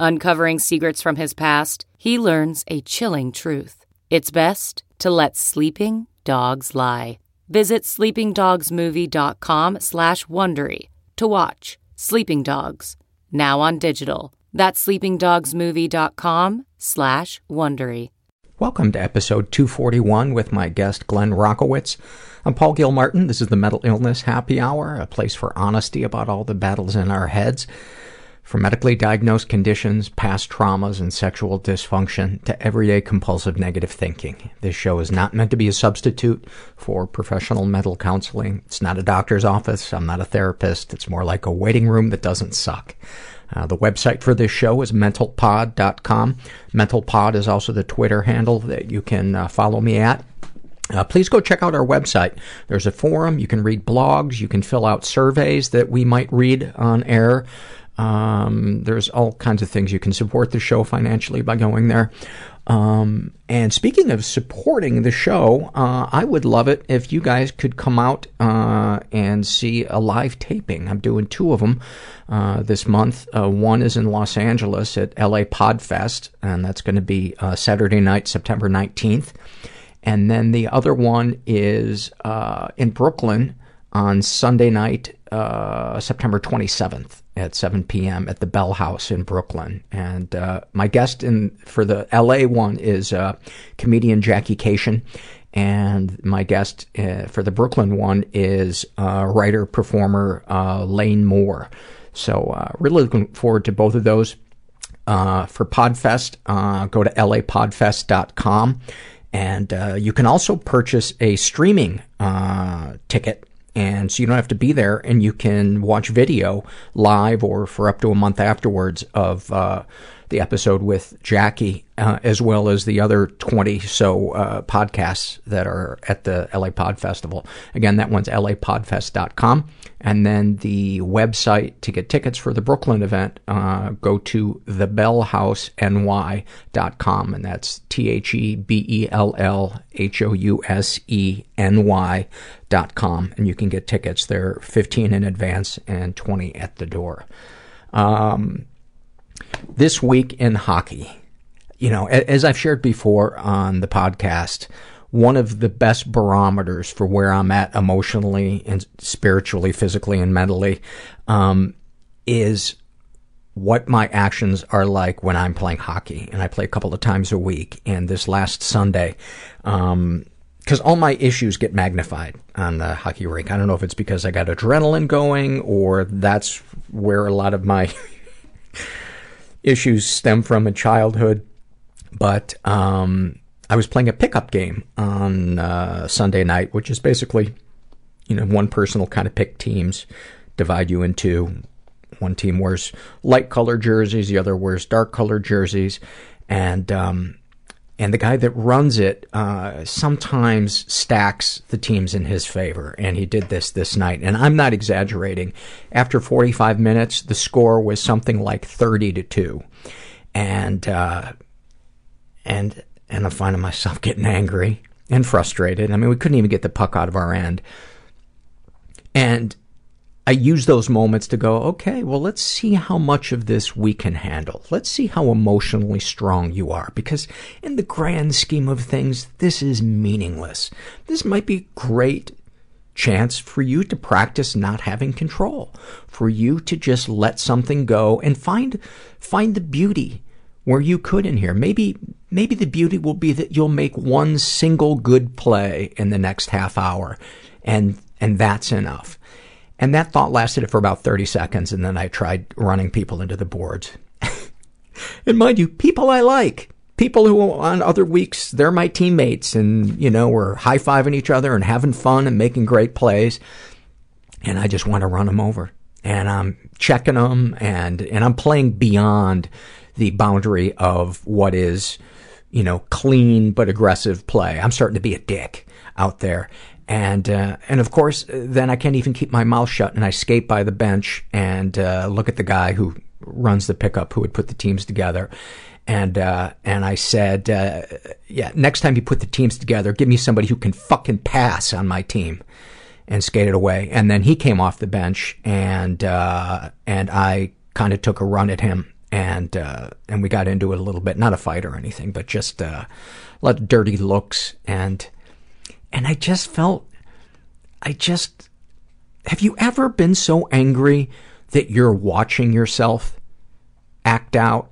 Uncovering secrets from his past, he learns a chilling truth. It's best to let sleeping dogs lie. Visit sleepingdogsmovie.com slash Wondery to watch Sleeping Dogs, now on digital. That's sleepingdogsmovie.com slash Wondery. Welcome to episode 241 with my guest Glenn Rockowitz. I'm Paul Gilmartin. This is the Mental Illness Happy Hour, a place for honesty about all the battles in our heads. From medically diagnosed conditions, past traumas, and sexual dysfunction to everyday compulsive negative thinking. This show is not meant to be a substitute for professional mental counseling. It's not a doctor's office. I'm not a therapist. It's more like a waiting room that doesn't suck. Uh, the website for this show is mentalpod.com. Mentalpod is also the Twitter handle that you can uh, follow me at. Uh, please go check out our website. There's a forum. You can read blogs. You can fill out surveys that we might read on air. Um, there's all kinds of things you can support the show financially by going there. Um, and speaking of supporting the show, uh, I would love it if you guys could come out uh, and see a live taping. I'm doing two of them uh, this month. Uh, one is in Los Angeles at LA Podfest, and that's going to be uh, Saturday night, September 19th. And then the other one is uh, in Brooklyn on Sunday night, September 27th at 7 p.m. at the Bell House in Brooklyn. And uh, my guest in for the LA one is uh, comedian Jackie Kashian. And my guest uh, for the Brooklyn one is uh, writer performer uh, Lane Moore. So uh, really looking forward to both of those. for Podfest, go to lapodfest.com. And you can also purchase a streaming ticket and so you don't have to be there and you can watch video live or for up to a month afterwards of uh, the episode with Jackie, uh, as well as the other 20 so uh, podcasts that are at the LA Pod Festival. Again, that one's lapodfest.com. And then the website to get tickets for the Brooklyn event, uh, go to thebellhouseny.com. And that's T H E B E L L H O U S E N Y dot com. And you can get tickets. They're 15 in advance and 20 at the door. Um, this week in hockey, you know, as I've shared before on the podcast, one of the best barometers for where I'm at emotionally and spiritually, physically and mentally, um, is what my actions are like when I'm playing hockey. And I play a couple of times a week. And this last Sunday, um, because all my issues get magnified on the hockey rink. I don't know if it's because I got adrenaline going or that's where a lot of my issues stem from in childhood. But um, I was playing a pickup game on uh, Sunday night, which is basically, you know, one person will kind of pick teams, divide you into one team wears light colored jerseys, the other wears dark colored jerseys, and um, and the guy that runs it uh, sometimes stacks the teams in his favor, and he did this this night. And I'm not exaggerating. After 45 minutes, the score was something like 30 to two, and uh, and and I'm finding myself getting angry. and frustrated. I mean, we couldn't even get the puck out of our end. And I use those moments to go, okay, well, let's see how much of this we can handle. Let's see how emotionally strong you are. Because in the grand scheme of things, this is meaningless. This might be a great chance for you to practice not having control, for you to just let something go and find, find the beauty where you could in here. Maybe, maybe the beauty will be that you'll make one single good play in the next half hour and, and that's enough. And that thought lasted for about 30 seconds and then I tried running people into the boards. and mind you, people I like people who on other weeks they're my teammates and you know we're high-fiving each other and having fun and making great plays. And i just want to run them over. And i'm checking them and and i'm playing beyond the boundary of what is you know clean but aggressive play. I'm starting to be a dick out there and uh, and of course then i can't even keep my mouth shut and i skate by the bench and uh, look at the guy who runs the pickup who had put the teams together. And uh, and I said, uh, yeah, next time you put the teams together, give me somebody who can fucking pass on my team, and skated away. And then he came off the bench, and uh, and I kind of took a run at him, and uh, and we got into it a little bit, not a fight or anything, but just uh, a lot of dirty looks, and and I just felt, I just, have you ever been so angry that you're watching yourself act out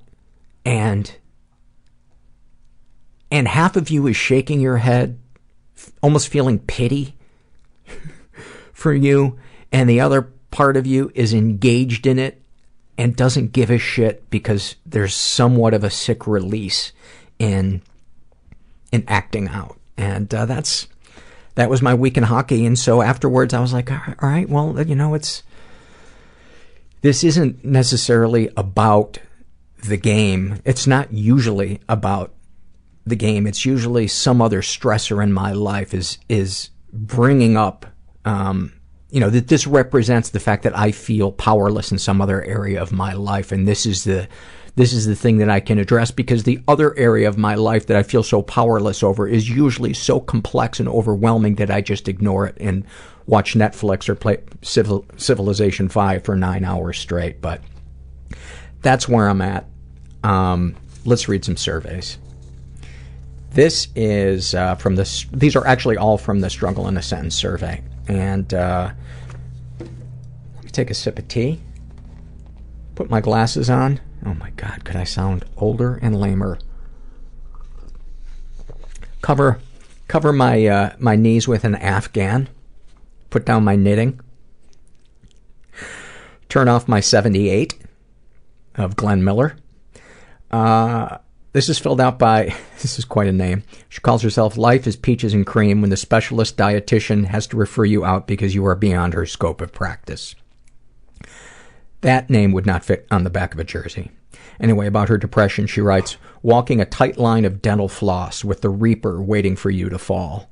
and and half of you is shaking your head almost feeling pity for you and the other part of you is engaged in it and doesn't give a shit because there's somewhat of a sick release in in acting out. And uh, that's that was my week in hockey. And so afterwards i was like all right well you know it's this isn't necessarily about the game, it's not usually about the game. It's usually some other stressor in my life is is bringing up, um, you know, that this represents the fact that I feel powerless in some other area of my life, and this is the this is the thing that I can address because the other area of my life that I feel so powerless over is usually so complex and overwhelming that I just ignore it and watch Netflix or play Civil, Civilization 5 for nine hours straight. But that's where I'm at. Um, let's read some surveys. This is uh, from the. These are actually all from the Struggle in a Sentence survey. And uh, let me take a sip of tea. Put my glasses on. Oh my God, could I sound older and lamer? Cover, cover my uh, my knees with an Afghan. Put down my knitting. Turn off my 78 of Glenn Miller. Uh, this is filled out by, this is quite a name. She calls herself Life is Peaches and Cream when the specialist dietitian has to refer you out because you are beyond her scope of practice. That name would not fit on the back of a jersey. Anyway, about her depression, she writes, walking a tight line of dental floss with the reaper waiting for you to fall.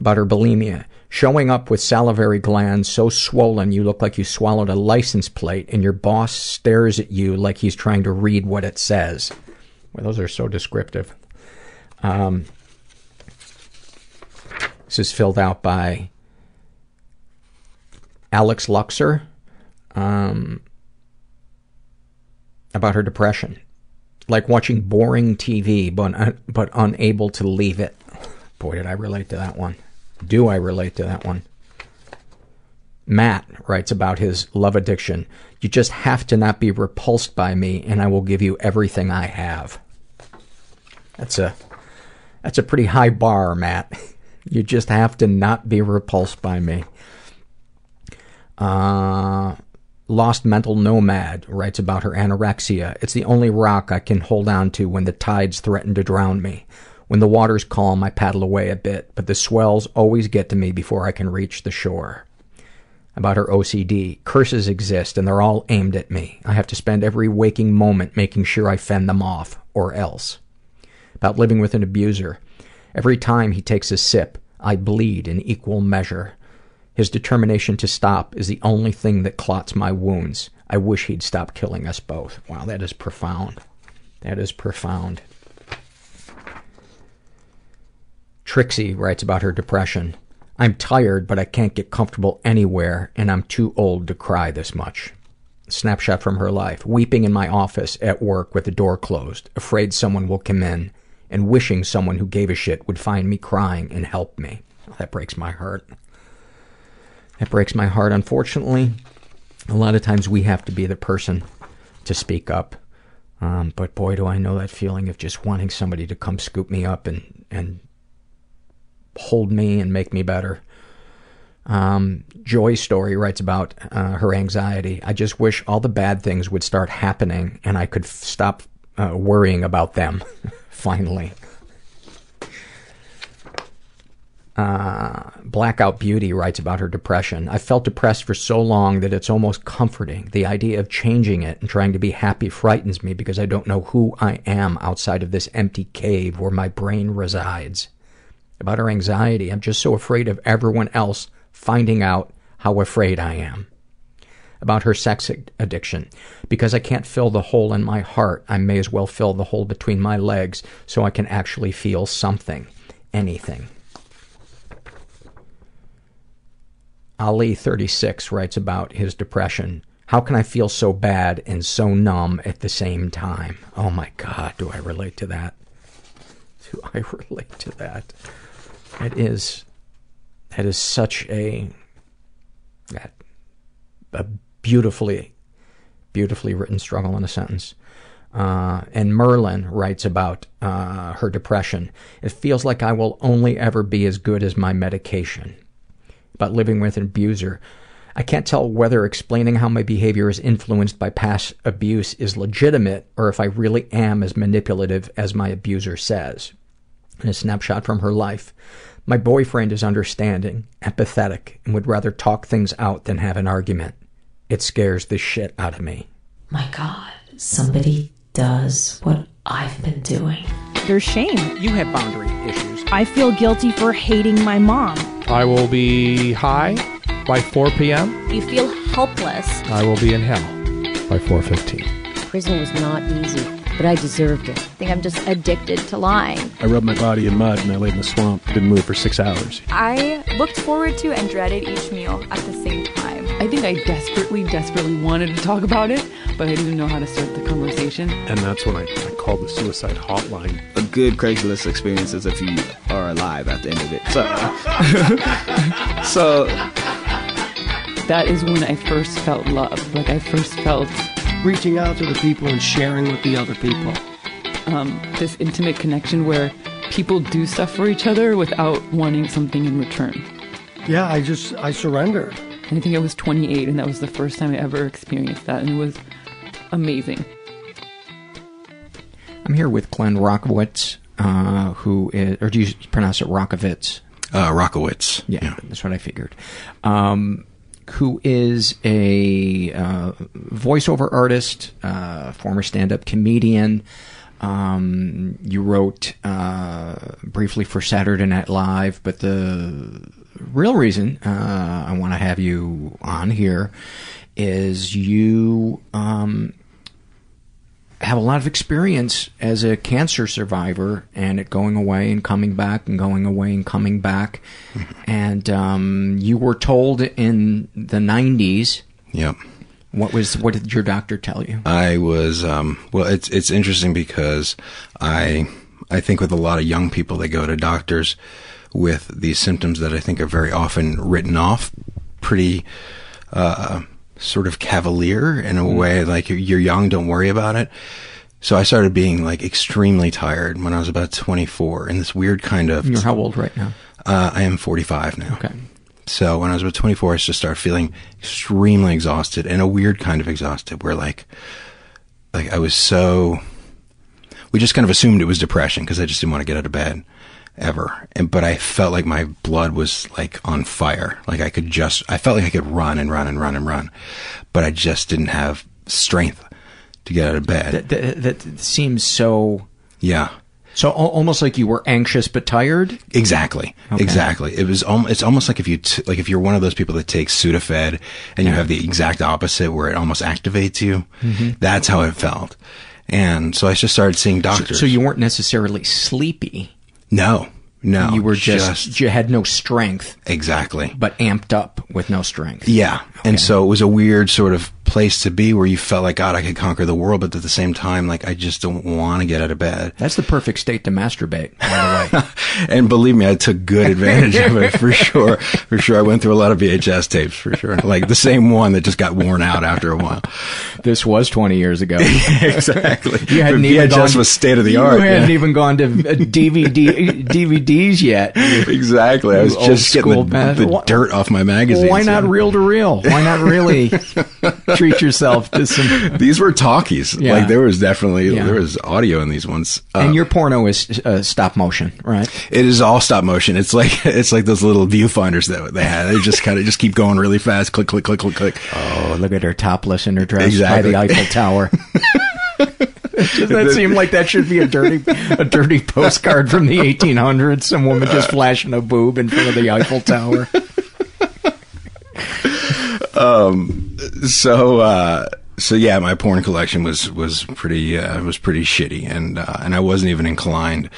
About her bulimia, showing up with salivary glands so swollen you look like you swallowed a license plate and your boss stares at you like he's trying to read what it says. Well, those are so descriptive. Um, this is filled out by Alex Luxer um, about her depression. Like watching boring TV, but, uh, but unable to leave it. Boy, did I relate to that one. Do I relate to that one? Matt writes about his love addiction. You just have to not be repulsed by me, and I will give you everything I have. That's a that's a pretty high bar, Matt. You just have to not be repulsed by me. Uh, Lost Mental Nomad writes about her anorexia. It's the only rock I can hold on to when the tides threaten to drown me. When the water's calm, I paddle away a bit, but the swells always get to me before I can reach the shore. About her OCD, curses exist and they're all aimed at me. I have to spend every waking moment making sure I fend them off, or else. About living with an abuser, every time he takes a sip, I bleed in equal measure. His determination to stop is the only thing that clots my wounds. I wish he'd stop killing us both. Wow, that is profound. That is profound. Trixie writes about her depression. I'm tired, but I can't get comfortable anywhere, and I'm too old to cry this much. Snapshot from her life. Weeping in my office at work with the door closed, afraid someone will come in, and wishing someone who gave a shit would find me crying and help me. That breaks my heart. That breaks my heart. Unfortunately, a lot of times we have to be the person to speak up. Um, but boy, do I know that feeling of just wanting somebody to come scoop me up and, and hold me and make me better. Um, Joy's story writes about uh, her anxiety. I just wish all the bad things would start happening and I could f- stop uh, worrying about them. Finally. Uh, Blackout Beauty writes about her depression. I felt depressed for so long that it's almost comforting. The idea of changing it and trying to be happy frightens me because I don't know who I am outside of this empty cave where my brain resides. About her anxiety, I'm just so afraid of everyone else finding out how afraid I am. About her sex addiction. Because I can't fill the hole in my heart, I may as well fill the hole between my legs so I can actually feel something. Anything. Ali, 36, writes about his depression. How can I feel so bad and so numb at the same time? Oh my god, do I relate to that? Do I relate to that? It is, that is such a, that, a beautifully, beautifully written struggle in a sentence. Uh, and Merlin writes about uh, her depression. It feels like I will only ever be as good as my medication about living with an abuser. I can't tell whether explaining how my behavior is influenced by past abuse is legitimate or if I really am as manipulative as my abuser says. In a snapshot from her life, my boyfriend is understanding, empathetic, and would rather talk things out than have an argument. It scares the shit out of me. My God, somebody does what I've been doing. There's shame. You have boundary issues. I feel guilty for hating my mom. I will be high by 4 p.m. You feel helpless. I will be in hell by 4:15. Prison was not easy, but I deserved it. I think I'm just addicted to lying. I rubbed my body in mud and I laid in the swamp. Didn't move for six hours. I looked forward to and dreaded each meal at the same time. I think I desperately, desperately wanted to talk about it, but I didn't know how to start the conversation. And that's when I, I called the suicide hotline. A good Craigslist experience is if you are alive at the end of it. So, so that is when I first felt love. Like I first felt reaching out to the people and sharing with the other people. Um, this intimate connection where people do stuff for each other without wanting something in return. Yeah, I just I surrendered. I think I was 28, and that was the first time I ever experienced that, and it was amazing. I'm here with Glenn Rockowitz, uh, who is, or do you pronounce it Rockovitz? Uh, Rockowitz. Yeah, yeah, that's what I figured. Um, who is a uh, voiceover artist, uh, former stand-up comedian. Um, you wrote uh, briefly for Saturday Night Live, but the real reason uh, I want to have you on here is you um, have a lot of experience as a cancer survivor and it going away and coming back and going away and coming back. and um, you were told in the 90s. Yep. What was what did your doctor tell you? I was um, well. It's it's interesting because I I think with a lot of young people they go to doctors with these symptoms that I think are very often written off pretty uh, sort of cavalier in a mm. way like you're young, don't worry about it. So I started being like extremely tired when I was about 24 in this weird kind of. You're how old right now? Uh, I am 45 now. Okay. So when I was about 24, I just started feeling extremely exhausted and a weird kind of exhausted where like, like I was so, we just kind of assumed it was depression because I just didn't want to get out of bed ever. And, but I felt like my blood was like on fire. Like I could just, I felt like I could run and run and run and run, but I just didn't have strength to get out of bed. That, that, that seems so. Yeah. So almost like you were anxious but tired. Exactly. Okay. Exactly. It was. Al- it's almost like if you t- like if you're one of those people that takes Sudafed and you have the exact opposite where it almost activates you. Mm-hmm. That's how it felt. And so I just started seeing doctors. So, so you weren't necessarily sleepy. No, No, you were just, just- you had no strength, exactly. but amped up with no strength. Yeah. And so it was a weird sort of place to be where you felt like, God, I could conquer the world, but at the same time, like, I just don't want to get out of bed. That's the perfect state to masturbate. By the way, And believe me, I took good advantage of it for sure. For sure. I went through a lot of VHS tapes for sure. Like the same one that just got worn out after a while. this was 20 years ago. exactly. You hadn't But even VHS gone was state of the you art. hadn't yeah. even gone to uh, DVD DVDs yet. Exactly. I was just getting the, the dirt off my magazine. Why not yeah. reel to reel? Why not really treat yourself to some? These were talkies. Yeah. Like there was definitely Yeah. there was audio in these ones. Uh, And your porno is uh, stop motion, right? it is all stop motion. It's like it's like those little viewfinders that they had. They just kind of just keep going really fast. Click, click, click, click, click. Oh, look at her topless in her dress Exactly. by the Eiffel Tower. Doesn't that seem like that should be a dirty, a dirty postcard from the 1800s? Some woman just flashing a boob in front of the Eiffel Tower. So uh so yeah my porn collection was was pretty uh was pretty shitty and uh and i wasn't even inclined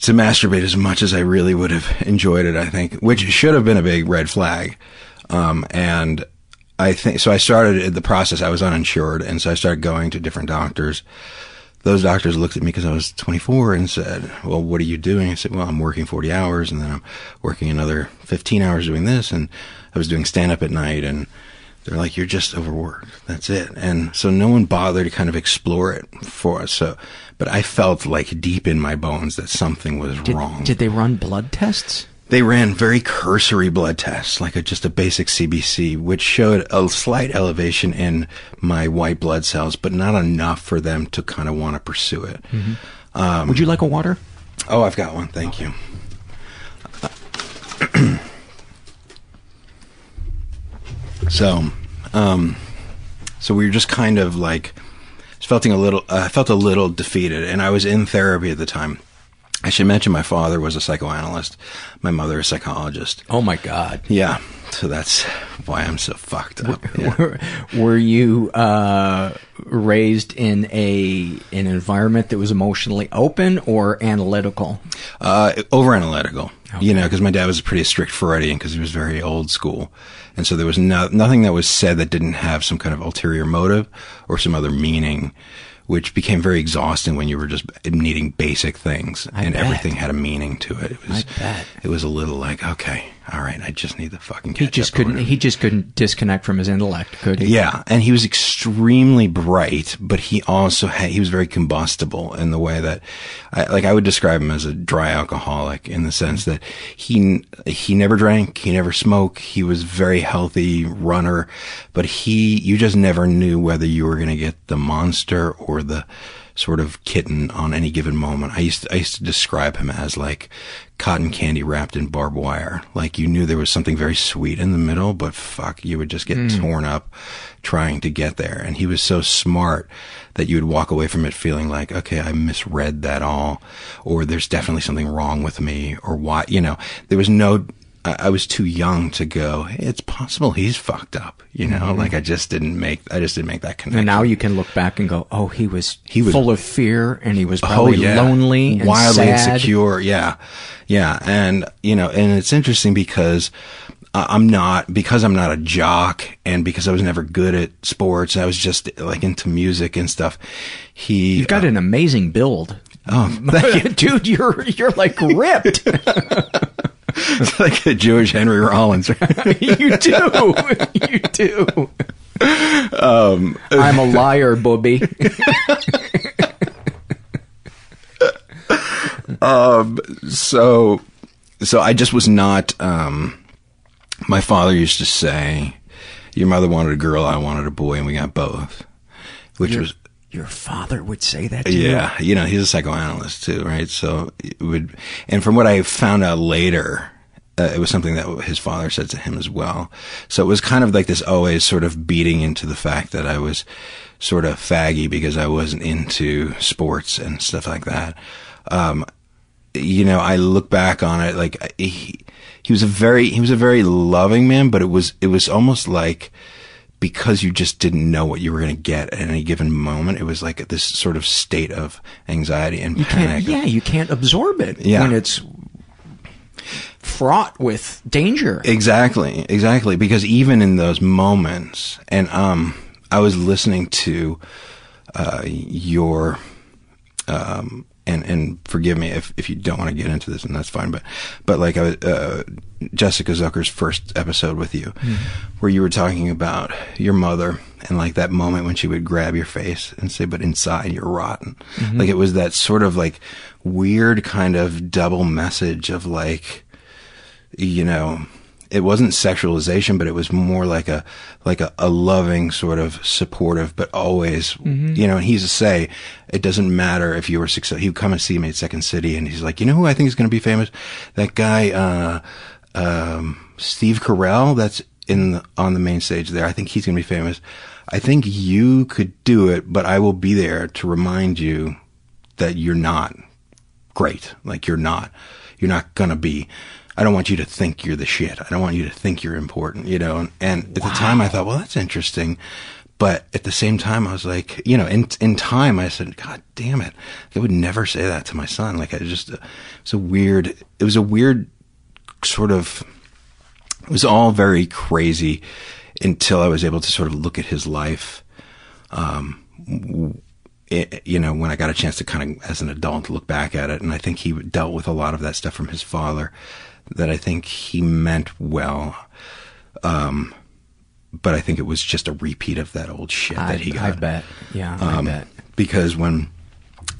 to masturbate as much as i really would have enjoyed it i think which should have been a big red flag um and i think so i started the process i was uninsured and so i started going to different doctors those doctors looked at me because I was 24 and said, "Well, what are you doing?" I said, "Well, I'm working 40 hours, and then I'm working another 15 hours doing this, and I was doing stand up at night." And they're like, "You're just overworked. That's it." And so no one bothered to kind of explore it for us. So, but I felt like deep in my bones that something was Did, wrong. did they run blood tests? They ran very cursory blood tests, like a, just a basic CBC, which showed a slight elevation in my white blood cells, but not enough for them to kind of want to pursue it. Um, Would you like a water? Oh, I've got one. Thank you. so, um, so we were just kind of like felt a little, uh, felt a little defeated, and I was in therapy at the time. I should mention my father was a psychoanalyst, my mother a psychologist. Oh my God! Yeah, so that's why I'm so fucked up. Yeah. Were, were you uh, raised in a an environment that was emotionally open or analytical? Uh, over analytical, you know, because my dad was a pretty strict Freudian because he was very old school, and so there was no, nothing that was said that didn't have some kind of ulterior motive or some other meaning, which became very exhausting when you were just needing basic things I and bet. everything had a meaning to it. It was, I bet. it was a little like, okay, all right, I just need the fucking. He just couldn't. He just couldn't disconnect from his intellect, could he? Yeah, and he was extremely bright, but he also had, he was very combustible in the way that, I, like I would describe him as a dry alcoholic in the sense that he he never drank, he never smoked, he was very healthy runner, but he you just never knew whether you were going to get the monster or the sort of kitten on any given moment. I used to, I used to describe him as like cotton candy wrapped in barbed wire. Like you knew there was something very sweet in the middle, but fuck, you would just get hmm. torn up trying to get there. And he was so smart that you would walk away from it feeling like, okay, I misread that all, or there's definitely something wrong with me, or why, you know, there was no, I I was too young to go, hey, it's possible he's fucked up, you know, mm-hmm. like I just didn't make, I just didn't make that connection. And now you can look back and go, "Oh, he was He was- full of fear, and he was oh, probably oh, yeah. lonely, and wildly sad. insecure. Yeah, yeah, and you know, and it's interesting because I'm not because I'm not a jock, and because I was never good at sports. I was just like into music and stuff. He, You've got uh, an amazing build, oh, you. dude. You're you're like ripped. It's like a Jewish Henry Rollins. you do. You do. um, I'm a liar, Bobby. um, so, so I just was not. Um, my father used to say, "Your mother wanted a girl, I wanted a boy, and we got both," which Your- was Your father would say that to you. Yeah, you know, he's a psychoanalyst too, right? So it would, and from what I found out later, uh, it was something that his father said to him as well. So it was kind of like this always sort of beating into the fact that I was sort of faggy because I wasn't into sports and stuff like that. Um, you know, I look back on it like he, he was a very, he was a very loving man, but it was, it was almost like, because you just didn't know what you were going to get at any given moment. It was like this sort of state of anxiety and You panic. can't. Yeah, you can't absorb it Yeah. when it's fraught with danger. Exactly, exactly. Because even in those moments, and um, I was listening to uh, your um, and and forgive me if, if you don't want to get into this, and that's fine. But but like I uh, Jessica Zucker's first episode with you, mm-hmm. where you were talking about your mother and like that moment when she would grab your face and say, "But inside you're rotten." Mm-hmm. Like it was that sort of like weird kind of double message of like, you know, it wasn't sexualization, but it was more like a like a, a loving sort of supportive, but always, mm-hmm. you know. And he used to say, "It doesn't matter if you were successful." He would come and see me at Second City, and he's like, "You know who I think is going to be famous? That guy, uh, um, Steve Carell. That's in the, on the main stage there. I think he's going to be famous. I think you could do it, but I will be there to remind you that you're not great. Like you're not. You're not going to be." I don't want you to think you're the shit. I don't want you to think you're important, you know? And, and at wow. the time I thought, well, that's interesting. But at the same time, I was like, you know, in, in time, I said, God damn it. I would never say that to my son. Like I just, it was a weird, it was a weird sort of, it was all very crazy until I was able to sort of look at his life. Um, it, you know, when I got a chance to kind of, as an adult, look back at it, and I think he dealt with a lot of that stuff from his father that I think he meant well. Um, but I think it was just a repeat of that old shit I, that he got. I bet. Yeah, um, I bet. Because when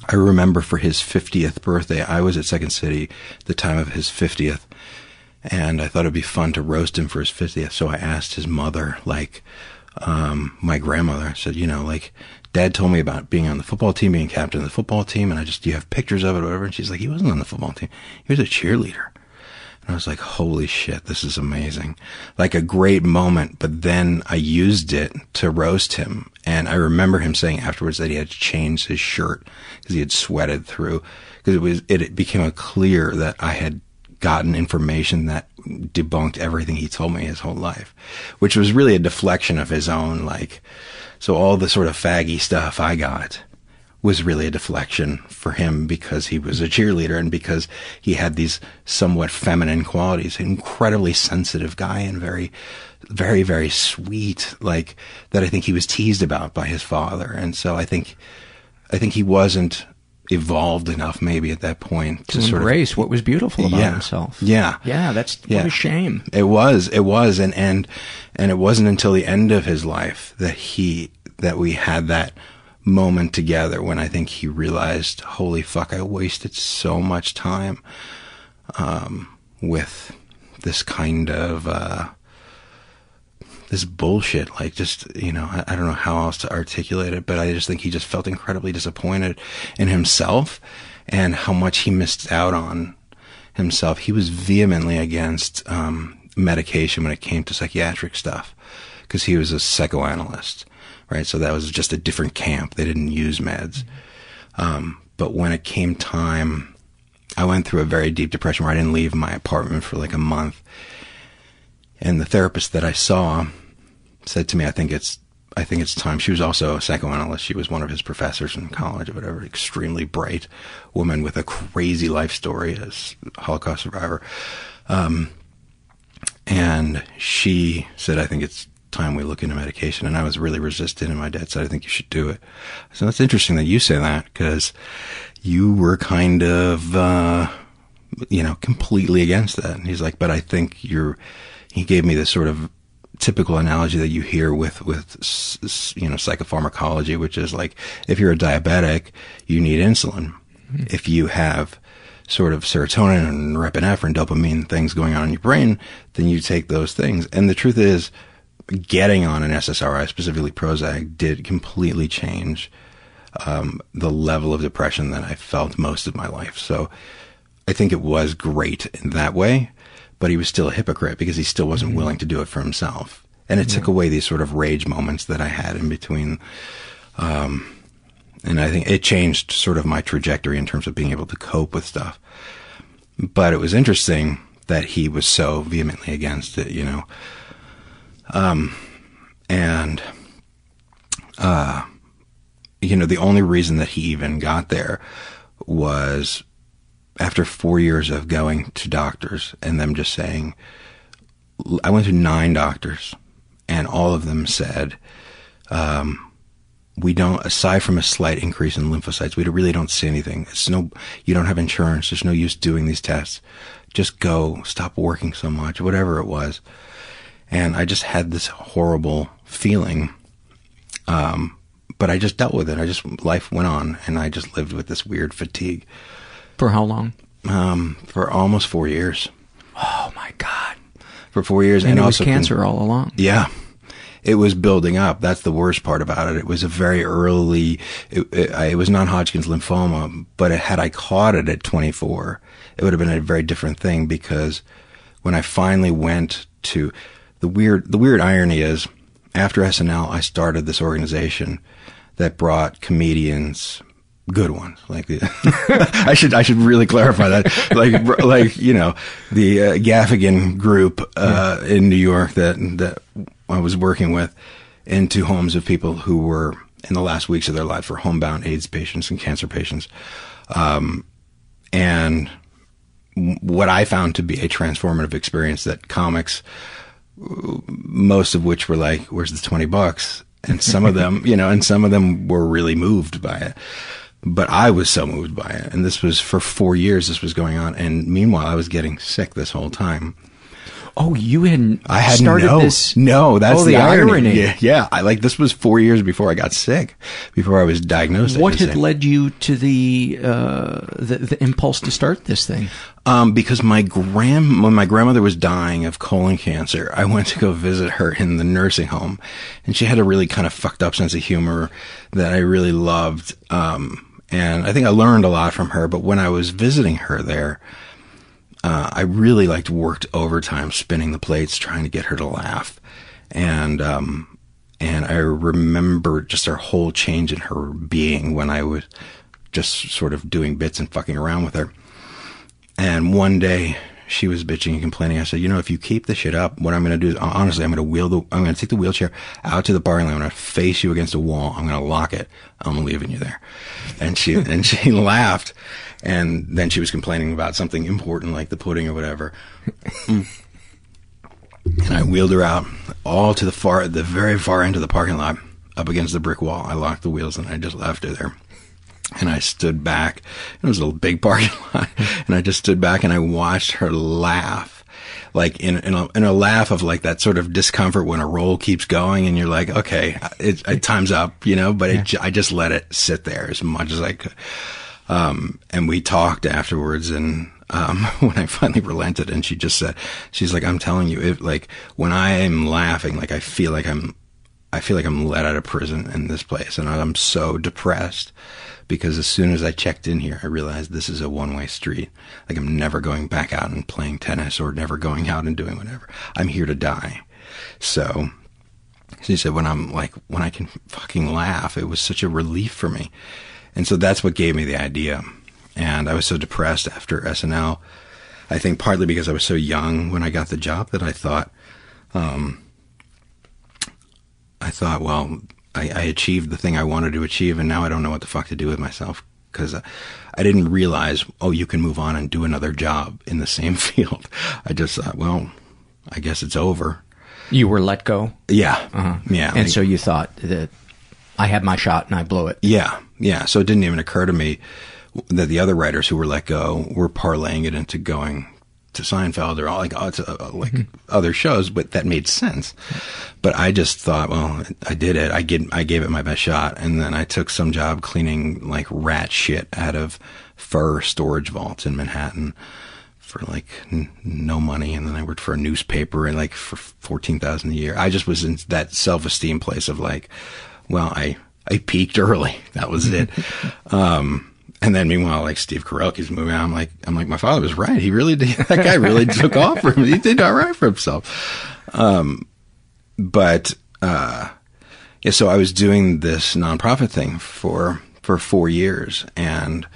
I remember for his 50th birthday, I was at Second City the time of his 50th, and I thought it'd be fun to roast him for his 50th. So I asked his mother, like, um, my grandmother, I said, you know, like, dad told me about being on the football team, being captain of the football team, and I just, do you have pictures of it or whatever? And she's like, he wasn't on the football team. He was a cheerleader. And I was like, holy shit, this is amazing. Like a great moment. But then I used it to roast him. And I remember him saying afterwards that he had to change his shirt because he had sweated through because it was, it, it became clear that I had gotten information that debunked everything he told me his whole life, which was really a deflection of his own, like, so all the sort of faggy stuff I got was really a deflection for him because he was a cheerleader and because he had these somewhat feminine qualities, incredibly sensitive guy and very, very, very sweet, like that I think he was teased about by his father. And so I think, I think he wasn't evolved enough maybe at that point to, to embrace of, what was beautiful about yeah, himself. Yeah. Yeah, that's yeah. what a shame. It was, it was and and and it wasn't until the end of his life that he that we had that moment together when I think he realized, holy fuck, I wasted so much time um, with this kind of uh, this bullshit. Like, just you know, I, I don't know how else to articulate it, but I just think he just felt incredibly disappointed in himself and how much he missed out on himself. He was vehemently against um, medication when it came to psychiatric stuff because he was a psychoanalyst right? So that was just a different camp. They didn't use meds. Um, but when it came time, I went through a very deep depression where I didn't leave my apartment for like a month. And the therapist that I saw said to me, I think it's, I think it's time. She was also a psychoanalyst. She was one of his professors in college or whatever, extremely bright woman with a crazy life story as Holocaust survivor. Um, and she said, I think it's time we look into medication. And I was really resistant, and my dad said, I think you should do it. So that's interesting that you say that because you were kind of, uh, you know, completely against that. And he's like, but I think you're, he gave me this sort of typical analogy that you hear with, with, you know, psychopharmacology, which is like, if you're a diabetic, you need insulin. Mm-hmm. If you have, sort of serotonin and norepinephrine, dopamine things going on in your brain, then you take those things. And the truth is, getting on an SSRI, specifically Prozac, did completely change um, the level of depression that I felt most of my life. So I think it was great in that way, but he was still a hypocrite because he still wasn't mm-hmm. willing to do it for himself. And it took away these sort of rage moments that I had in between. Um, and I think it changed sort of my trajectory in terms of being able to cope with stuff. But it was interesting that he was so vehemently against it, you know. Um, and, uh, you know, the only reason that he even got there was after four years of going to doctors and them just saying, I went to nine doctors, and all of them said, um, "We don't. Aside from a slight increase in lymphocytes, we really don't see anything. It's no. You don't have insurance. There's no use doing these tests. Just go. Stop working so much. Whatever it was." And I just had this horrible feeling. Um, but I just dealt with it. I just life went on, and I just lived with this weird fatigue. For how long? Um, for almost four years. Oh my god! For four years, and, and it was also cancer all along. Yeah, it was building up. That's the worst part about it. It was a very early. It, it, it was non-Hodgkin's lymphoma, but it, had I caught it at 24, it would have been a very different thing because when I finally went to the weird, the weird irony is after SNL, I started this organization that brought comedians, good ones. Like I should I should really clarify that. Like like you know the uh, Gaffigan group uh, yeah. in New York that that I was working with into homes of people who were in the last weeks of their life for homebound AIDS patients and cancer patients, um, and what I found to be a transformative experience that comics most of which were like, "Where's the twenty bucks?" And some of them, you know, and some of them were really moved by it. But I was so moved by it, and this was for four years. This was going on, and meanwhile, I was getting sick this whole time. Oh, you hadn't I had started no, this. No, that's oh, the, the irony. irony. Yeah, yeah. I like this was four years before I got sick, before I was diagnosed. What had led you to the, uh, the the impulse to start this thing? Um, because my grand when my grandmother was dying of colon cancer, I went to go visit her in the nursing home, and she had a really kind of fucked up sense of humor that I really loved. Um, and I think I learned a lot from her. But when I was visiting her there, uh, I really liked worked overtime spinning the plates trying to get her to laugh, and um, and I remember just her whole change in her being when I was just sort of doing bits and fucking around with her. And one day she was bitching and complaining. I said, you know, if you keep this shit up, what I'm going to do is honestly, I'm going to wheel the, I'm going to take the wheelchair out to the parking lot. I'm going to face you against a wall. I'm going to lock it. I'm leaving you there. And she, and she laughed. And then she was complaining about something important like the pudding or whatever. and I wheeled her out all to the far, the very far end of the parking lot up against the brick wall. I locked the wheels and I just left her there. And I stood back. It was a big parking lot. And I just stood back and I watched her laugh. Like in, in a, in a laugh of like that sort of discomfort when a roll keeps going and you're like, okay, it, it time's up, you know, but it, I just let it sit there as much as I could. Um, and we talked afterwards and, um, when I finally relented and she just said, she's like, I'm telling you, if like when I am laughing, like I feel like I'm, I feel like I'm let out of prison in this place and I'm so depressed because as soon as I checked in here, I realized this is a one way street. Like I'm never going back out and playing tennis or never going out and doing whatever. I'm here to die. So she said, when I'm like, when I can fucking laugh, it was such a relief for me. And so that's what gave me the idea. And I was so depressed after SNL. I think partly because I was so young when I got the job that I thought, um, I thought, well, I, I, achieved the thing I wanted to achieve, and now I don't know what the fuck to do with myself because I, I didn't realize, oh, you can move on and do another job in the same field. I just thought, well, I guess it's over. You were let go. Yeah, uh-huh. yeah, and like, so you thought that I had my shot and I blew it. Yeah, yeah. So it didn't even occur to me that the other writers who were let go were parlaying it into going to Seinfeld or all like, uh, like mm-hmm. other shows, but that made sense. But I just thought, well, I did it. I get, I gave it my best shot, and then I took some job cleaning like rat shit out of fur storage vaults in Manhattan for like n- no money, and then I worked for a newspaper and like for fourteen thousand a year. I just was in that self esteem place of like, well, I I peaked early. That was it. um, and then meanwhile, like Steve Carell's moving on, I'm like, I'm like, my father was right. He really did. That guy really took off for him. He did all right for himself. Um, but, uh, yeah, so I was doing this nonprofit thing for, for four years and,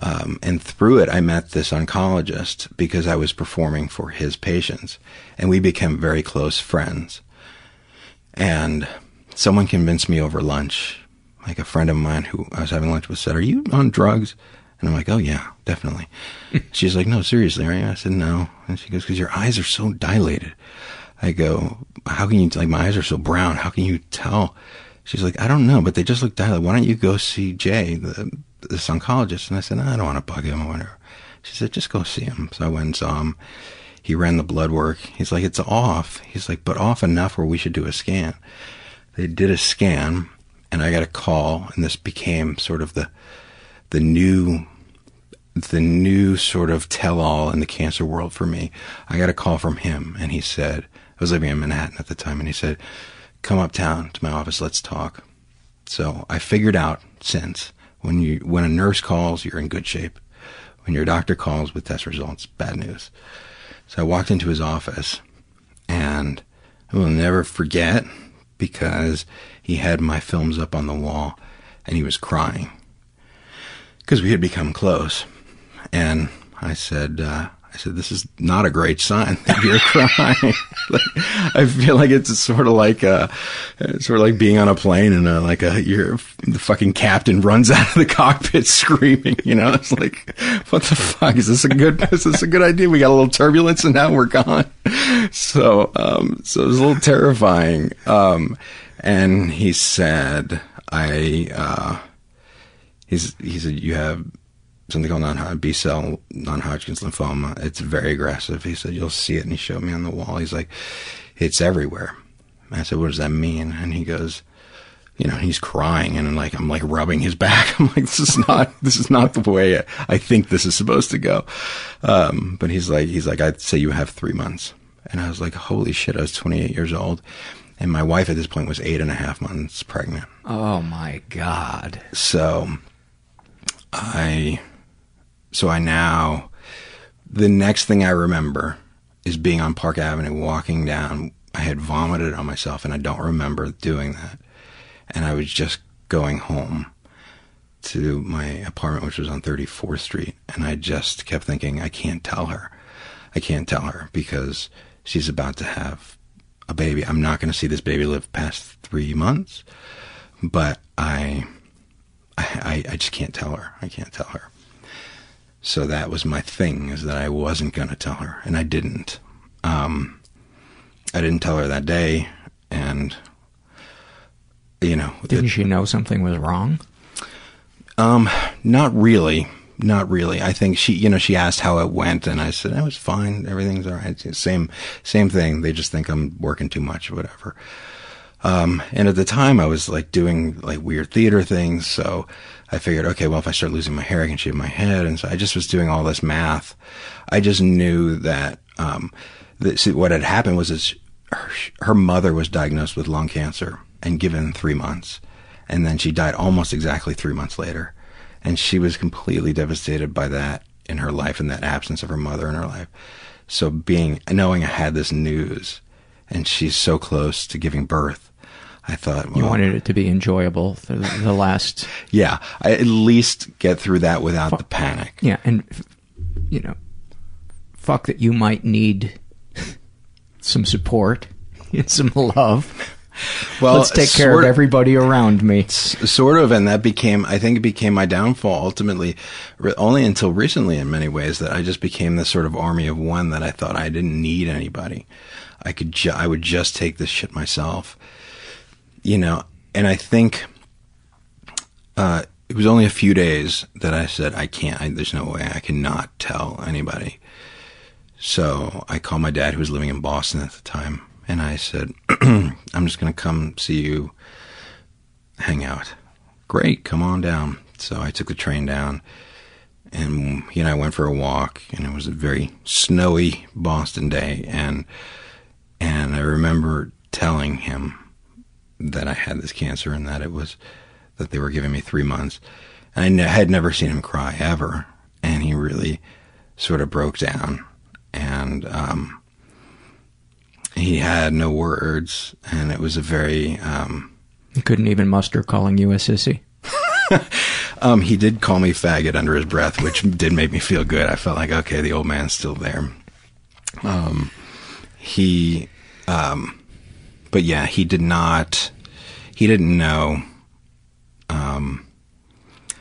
um, and through it, I met this oncologist because I was performing for his patients and we became very close friends. And someone convinced me over lunch like a friend of mine who I was having lunch with said, "Are you on drugs?" And I'm like, oh yeah, definitely. She's like, no, seriously, right? I said, no. And she goes, because your eyes are so dilated. I go, how can you, like, my eyes are so brown. How can you tell? She's like, I don't know, but they just look dilated. Why don't you go see Jay, the, this oncologist? And I said, no, I don't want to bug him or whatever. She said, just go see him. So I went and saw him. He ran the blood work. He's like, it's off. He's like, but off enough where we should do a scan. They did a scan and I got a call and this became sort of the, the new the new sort of tell all in the cancer world for me. I got a call from him and he said, I was living in Manhattan at the time and he said, come uptown to my office, let's talk. So I figured out since when you, when a nurse calls, you're in good shape. When your doctor calls with test results, bad news. So I walked into his office and I will never forget because he had my films up on the wall and he was crying because we had become close. And I said, uh, I said, this is not a great sign that you're crying. like, I feel like it's sort of like, uh, sort of like being on a plane and, uh, like a, you're, the fucking captain runs out of the cockpit screaming, you know, it's like, what the fuck? Is this a good, is this a good idea? We got a little turbulence and now we're gone. So, um, so it was a little terrifying. Um, and he said, I, uh, he's, he said, you have, something called non B cell non Hodgkin's lymphoma. It's very aggressive. He said, You'll see it. And he showed me on the wall. He's like, It's everywhere. I said, What does that mean? And he goes, you know, he's crying and like, I'm like rubbing his back. I'm like, this is not, this is not the way I think this is supposed to go. Um, but he's like, he's like, I'd say you have three months. And I was like, holy shit, I was 28 years old. And my wife at this point was eight and a half months pregnant. Oh my God. So I so I now, the next thing I remember is being on Park Avenue, walking down. I had vomited on myself, and I don't remember doing that. And I was just going home to my apartment, which was on 34th Street. And I just kept thinking, I can't tell her. I can't tell her because she's about to have a baby. I'm not going to see this baby live past three months. But I, I, I just can't tell her. I can't tell her. So that was my thing, is that I wasn't going to tell her, and I didn't. Um, I didn't tell her that day, and you know, didn't it, she know something was wrong? Um, not really, not really. I think she, you know, she asked how it went, and I said it was fine, everything's all right. Same, same thing. They just think I'm working too much, or whatever. Um, and at the time I was like doing like weird theater things, so I figured, okay, well, if I start losing my hair, I can shave my head. And so I just was doing all this math. I just knew that, um, that see, what had happened was her, her mother was diagnosed with lung cancer and given three months. And then she died almost exactly three months later. And she was completely devastated by that in her life and that absence of her mother in her life. So being, knowing I had this news and she's so close to giving birth, I thought well, you wanted it to be enjoyable for the, the last. yeah, I at least get through that without fuck, the panic. Yeah, and you know, fuck that you might need some support and some love. Well, let's take care of everybody around me. Sort of, and that became, I think, it became my downfall. Ultimately, only until recently, in many ways, that I just became this sort of army of one that I thought I didn't need anybody. I could, ju- I would just take this shit myself you know, and I think uh, it was only a few days that I said, I can't, I, there's no way I cannot tell anybody. So I called my dad, who was living in Boston at the time, and I said, I'm just going to come see you hang out. Great, come on down. So I took the train down, and he and I went for a walk, and it was a very snowy Boston day, and and I remember telling him that I had this cancer and that it was that they were giving me three months. And I had never seen him cry ever, and he really sort of broke down, and um, he had no words, and it was a very. Um, he couldn't even muster calling you a sissy. um, he did call me faggot under his breath, which did make me feel good. I felt like okay, the old man's still there. Um, he um, but yeah, he did not. He didn't know. Um,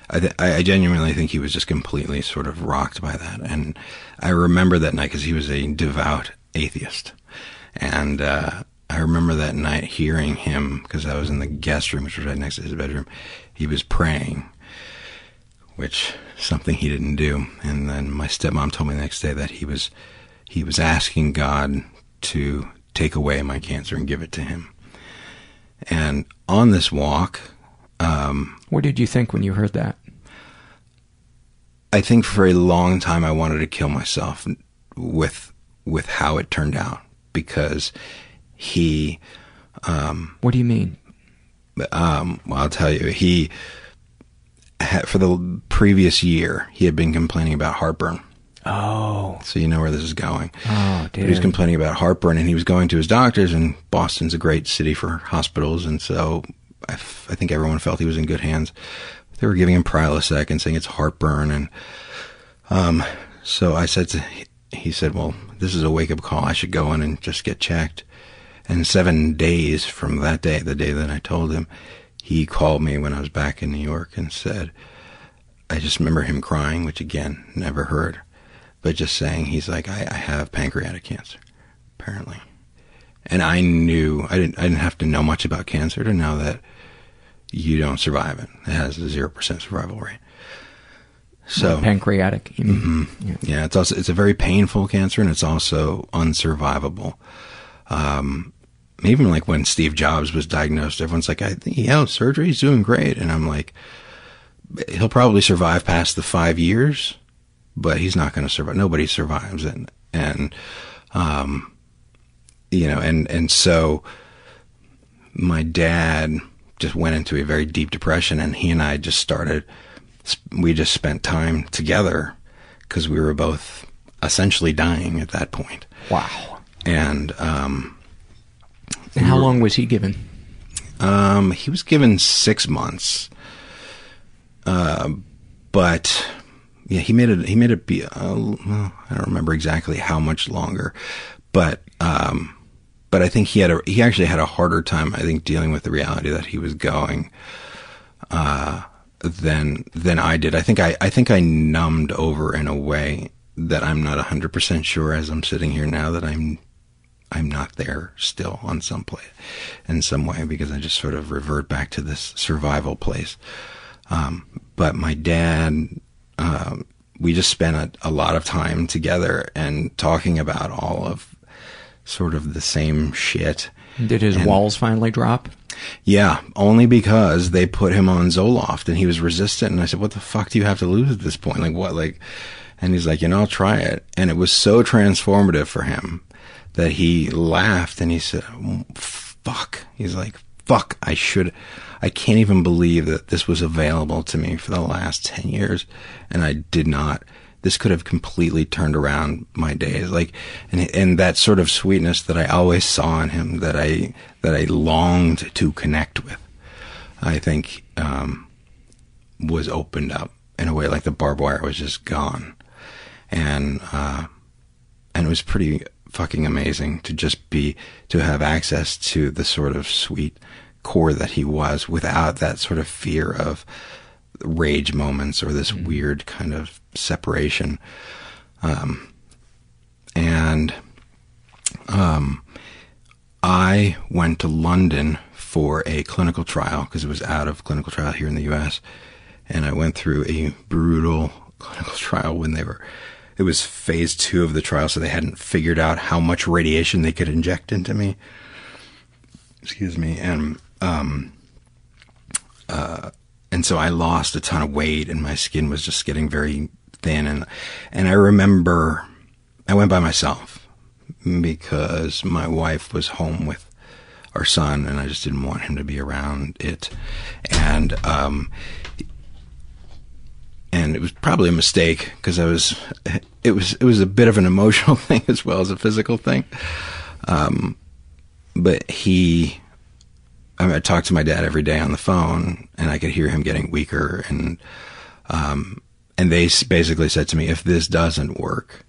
I, th- I genuinely think he was just completely sort of rocked by that. And I remember that night because he was a devout atheist. And uh, I remember that night hearing him because I was in the guest room, which was right next to his bedroom. He was praying, which something he didn't do. And then my stepmom told me the next day that he was he was asking God to take away my cancer and give it to him. And on this walk, um, what did you think when you heard that? I think for a long time I wanted to kill myself with with how it turned out because he. Um, what do you mean? Um, well, I'll tell you. He had, for the previous year he had been complaining about heartburn. Oh, so you know where this is going. Oh, dude. He was complaining about heartburn, and he was going to his doctors. And Boston's a great city for hospitals, and so I, f- I think everyone felt he was in good hands. They were giving him Prilosec and saying it's heartburn, and um, so I said to he said, "Well, this is a wake up call. I should go in and just get checked." And seven days from that day, the day that I told him, he called me when I was back in New York and said, I just remember him crying, which again, never heard, but just saying, he's like, I, I have pancreatic cancer, apparently. And I knew, I didn't, I didn't have to know much about cancer to know that you don't survive it. It has a 0% survival rate. So pancreatic. Mm-hmm. Yeah. yeah. it's also it's a very painful cancer, and it's also unsurvivable. Um, even like when Steve Jobs was diagnosed, everyone's like, "I think he had surgery. He's doing great," and I'm like, "He'll probably survive past the five years, but he's not going to survive. Nobody survives it." And, um, you know, and and so my dad just went into a very deep depression, and he and I just started we just spent time together because we were both essentially dying at that point. Wow. And, um, and how we were, long was he given? Um, he was given six months. Uh, but yeah, he made it, he made it be, uh, I don't remember exactly how much longer, but, um, but I think he had a, he actually had a harder time, I think, dealing with the reality that he was going, uh, than than I did. I think I I think I numbed over in a way that I'm not 100% sure as I'm sitting here now that I'm I'm not there still on some play in some way because I just sort of revert back to this survival place. Um, but my dad, um, we just spent a, a lot of time together and talking about all of sort of the same shit. Did his and, walls finally drop? Yeah, only because they put him on Zoloft and he was resistant. And I said, "What the fuck do you have to lose at this point? Like what? Like?" And he's like, "You know, I'll try it." And it was so transformative for him that he laughed and he said, "Fuck." He's like, "Fuck, I should." I can't even believe that this was available to me for the last 10 years and I did not. This could have completely turned around my days. Like and and that sort of sweetness that I always saw in him that I that I longed to connect with I think um, was opened up in a way like the barbed wire was just gone. And uh, and it was pretty fucking amazing to just be to have access to the sort of sweet core that he was without that sort of fear of rage moments or this mm-hmm. weird kind of separation. Um, and um, I went to London for a clinical trial because it was out of clinical trial here in the U.S. And I went through a brutal clinical trial when they were. It was phase two of the trial, so they hadn't figured out how much radiation they could inject into me. Excuse me, and um, uh, and so I lost a ton of weight, and my skin was just getting very thin, and and I remember I went by myself because my wife was home with our son, and I just didn't want him to be around it, and um, and it was probably a mistake because I was it was it was a bit of an emotional thing as well as a physical thing, um, but he I, mean, I talked to my dad every day on the phone, and I could hear him getting weaker. And um, and they basically said to me, if this doesn't work,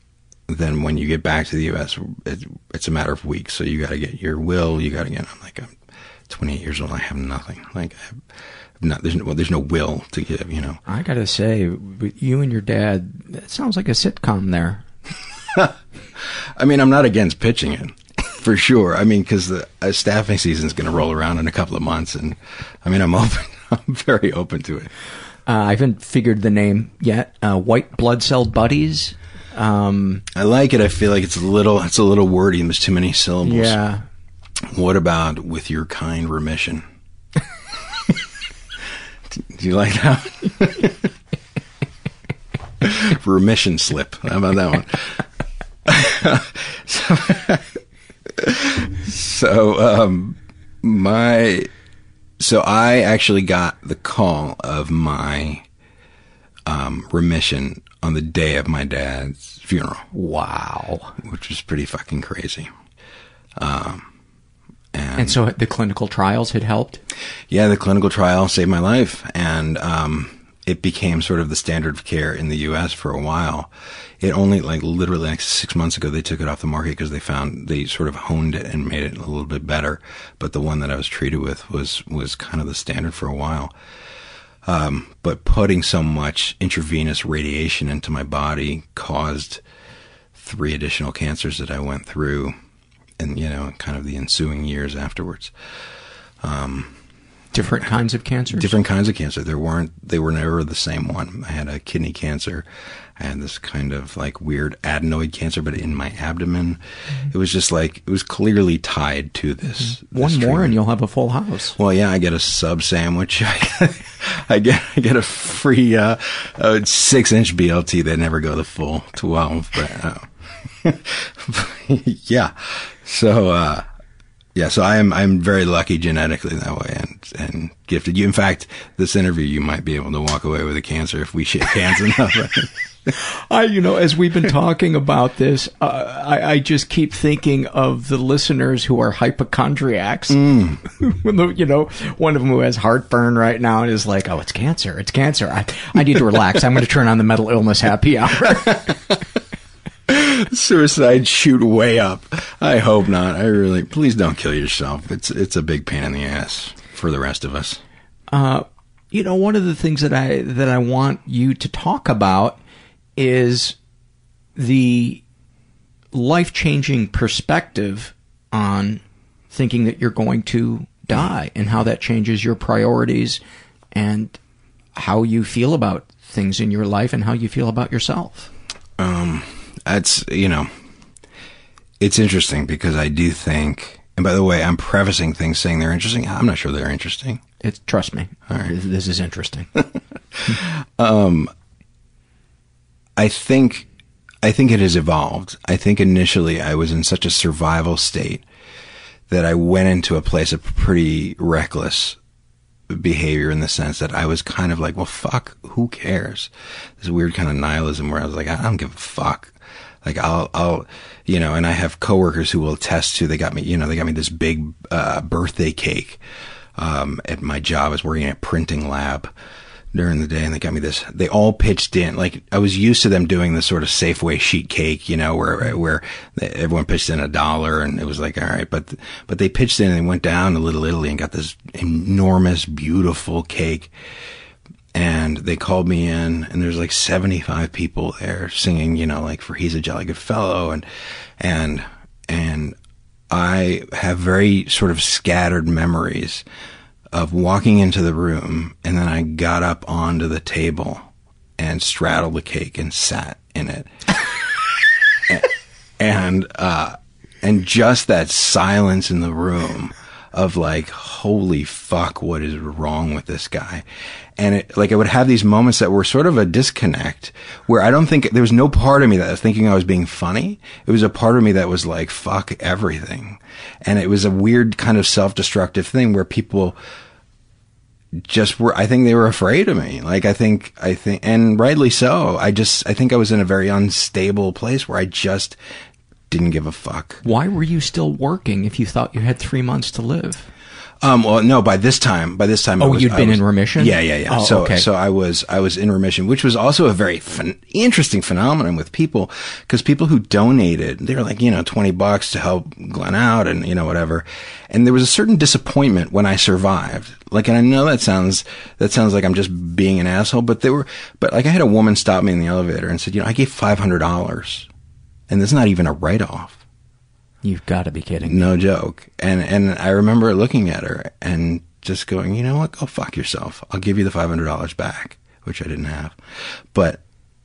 then when you get back to the U.S., it, it's a matter of weeks. So you got to get your will. You got to get. I'm like, I'm, 28 years old, I have nothing. Like, I have not, there's no, well, there's no will to give, you know. I gotta say, you and your dad, that sounds like a sitcom there. I mean, I'm not against pitching it. For sure. I mean, because the uh, staffing is going to roll around in a couple of months, and I mean, I'm open. I'm very open to it. Uh, I haven't figured the name yet. Uh, White blood cell buddies. Um, I like it. I feel like it's a little. It's a little wordy. and There's too many syllables. Yeah. What about with your kind remission? Do you like that? remission slip. How about that one? so, so um, my so I actually got the call of my um, remission on the day of my dad's funeral. Wow, which was pretty fucking crazy. Um, and, and, so the clinical trials had helped. Yeah, the clinical trial saved my life, and um, it became sort of the standard of care in the U.S. for a while. It only, like, literally, like six months ago, they took it off the market because they found they sort of honed it and made it a little bit better. But the one that I was treated with was was kind of the standard for a while. Um, but putting so much intravenous radiation into my body caused three additional cancers that I went through, and you know, kind of the ensuing years afterwards. Um, different kinds of cancers. Different kinds of cancer. There weren't. They were never the same one. I had a kidney cancer. I had this kind of like weird adenoid cancer, but in my abdomen. Mm-hmm. It was just like it was clearly tied to this. Mm-hmm. One more, and you'll have a full house. Well, yeah, I get a sub sandwich. I get I get a free uh, uh, six inch BLT. They never go the full twelve, but uh, yeah. So uh, yeah, so I am I'm very lucky genetically that way and and gifted. You, in fact, this interview you might be able to walk away with a cancer if we shake hands enough. I, you know, as we've been talking about this, uh, I, I, just keep thinking of the listeners who are hypochondriacs. Mm. you know, one of them who has heartburn right now and is like, "Oh, it's cancer! It's cancer! I, I need to relax. I'm going to turn on the mental illness happy hour." suicide shoot way up. I hope not. I really please don't kill yourself. It's it's a big pain in the ass for the rest of us. Uh, you know, one of the things that I that I want you to talk about is the life changing perspective on thinking that you're going to die and how that changes your priorities and how you feel about things in your life and how you feel about yourself. Um, that's you know, it's interesting because I do think. And by the way, I'm prefacing things saying they're interesting. I'm not sure they're interesting. It's trust me. All right, this is interesting. um, I think, I think it has evolved. I think initially I was in such a survival state that I went into a place of pretty reckless behavior in the sense that I was kind of like, well, fuck, who cares? This weird kind of nihilism where I was like, I don't give a fuck. Like I'll, I'll, you know, and I have coworkers who will attest to, they got me, you know, they got me this big, uh, birthday cake, um, at my job. I was working at a printing lab during the day and they got me this, they all pitched in. Like I was used to them doing this sort of Safeway sheet cake, you know, where, where everyone pitched in a dollar and it was like, all right, but, but they pitched in and went down to Little Italy and got this enormous, beautiful cake and they called me in and there's like 75 people there singing, you know, like for He's a Jolly Good Fellow and, and, and I have very sort of scattered memories of walking into the room and then I got up onto the table and straddled the cake and sat in it. and, and, uh, and just that silence in the room of like, holy fuck, what is wrong with this guy? And it, like, I would have these moments that were sort of a disconnect where I don't think there was no part of me that was thinking I was being funny. It was a part of me that was like, fuck everything. And it was a weird kind of self-destructive thing where people, just were I think they were afraid of me. Like I think I think and rightly so. I just I think I was in a very unstable place where I just didn't give a fuck. Why were you still working if you thought you had three months to live? Um, well, no, by this time, by this time, I Oh, was- you'd I been was- in remission? Yeah, yeah, yeah. Oh, so, okay. so I was, I was in remission, which was also a very interesting phenomenon with people, because people who donated, they were like, you know, 20 bucks to help Glenn out and, you know, whatever. And there was a certain disappointment when I survived. Like, and I know that sounds, that sounds like I'm just being an asshole, but there were, but like I had a woman stop me in the elevator and said, you know, I gave $500 and there's not even a write off. You've got to be kidding. No joke. And and I remember looking at her and just going, you know what? Go fuck yourself. I'll give you the five hundred dollars back, which I didn't have. But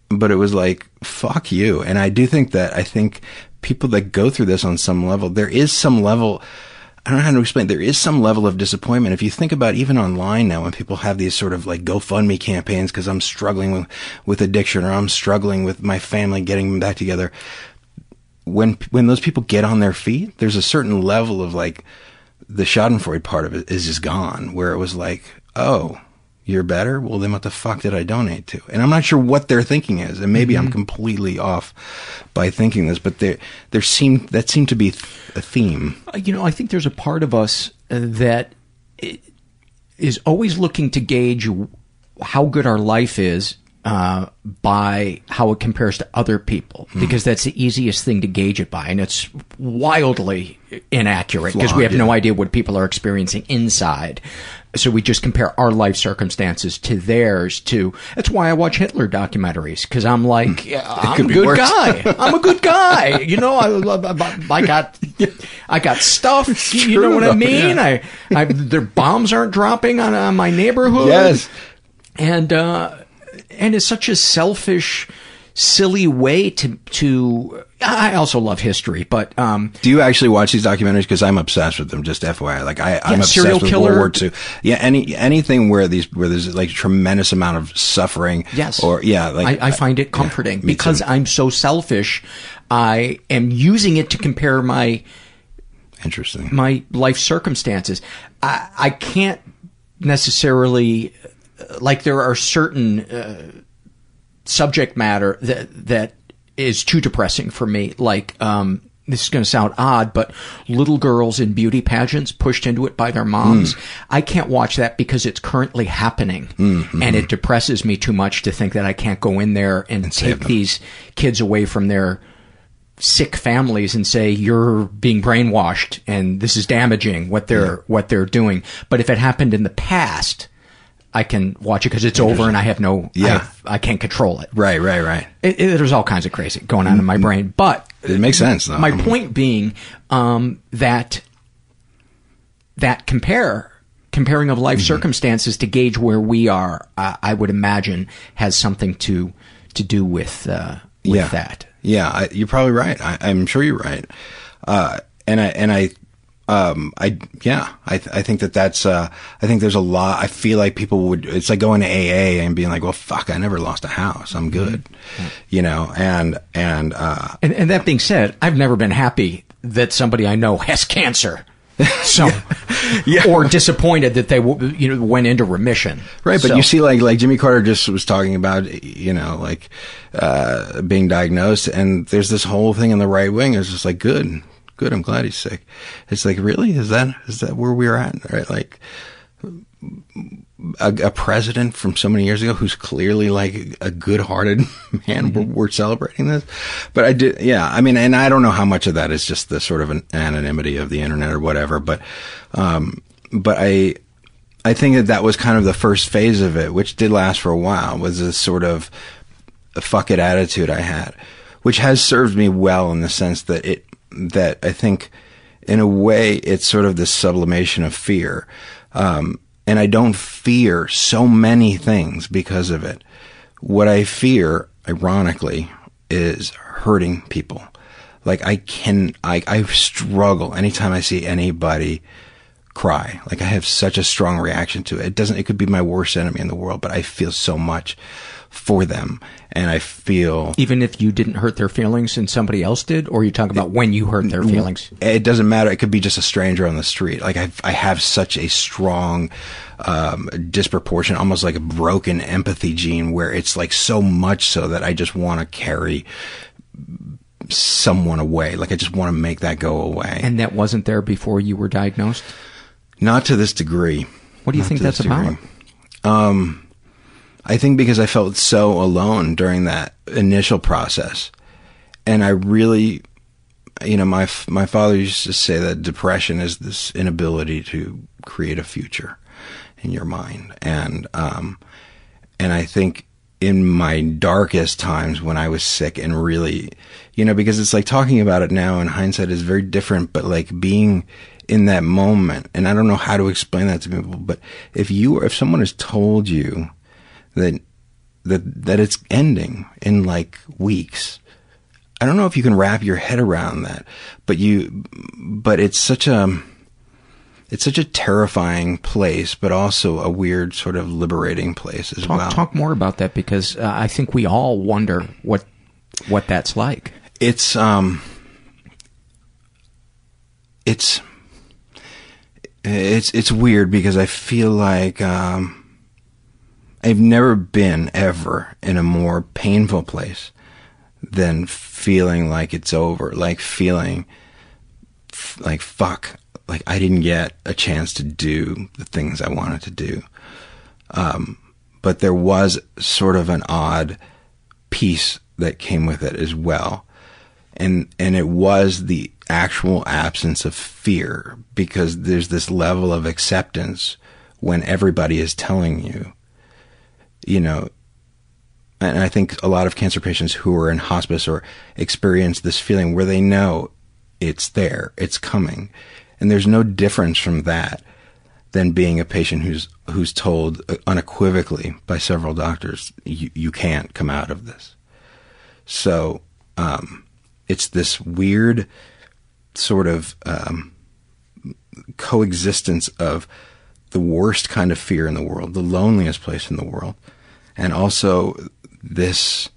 but it was like fuck you. And I do think that I think people that go through this on some level, there is some level. I don't know how to explain. There is some level of disappointment. If you think about even online now, when people have these sort of like GoFundMe campaigns because I'm struggling with, with addiction or I'm struggling with my family getting back together, when when those people get on their feet, there's a certain level of like the Schadenfreude part of it is just gone, where it was like, oh, you're better. Well, then what the fuck did I donate to? And I'm not sure what their thinking is, and maybe I'm completely off by thinking this, but there there seemed that seemed to be a theme. Uh, You know, I think there's a part of us uh, that is always looking to gauge how good our life is uh, by how it compares to other people, because that's the easiest thing to gauge it by, and it's wildly inaccurate because we have no idea what people are experiencing inside. So we just compare our life circumstances to theirs. To that's why I watch Hitler documentaries because I'm like, yeah, I'm a good worse. guy. I'm a good guy. You know, I love. I got, I got stuff. You know what I mean? yeah. I, I, their bombs aren't dropping on, on my neighborhood. Yes. and uh, and it's such a selfish, silly way to to. I also love history, but um, Do you actually watch these documentaries? Because I'm obsessed with them. Just FYI, like I, I'm Yeah, obsessed serial with killer. World War II. Yeah, any anything where these where there's like a tremendous amount of suffering. Yes. Or yeah, like I, I find it comforting me because too. I'm so selfish. I am using it to compare my interesting. my life circumstances. I, I can't necessarily like there are certain uh, subject matter that that is too depressing for me. Like um, this is going to sound odd, but little girls in beauty pageants pushed into it by their moms. I can't watch that because it's currently happening, and it depresses me too much to think that I can't go in there and, take these kids away from their sick families and say you're being brainwashed and this is damaging what they're what they're doing. But if it happened in the past, I can watch it because it's over and I have no I, Yeah. have- I can't control it. Right, right, right. It, it- there's all kinds of crazy going on in my brain, but It makes sense though. my point being um, that that compare comparing of life Mm-hmm. circumstances to gauge where we are, I, I would imagine has something to to do with uh, with yeah. that. Yeah, I, you're probably right. I, I'm sure you're right. Uh, and I and I, um, I yeah, I th- I think that that's uh, I think there's a lot. I feel like people would. It's like going to AA and being like, well, fuck, I never lost a house. I'm good, you know. And and uh, And, and that being said, I've never been happy that somebody I know has cancer. So, yeah. or disappointed that they you know went into remission. Right, but So- you see, like like Jimmy Carter just was talking about, you know, like uh, being diagnosed, and there's this whole thing in the right wing. It's just like, good, good. I'm glad he's sick. It's like, really, is that is that where we're at? Right, like a, a president from so many years ago who's clearly like a good-hearted man. We're, we're celebrating this, but I did, yeah. I mean, and I don't know how much of that is just the sort of an anonymity of the internet or whatever, but, um, but I, I think that that was kind of the first phase of it, which did last for a while. Was this sort of a fuck it attitude I had, which has served me well in the sense that it that I think, in a way, it's sort of the sublimation of fear, um, and I don't fear so many things because of it. What I fear, ironically, is hurting people. Like I can, I I struggle anytime I see anybody cry. Like I have such a strong reaction to it. It doesn't, it could be my worst enemy in the world, but I feel so much for them. And I feel even if you didn't hurt their feelings and somebody else did, or you talk about when you hurt their feelings. it doesn't matter. It could be just a stranger on the street. Like I, I have such a strong, um, disproportion, almost like a broken empathy gene where it's like so much so that I just want to carry someone away. Like I just want to make that go away. And that wasn't there before you were diagnosed? Not to this degree. What do you Not think that's this about? Um, I think because I felt so alone during that initial process, and I really, you know, my my father used to say that depression is this inability to create a future in your mind, and um, and I think in my darkest times when I was sick and really, you know, because it's like talking about it now in hindsight is very different, but like being in that moment, and I don't know how to explain that to people, but if you, or if someone has told you that, that, that it's ending in like weeks, I don't know if you can wrap your head around that, but you, but it's such a, it's such a terrifying place, but also a weird sort of liberating place as Talk, well. talk more about that because uh, I think we all wonder what what that's like. It's um, it's it's it's weird because I feel like um, I've never been ever in a more painful place than feeling like it's over, like feeling f- like fuck, like I didn't get a chance to do the things I wanted to do. Um, but there was sort of an odd peace that came with it as well. And, and it was the actual absence of fear because there's this level of acceptance when everybody is telling you, you know, and I think a lot of cancer patients who are in hospice or experience this feeling where they know it's there, it's coming. And there's no difference from that than being a patient who's who's told unequivocally by several doctors you, you can't come out of this. So um, it's this weird sort of um, coexistence of the worst kind of fear in the world, the loneliest place in the world, and also this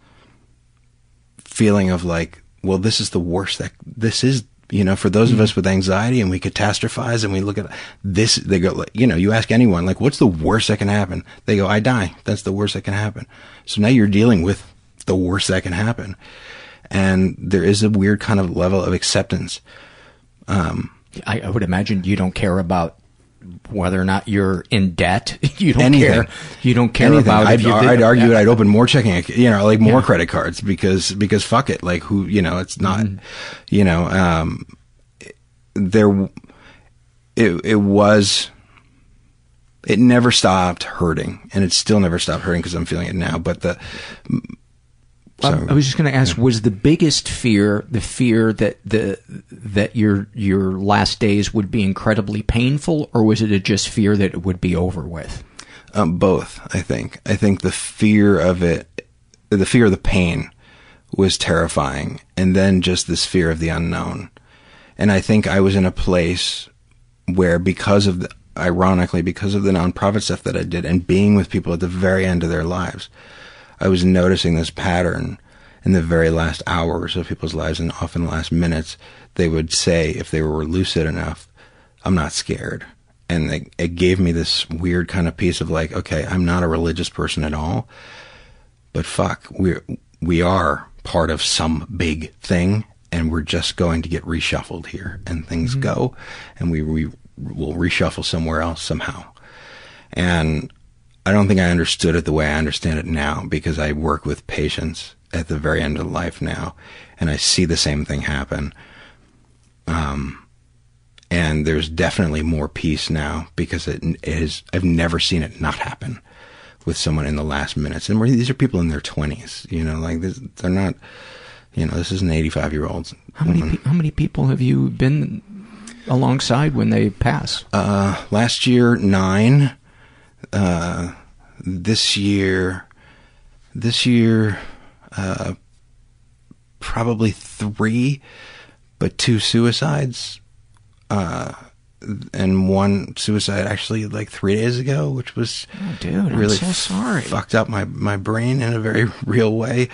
feeling of like, well, this is the worst that this is you know, for those of us with anxiety and we catastrophize and we look at this, they go, you know, you ask anyone, like, what's the worst that can happen? They go, I die. That's the worst that can happen. So now you're dealing with the worst that can happen. And there is a weird kind of level of acceptance. Um, I, I would imagine you don't care about whether or not you're in debt. You don't Anything. care. You don't care anything. about. I'd, if you I'd argue that I'd open more checking, you know, like more Yeah. credit cards because because fuck it, like who, you know, it's not, you know, um, there, it it was, it never stopped hurting, and it still never stopped hurting because I'm feeling it now. But the, Um, I was just going to ask: Was the biggest fear the fear that the that your your last days would be incredibly painful, or was it a just fear that it would be over with? Um, both, I think. I think the fear of it, the fear of the pain was terrifying. And then just this fear of the unknown. And I think I was in a place where because of the, ironically, because of the nonprofit stuff that I did and being with people at the very end of their lives, I was noticing this pattern in the very last hours of people's lives and often the last minutes. They would say, if they were lucid enough, I'm not scared and it, it gave me this weird kind of piece of like, okay, I'm not a religious person at all, but fuck, we're we are part of some big thing, and we're just going to get reshuffled here, and things Mhm. go, and we we will reshuffle somewhere else somehow, and I don't think I understood it the way I understand it now because I work with patients at the very end of life now, and I see the same thing happen. Um, and there's definitely more peace now because it, it is I've never seen it not happen with someone in the last minutes and we're, these are people in their 20s you know like this, they're not you know this is an 85 year old How many pe- how many people have you been alongside when they pass? uh last year 9 uh this year this year uh probably 3 but two suicides uh, and one suicide actually like three days ago, which was Oh, dude, I'm really so sorry. fucked up my my brain in a very real way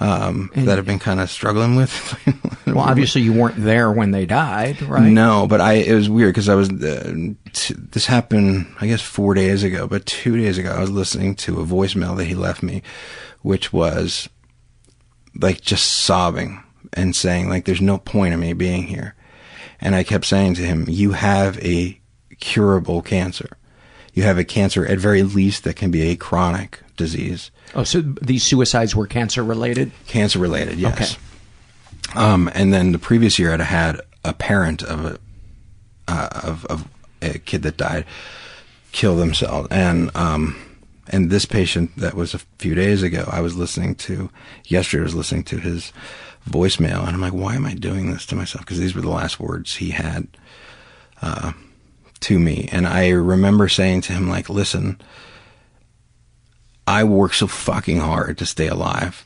um, that I've been kind of struggling with. Well, obviously you weren't there when they died, right? No, but I it was weird because I was uh, t- this happened I guess four days ago, but two days ago I was listening to a voicemail that he left me, which was like just sobbing and saying like, there's no point in me being here. And I kept saying to him, you have a curable cancer. You have a cancer at very least that can be a chronic disease. Oh, so these suicides were cancer related? Cancer related, yes. Okay. Um, and then the previous year, I'd had a parent of a uh, of, of a kid that died kill themselves, and um, and this patient that was a few days ago, I was listening to yesterday. I was listening to his voicemail, and I'm like, why am I doing this to myself? Because these were the last words he had uh, to me, and I remember saying to him, like, listen, I work so fucking hard to stay alive.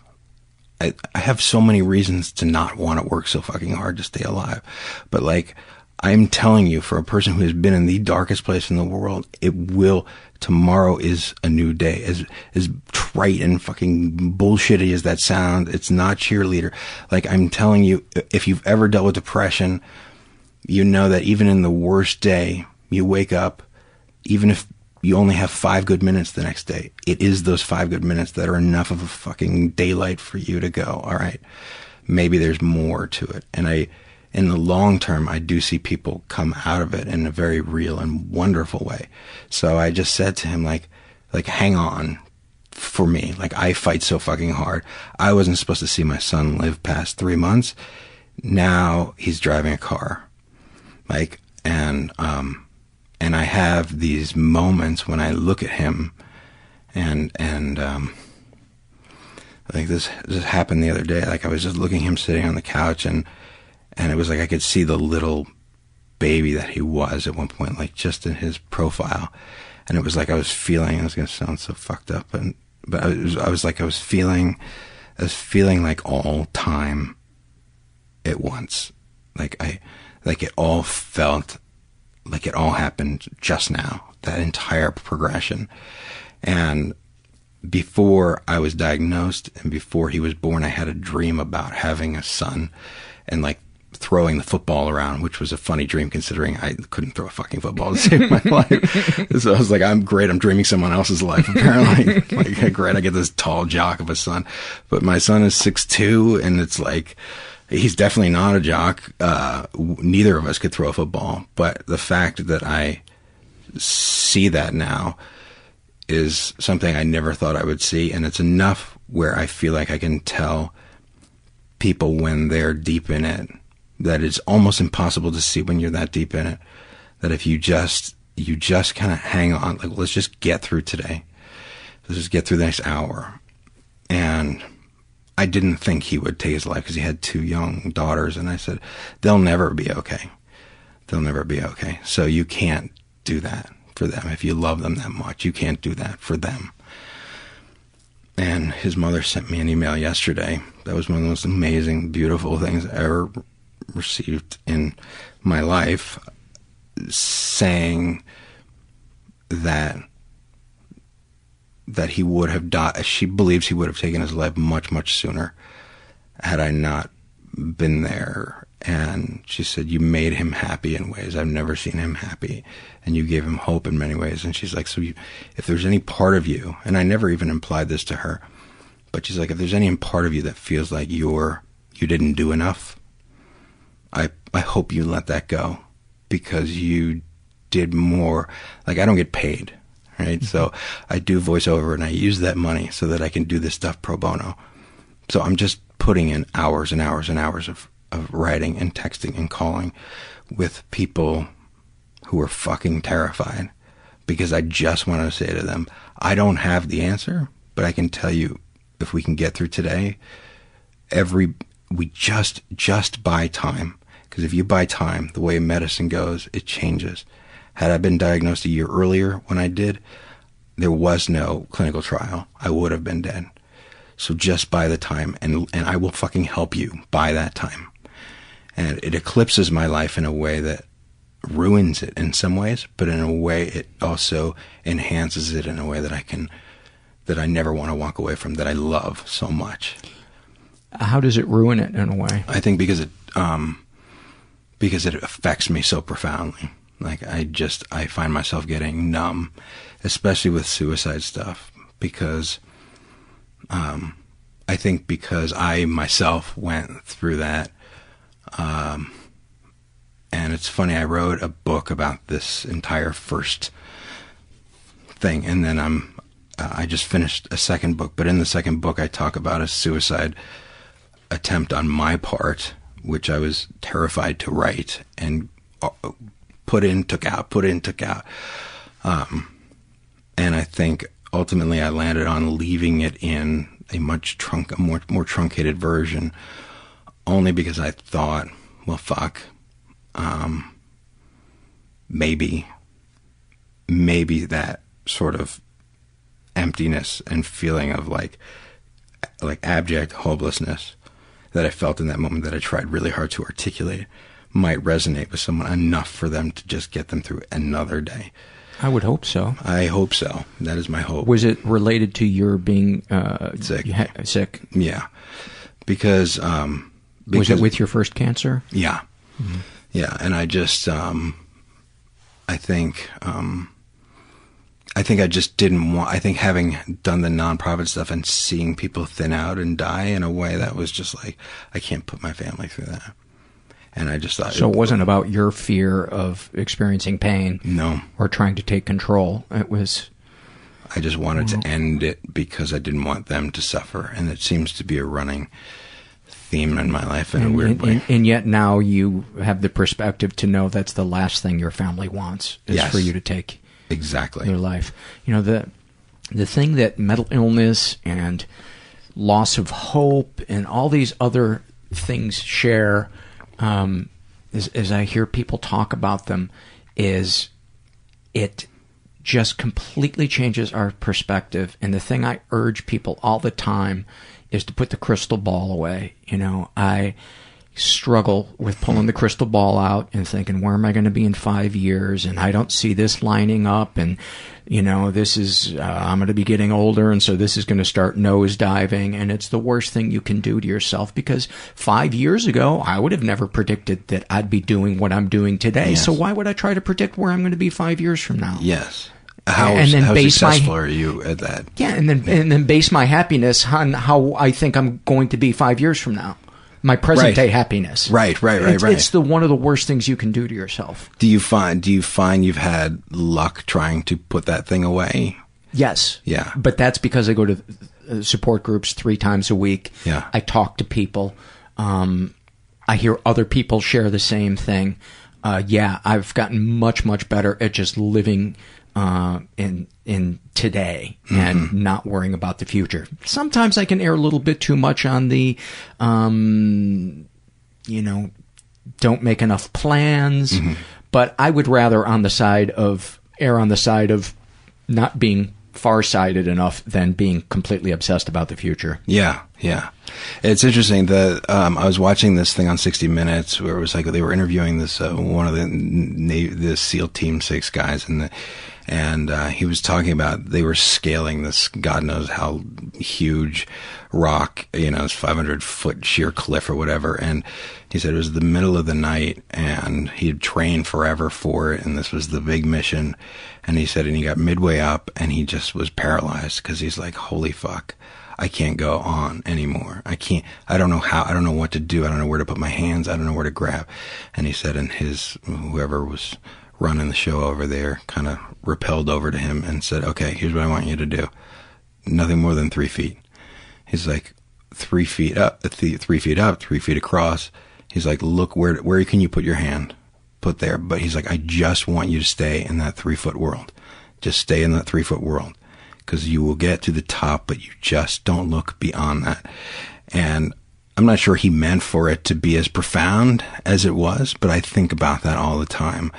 I, I have so many reasons to not want to work so fucking hard to stay alive, but like. I'm telling you, for a person who has been in the darkest place in the world, it will. Tomorrow is a new day. As as trite and fucking bullshitty as that sounds, it's not cheerleader. Like I'm telling you, if you've ever dealt with depression, you know that even in the worst day, you wake up, even if you only have five good minutes the next day, it is those five good minutes that are enough of a fucking daylight for you to go. All right, maybe there's more to it, and I in the long term, I do see people come out of it in a very real and wonderful way. So I just said to him, like, like, hang on for me. Like, I fight so fucking hard. I wasn't supposed to see my son live past three months. Now he's driving a car. Like, and, um, and I have these moments when I look at him and, and, um, like this, this happened the other day. Like I was just looking him sitting on the couch and, and it was like I could see the little baby that he was at one point, like just in his profile, and it was like I was feeling. I was to sound so fucked up, and but I was, I was like I was feeling, I was feeling like all time at once, like I, like it all felt like it all happened just now. That entire progression, and before I was diagnosed and before he was born, I had a dream about having a son, and like throwing the football around, which was a funny dream considering I couldn't throw a fucking football to save my life. so I was like, I'm great. I'm dreaming someone else's life, apparently. like, great. I get this tall jock of a son. But my son is six two, and it's like, he's definitely not a jock. Uh, neither of us could throw a football. But the fact that I see that now is something I never thought I would see. And it's enough where I feel like I can tell people when they're deep in it that it's almost impossible to see when you're that deep in it. That if you just you just kind of hang on, like let's just get through today. Let's just get through the next hour. And I didn't think he would take his life because he had two young daughters, and I said they'll never be okay. They'll never be okay. So you can't do that for them if you love them that much. You can't do that for them. And his mother sent me an email yesterday. That was one of the most amazing, beautiful things I ever received in my life saying that that he would have died she believes he would have taken his life much much sooner had I not been there. And she said you made him happy in ways I've never seen him happy and you gave him hope in many ways. And she's like so you, if there's any part of you and I never even implied this to her but she's like if there's any part of you that feels like you're you didn't do enough I, I hope you let that go because you did more. Like, I don't get paid, right? Mm-hmm. So I do voiceover and I use that money so that I can do this stuff pro bono. So I'm just putting in hours and hours and hours of, of writing and texting and calling with people who are fucking terrified because I just want to say to them, I don't have the answer, but I can tell you if we can get through today, every, we just, just buy time because if you buy time, the way medicine goes, it changes. Had I been diagnosed a year earlier when I did, there was no clinical trial. I would have been dead. So just buy the time and, and I will fucking help you buy that time. And it eclipses my life in a way that ruins it in some ways, but in a way it also enhances it in a way that I can, that I never want to walk away from, that I love so much. How does it ruin it in a way? I think because it, um, because it affects me so profoundly. Like I just I find myself getting numb, especially with suicide stuff because um, I think because I myself went through that. Um, and it's funny, I wrote a book about this entire first thing, and then I'm uh, I just finished a second book. But in the second book, I talk about a suicide attempt on my part, which I was terrified to write and uh, put in, took out, put in, took out. Um, and I think ultimately I landed on leaving it in a much trunk, a more more truncated version, only because I thought, well, fuck, um, maybe, maybe that sort of emptiness and feeling of like, like abject hopelessness that I felt in that moment that I tried really hard to articulate might resonate with someone enough for them to just get them through another day. I would hope so. I hope so. That is my hope. Was it related to your being uh, sick? Ha- sick. Yeah, because, um, because was it with your first cancer? Yeah, mm-hmm. yeah, and I just, um, I think, um, I think I just didn't want. I think having done the nonprofit stuff and seeing people thin out and die in a way that was just like I can't put my family through that. And I just thought so. It wasn't about your fear of experiencing pain, no, or trying to take control. It was. I just wanted to mm. end it because I didn't want them to suffer, and it seems to be a running theme in my life in and, a weird and, way. And, and, yet now you have the perspective to know that's the last thing your family wants is yes. for you to take exactly their life. You know the the thing that mental illness and loss of hope and all these other things share um, as, as I hear people talk about them, is it just completely changes our perspective. And the thing I urge people all the time is to put the crystal ball away. You know, I struggle with pulling the crystal ball out and thinking, where am I going to be in five years? And I don't see this lining up. And, you know, this is, uh, I'm going to be getting older. And so this is going to start nose diving. And it's the worst thing you can do to yourself because five years ago, I would have never predicted that I'd be doing what I'm doing today. Yes. So why would I try to predict where I'm going to be five years from now? Yes. How, and then how base successful my, are you at that? Yeah, and then and then base my happiness on how I think I'm going to be five years from now my present Right. day happiness. Right, right, right, it's, right. It's the one of the worst things you can do to yourself. Do you find do you find you've had luck trying to put that thing away? Yes. Yeah. But that's because I go to uh, support groups three times a week. Yeah. I talk to people. Um, I hear other people share the same thing. Uh, yeah, I've gotten much, much better at just living uh, in in today and Mm-hmm. not worrying about the future. Sometimes I can err a little bit too much on the, um, you know, don't make enough plans. Mm-hmm. But I would rather on the side of err on the side of not being far-sighted enough than being completely obsessed about the future. Yeah, yeah. It's interesting that um, I was watching this thing on 60 Minutes where it was like they were interviewing this uh, one of the the SEAL Team Six guys, and the, and uh, he was talking about they were scaling this God knows how huge rock, you know, this 500 foot sheer cliff or whatever, and he said it was the middle of the night and he had trained forever for it, and this was the big mission. And he said, and he got midway up and he just was paralyzed because he's like, holy fuck. I can't go on anymore. I can't, I don't know how, I don't know what to do. I don't know where to put my hands. I don't know where to grab. And he said, and his, whoever was running the show over there kind of repelled over to him and said, okay, here's what I want you to do. Nothing more than three feet. He's like, three feet up, th- three feet up, three feet across. He's like, look, where, where can you put your hand? Put there. But he's like, I just want you to stay in that three foot world. Just stay in that three foot world because you will get to the top, but you just don't look beyond that. And I'm not sure he meant for it to be as profound as it was, but I think about that all the time,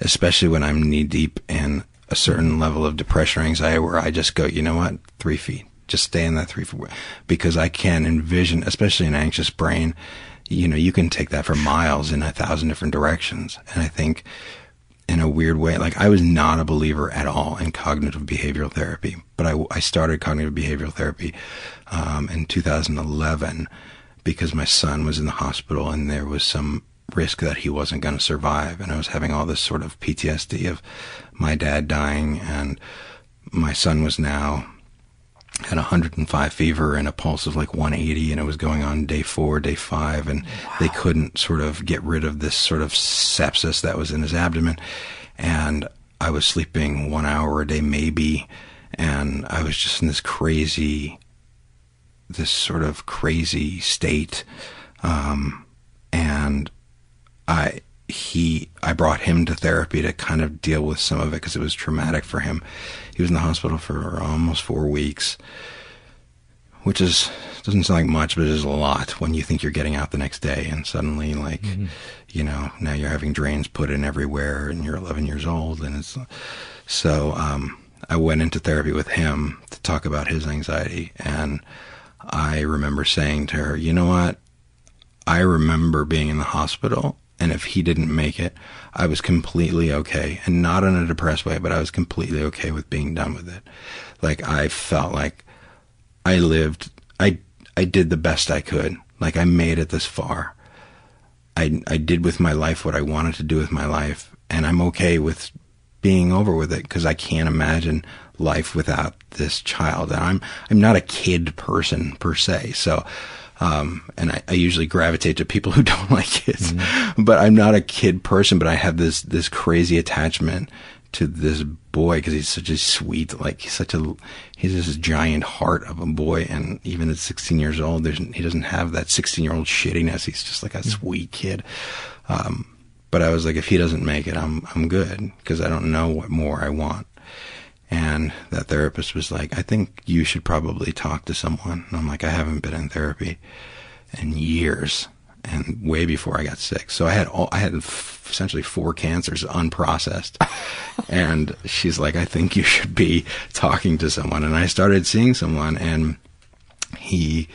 especially when I'm knee deep in a certain level of depression or anxiety where I just go, you know what? Three feet. Just stay in that three feet because I can envision, especially an anxious brain, you know, you can take that for miles in a thousand different directions. And I think in a weird way. Like I was not a believer at all in cognitive behavioral therapy, but I, I started cognitive behavioral therapy um, in 2011 because my son was in the hospital and there was some risk that he wasn't going to survive, and I was having all this sort of PTSD of my dad dying and my son was now had 105 fever and a pulse of like 180 and it was going on day four, day five, and wow. they couldn't sort of get rid of this sort of sepsis that was in his abdomen. And I was sleeping one hour a day, maybe, and I was just in this crazy, this sort of crazy state. Um, and I, he, I brought him to therapy to kind of deal with some of it because it was traumatic for him. He was in the hospital for almost four weeks, which is doesn't sound like much, but it is a lot when you think you're getting out the next day and suddenly like, mm-hmm. you know, now you're having drains put in everywhere and you're 11 years old and it's so. Um, I went into therapy with him to talk about his anxiety and I remember saying to her, you know what? I remember being in the hospital and if he didn't make it, I was completely okay. And not in a depressed way, but I was completely okay with being done with it. Like I felt like I lived I I did the best I could. Like I made it this far. I I did with my life what I wanted to do with my life and I'm okay with being over with it because I can't imagine life without this child. And I'm I'm not a kid person per se. So um, and I, I, usually gravitate to people who don't like kids, mm-hmm. but I'm not a kid person, but I have this, this crazy attachment to this boy because he's such a sweet, like he's such a, he's this giant heart of a boy. And even at 16 years old, there's, he doesn't have that 16 year old shittiness. He's just like a sweet kid. Um, but I was like, if he doesn't make it, I'm, I'm good because I don't know what more I want. And that therapist was like, I think you should probably talk to someone. And I'm like, I haven't been in therapy in years and way before I got sick. So I had all, I had f- essentially four cancers unprocessed. and she's like, I think you should be talking to someone. And I started seeing someone and he,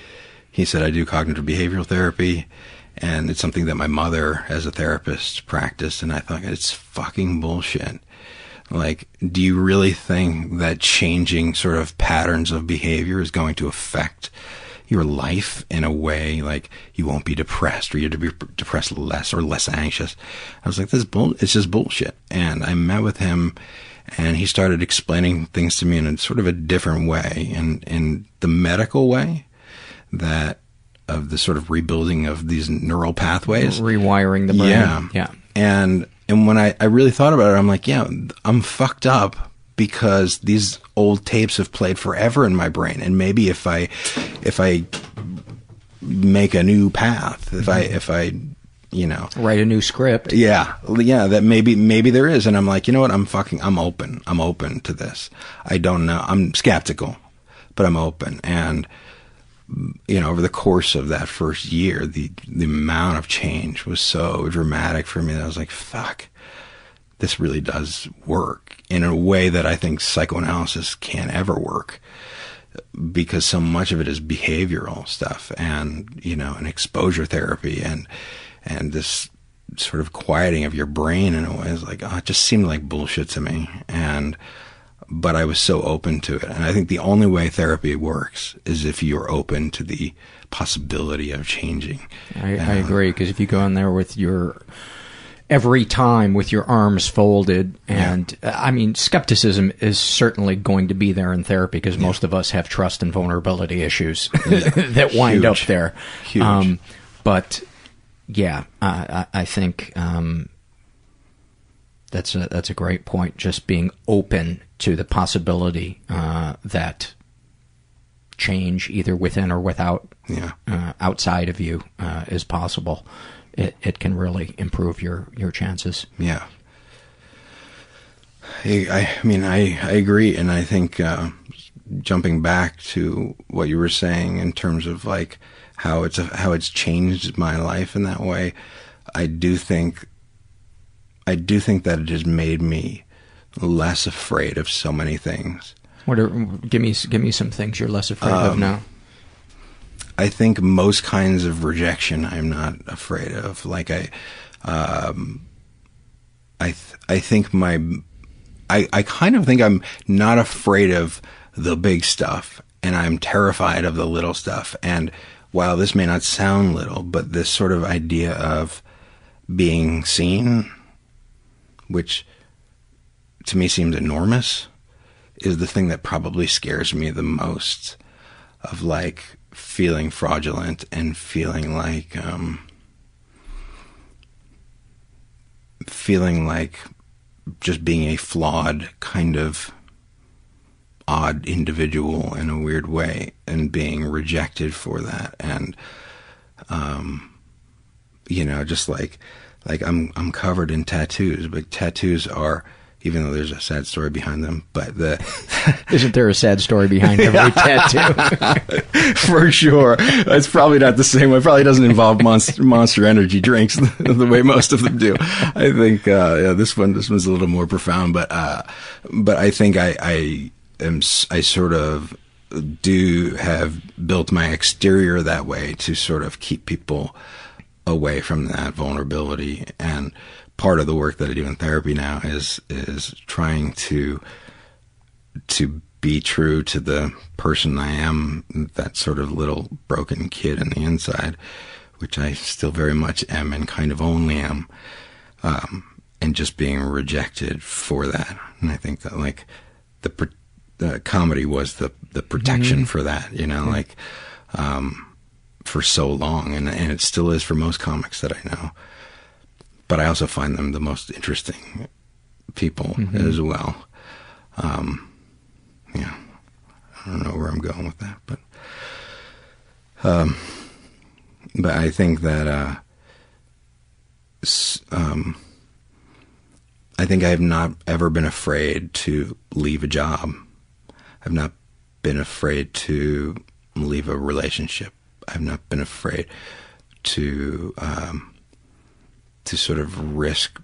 he said, I do cognitive behavioral therapy and it's something that my mother as a therapist practiced. And I thought it's fucking bullshit. Like, do you really think that changing sort of patterns of behavior is going to affect your life in a way like you won't be depressed or you're to be depressed less or less anxious? I was like, this bull, it's just bullshit. And I met with him and he started explaining things to me in a sort of a different way and in the medical way that of the sort of rebuilding of these neural pathways, rewiring the brain. Yeah. Yeah. And and when I, I really thought about it, I'm like, yeah, I'm fucked up because these old tapes have played forever in my brain. And maybe if I, if I make a new path, if I, if I, you know, write a new script. Yeah. Yeah. That maybe, maybe there is. And I'm like, you know what? I'm fucking, I'm open. I'm open to this. I don't know. I'm skeptical, but I'm open. And, you know, over the course of that first year, the the amount of change was so dramatic for me that I was like, "Fuck, this really does work in a way that I think psychoanalysis can't ever work." Because so much of it is behavioral stuff, and you know, and exposure therapy, and and this sort of quieting of your brain in a way is like, oh, it just seemed like bullshit to me, and but I was so open to it. And I think the only way therapy works is if you're open to the possibility of changing. I, I agree because if you go in there with your every time with your arms folded and yeah. I mean skepticism is certainly going to be there in therapy because yeah. most of us have trust and vulnerability issues that wind Huge. up there. Huge. Um, but yeah, I, I think um, that's a that's a great point. Just being open to the possibility uh, that change, either within or without, yeah. uh, outside of you, uh, is possible. It it can really improve your your chances. Yeah. I, I mean, I, I agree, and I think uh, jumping back to what you were saying in terms of like how it's a, how it's changed my life in that way, I do think I do think that it has made me less afraid of so many things. What are give me give me some things you're less afraid um, of now? I think most kinds of rejection I'm not afraid of. Like I, um, I th- I think my I I kind of think I'm not afraid of the big stuff, and I'm terrified of the little stuff. And while this may not sound little, but this sort of idea of being seen which to me seems enormous, is the thing that probably scares me the most. of like feeling fraudulent and feeling like um, feeling like just being a flawed kind of odd individual in a weird way and being rejected for that and um you know just like like I'm I'm covered in tattoos but tattoos are even though there's a sad story behind them but the isn't there a sad story behind every tattoo? For sure. It's probably not the same it probably doesn't involve monster monster energy drinks the way most of them do. I think uh yeah this one this one's a little more profound but uh but I think I I am I sort of do have built my exterior that way to sort of keep people away from that vulnerability. And part of the work that I do in therapy now is is trying to to be true to the person I am that sort of little broken kid in the inside which I still very much am and kind of only am um, and just being rejected for that. And I think that like the the comedy was the the protection mm-hmm. for that, you know, like um, for so long, and and it still is for most comics that I know. But I also find them the most interesting people mm-hmm. as well. Um, yeah, I don't know where I'm going with that, but um, but I think that uh, um, I think I have not ever been afraid to leave a job I've not been afraid to leave a relationship. I've not been afraid to um, to sort of risk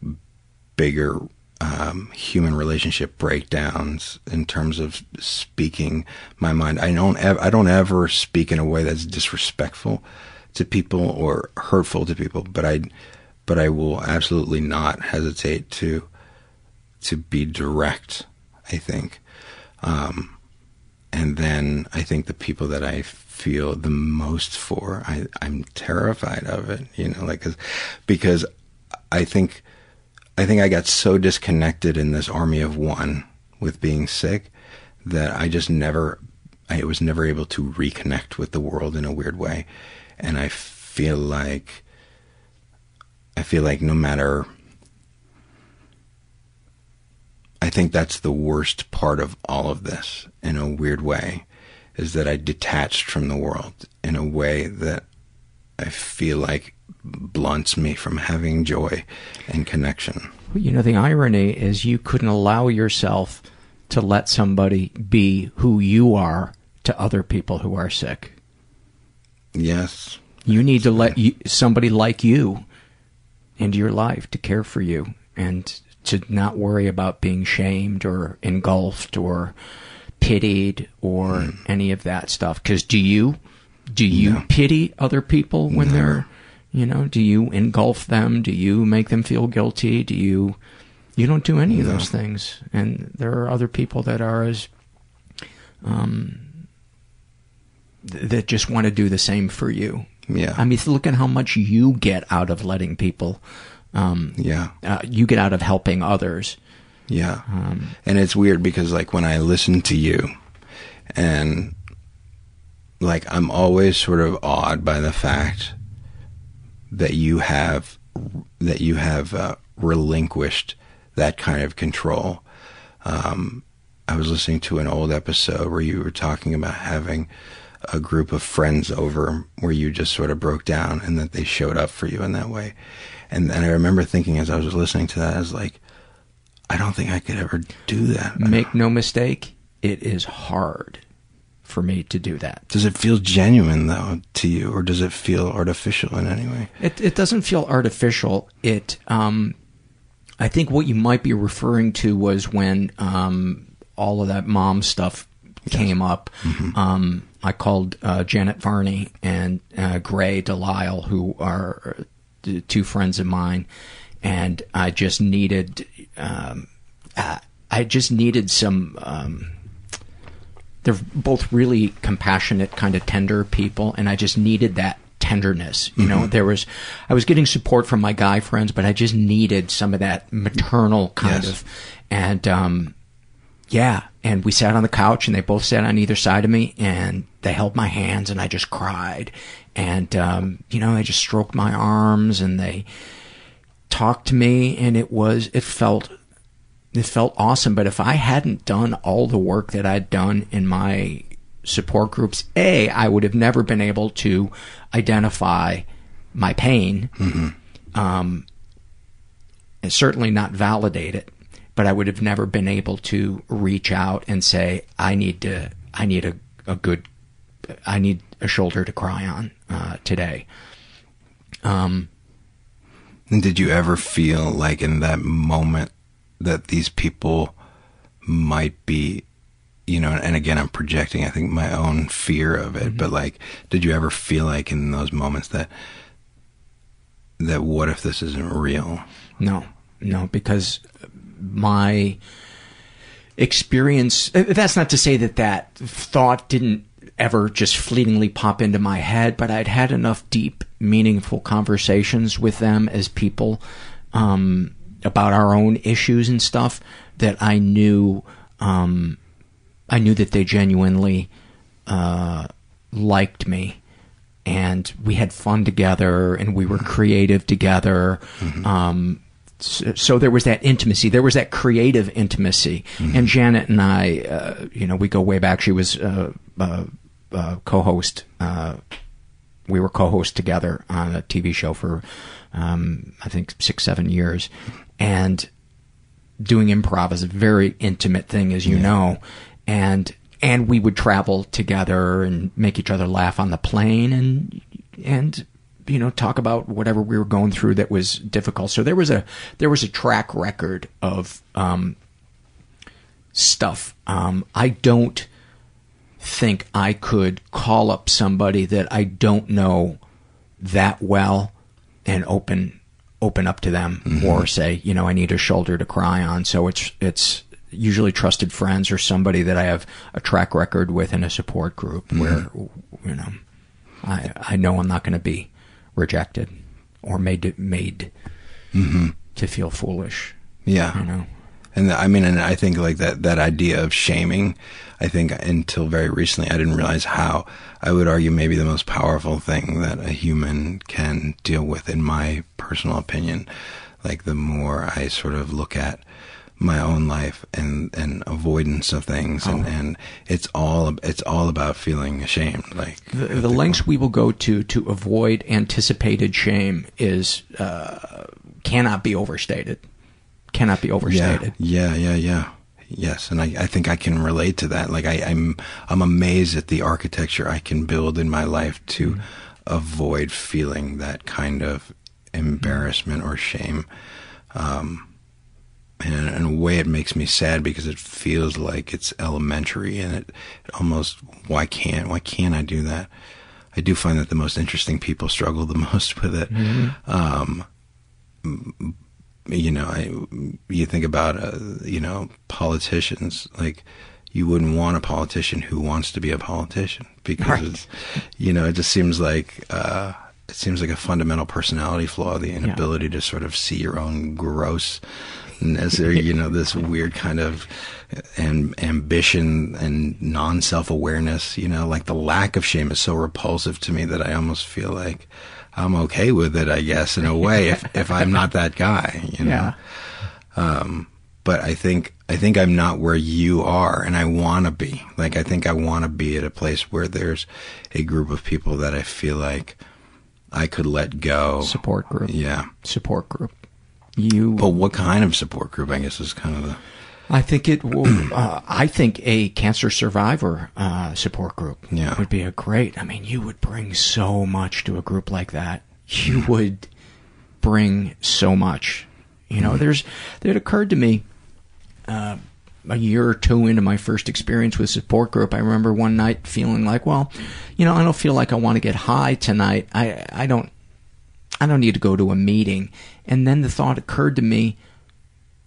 bigger um, human relationship breakdowns in terms of speaking my mind. I don't ev- I don't ever speak in a way that's disrespectful to people or hurtful to people, but I but I will absolutely not hesitate to to be direct. I think. Um, and then I think the people that I feel the most for, I, I'm terrified of it, you know, like, cause, because I think, I think I got so disconnected in this army of one with being sick that I just never, I was never able to reconnect with the world in a weird way. And I feel like, I feel like no matter I think that's the worst part of all of this in a weird way is that I detached from the world in a way that I feel like blunts me from having joy and connection. You know, the irony is you couldn't allow yourself to let somebody be who you are to other people who are sick. Yes. You need to let you, somebody like you into your life to care for you and to not worry about being shamed or engulfed or pitied or mm. any of that stuff. Because do you do you no. pity other people when no. they're you know do you engulf them? Do you make them feel guilty? Do you you don't do any no. of those things? And there are other people that are as um th- that just want to do the same for you. Yeah. I mean, look at how much you get out of letting people um, yeah. Uh, you get out of helping others. Yeah. Um, and it's weird because like when I listen to you and like I'm always sort of awed by the fact that you have that you have uh, relinquished that kind of control. Um, I was listening to an old episode where you were talking about having a group of friends over where you just sort of broke down and that they showed up for you in that way. And and I remember thinking as I was listening to that, I was like, I don't think I could ever do that. Make no mistake, it is hard for me to do that. Does it feel genuine though to you, or does it feel artificial in any way? It it doesn't feel artificial. It um, I think what you might be referring to was when um, all of that mom stuff yes. came up. Mm-hmm. Um, I called uh, Janet Varney and uh, Grey Delisle, who are two friends of mine, and I just needed, um, I just needed some. Um, they're both really compassionate, kind of tender people, and I just needed that tenderness. You know, mm-hmm. there was, I was getting support from my guy friends, but I just needed some of that maternal kind yes. of, and um, yeah, and we sat on the couch and they both sat on either side of me and they held my hands and I just cried. And, um, you know, they just stroked my arms and they talked to me and it was, it felt, it felt awesome. But if I hadn't done all the work that I'd done in my support groups, A, I would have never been able to identify my pain. Um, and certainly not validate it, but I would have never been able to reach out and say, I need to, I need a, a good, I need a shoulder to cry on, uh, today. Um, And did you ever feel like in that moment that these people might be, you know, and again, I'm projecting, I think, my own fear of it, mm-hmm. but like, did you ever feel like in those moments that, that what if this isn't real? No, no, because my experience, that's not to say that that thought didn't ever just fleetingly pop into my head, but I'd had enough deep, meaningful conversations with them as people, um, about our own issues and stuff that I knew, um, I knew that they genuinely, uh, liked me and we had fun together and we were creative together. Um, so, so there was that intimacy. There was that creative intimacy. And Janet and I, uh, you know, we go way back. She was uh, uh, uh, co-host. Uh, we were co-host together on a TV show for, um, I think, six, seven years. And doing improv is a very intimate thing, as you know. And and we would travel together and make each other laugh on the plane and and you know talk about whatever we were going through that was difficult so there was a there was a track record of um stuff um i don't think i could call up somebody that i don't know that well and open open up to them mm-hmm. or say you know i need a shoulder to cry on. So it's it's usually trusted friends or somebody that I have a track record with in a support group mm-hmm. where, you know, I, I know I'm not going to be rejected or made to, made mm-hmm. to feel foolish. Yeah. You know, And I mean, and I think like that, that idea of shaming, I think until very recently, I didn't realize how I would argue maybe the most powerful thing that a human can deal with, in my personal opinion. Like the more I sort of look at my own life and, and avoidance of things and, and it's all, it's all about feeling ashamed. Like the, the lengths we will go to to avoid anticipated shame is, uh, cannot be overstated. Cannot be overstated. Yeah, yeah, yeah, yeah. Yes, and I, I think I can relate to that. Like I, I'm I'm amazed at the architecture I can build in my life to avoid feeling that kind of embarrassment or shame. Um, and in a way, it makes me sad because it feels like it's elementary, and it, it almost why can't why can't I do that? I do find that the most interesting people struggle the most with it. Um, you know, I, you think about, uh, you know, politicians, like, you wouldn't want a politician who wants to be a politician because, Right. you know, it just seems like, uh, it seems like a fundamental personality flaw, the inability to sort of see your own grossness or, you know, this weird kind of and ambition and non self awareness, you know, like the lack of shame is so repulsive to me that I almost feel like I'm okay with it, I guess, in a way, if, if I'm not that guy, you know. Yeah. Um, but I think I think I'm not where you are, and I want to be. Like I think I want to be at a place where there's a group of people that I feel like I could let go. Support group. Yeah. Support group. You. But what kind of support group? I guess is kind of the. I think it will. Uh, I think a cancer survivor uh, support group Yeah. would be a great. I mean, you would bring so much to a group like that. You would bring so much. You know, there's. It occurred to me uh, a year or two into my first experience with support group. I remember one night feeling like, well, you know, I don't feel like I want to get high tonight. I I don't. I don't need to go to a meeting. And then the thought occurred to me,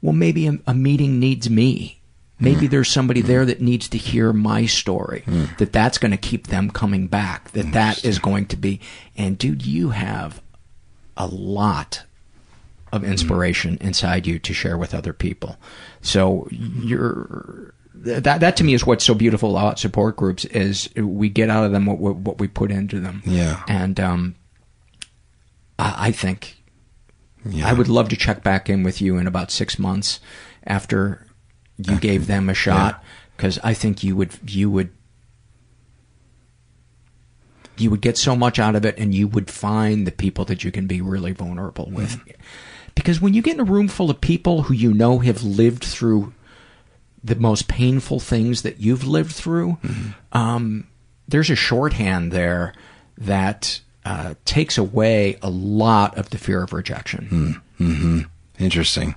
well, maybe a, a meeting needs me. Maybe hmm. there's somebody hmm. there that needs to hear my story. Hmm. That that's going to keep them coming back. That that is going to be. And dude, you have a lot of inspiration inside you to share with other people. So you're that that to me is what's so beautiful about support groups is we get out of them what what, what we put into them. Yeah. And um, I, I think Yeah. I would love to check back in with you in about six months after you gave them a shot because I think you would you would you would get so much out of it and you would find the people that you can be really vulnerable with. Because when you get in a room full of people who you know have lived through the most painful things that you've lived through, um, there's a shorthand there that uh, takes away a lot of the fear of rejection. Mm-hmm. Interesting.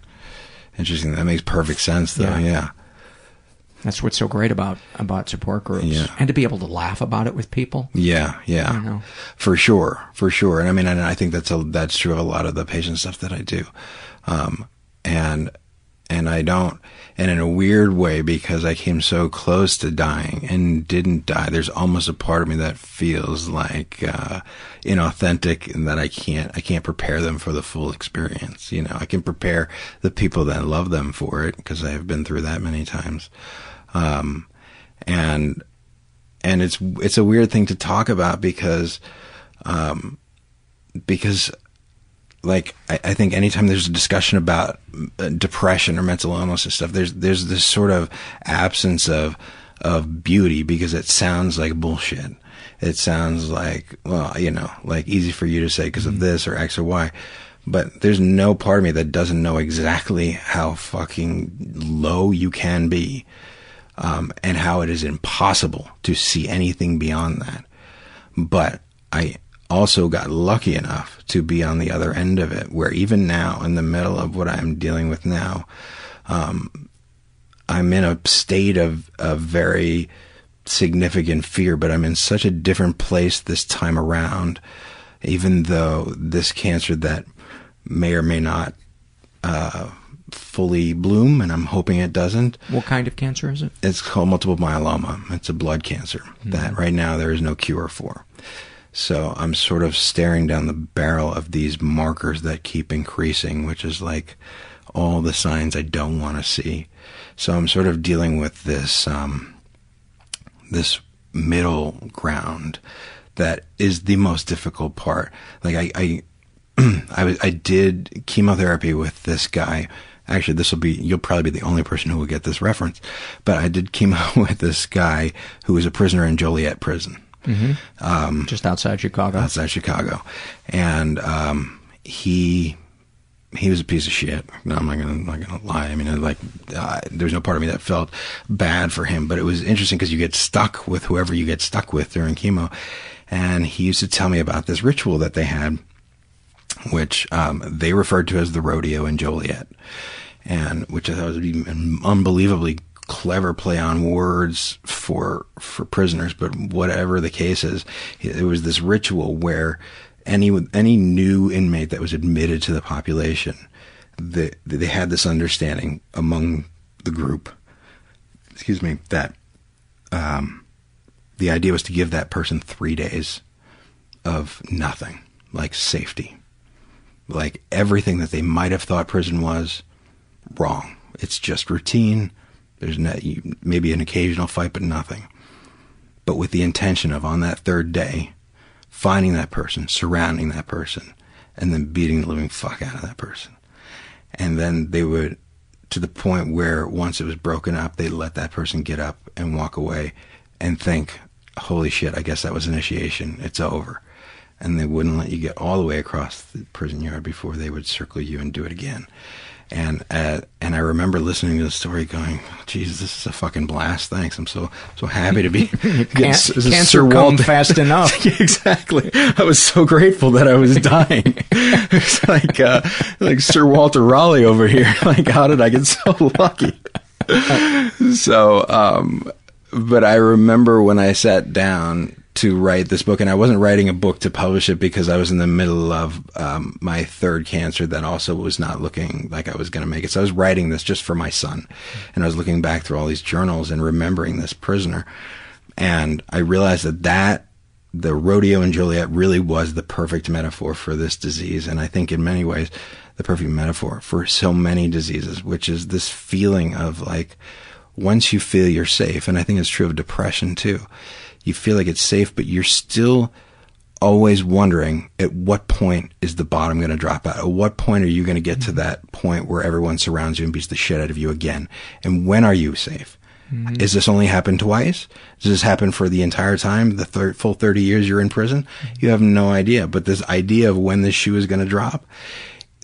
Interesting. That makes perfect sense, though. Yeah. Yeah. That's what's so great about about support groups, Yeah. and to be able to laugh about it with people. Yeah, yeah, for sure, for sure. And I mean, and I think that's a that's true of a lot of the patient stuff that I do, um, and and I don't, and in a weird way, because I came so close to dying and didn't die. There's almost a part of me that feels like uh, inauthentic, and that I can't I can't prepare them for the full experience. You know, I can prepare the people that love them for it because I have been through that many times. Um, and and it's it's a weird thing to talk about because um because like I, I think anytime there's a discussion about uh, depression or mental illness and stuff there's there's this sort of absence of of beauty because it sounds like bullshit. It sounds like well you know like easy for you to say because of this or x or y. But there's no part of me that doesn't know exactly how fucking low you can be um, and how it is impossible to see anything beyond that. But I also got lucky enough to be on the other end of it, where even now, in the middle of what I'm dealing with now, um, I'm in a state of, of very significant fear, but I'm in such a different place this time around, even though this cancer that may or may not uh, fully bloom, and I'm hoping it doesn't. What kind of cancer is it? It's called multiple myeloma. It's a blood cancer that right now there is no cure for. So I'm sort of staring down the barrel of these markers that keep increasing, which is like all the signs I don't want to see. So I'm sort of dealing with this um, this middle ground that is the most difficult part. Like I I I, was, I did chemotherapy with this guy. Actually, this will be you'll probably be the only person who will get this reference. But I did chemo with this guy who was a prisoner in Joliet prison, Mm-hmm. um, Just outside Chicago. outside Chicago, and um, he he was a piece of shit. No, I'm not gonna I'm not gonna lie. I mean, like, uh, there's no part of me that felt bad for him, but it was interesting because you get stuck with whoever you get stuck with during chemo. And he used to tell me about this ritual that they had, which um, they referred to as the rodeo in Joliet, and which I thought was an unbelievably clever play on words for for prisoners. But whatever the case is, it was this ritual where any any new inmate that was admitted to the population, they they had this understanding among the group. Excuse me, that um, the idea was to give that person three days of nothing, like safety, like everything that they might have thought prison was wrong. It's just routine. There's maybe an occasional fight, but nothing. But with the intention of on that third day, finding that person, surrounding that person, and then beating the living fuck out of that person. And then they would, to the point where once it was broken up, they'd let that person get up and walk away and think, holy shit, I guess that was initiation. It's over. And they wouldn't let you get all the way across the prison yard before they would circle you and do it again. And uh, and I remember listening to the story, going, "Jesus, this is a fucking blast! Thanks, I'm so so happy to be Yes, this is cancer come fast enough. exactly. I was so grateful that I was dying. it's like uh, like Sir Walter Raleigh over here. Like, how did I get so lucky? so, um, but I remember when I sat down to write this book, and I wasn't writing a book to publish it because I was in the middle of um, my third cancer that also was not looking like I was going to make it. So I was writing this just for my son, and I was looking back through all these journals and remembering this prisoner, and I realized that that the rodeo and Joliet really was the perfect metaphor for this disease, and I think in many ways the perfect metaphor for so many diseases, which is this feeling of like once you feel you're safe, and I think it's true of depression too, you feel like it's safe, but you're still always wondering at what point is the bottom going to drop out? At what point are you going to get to that point where everyone surrounds you and beats the shit out of you again? And when are you safe? Mm-hmm. Is this only happened twice? Does this happen for the entire time, the thir- full 30 years you're in prison? You have no idea. But this idea of when this shoe is going to drop,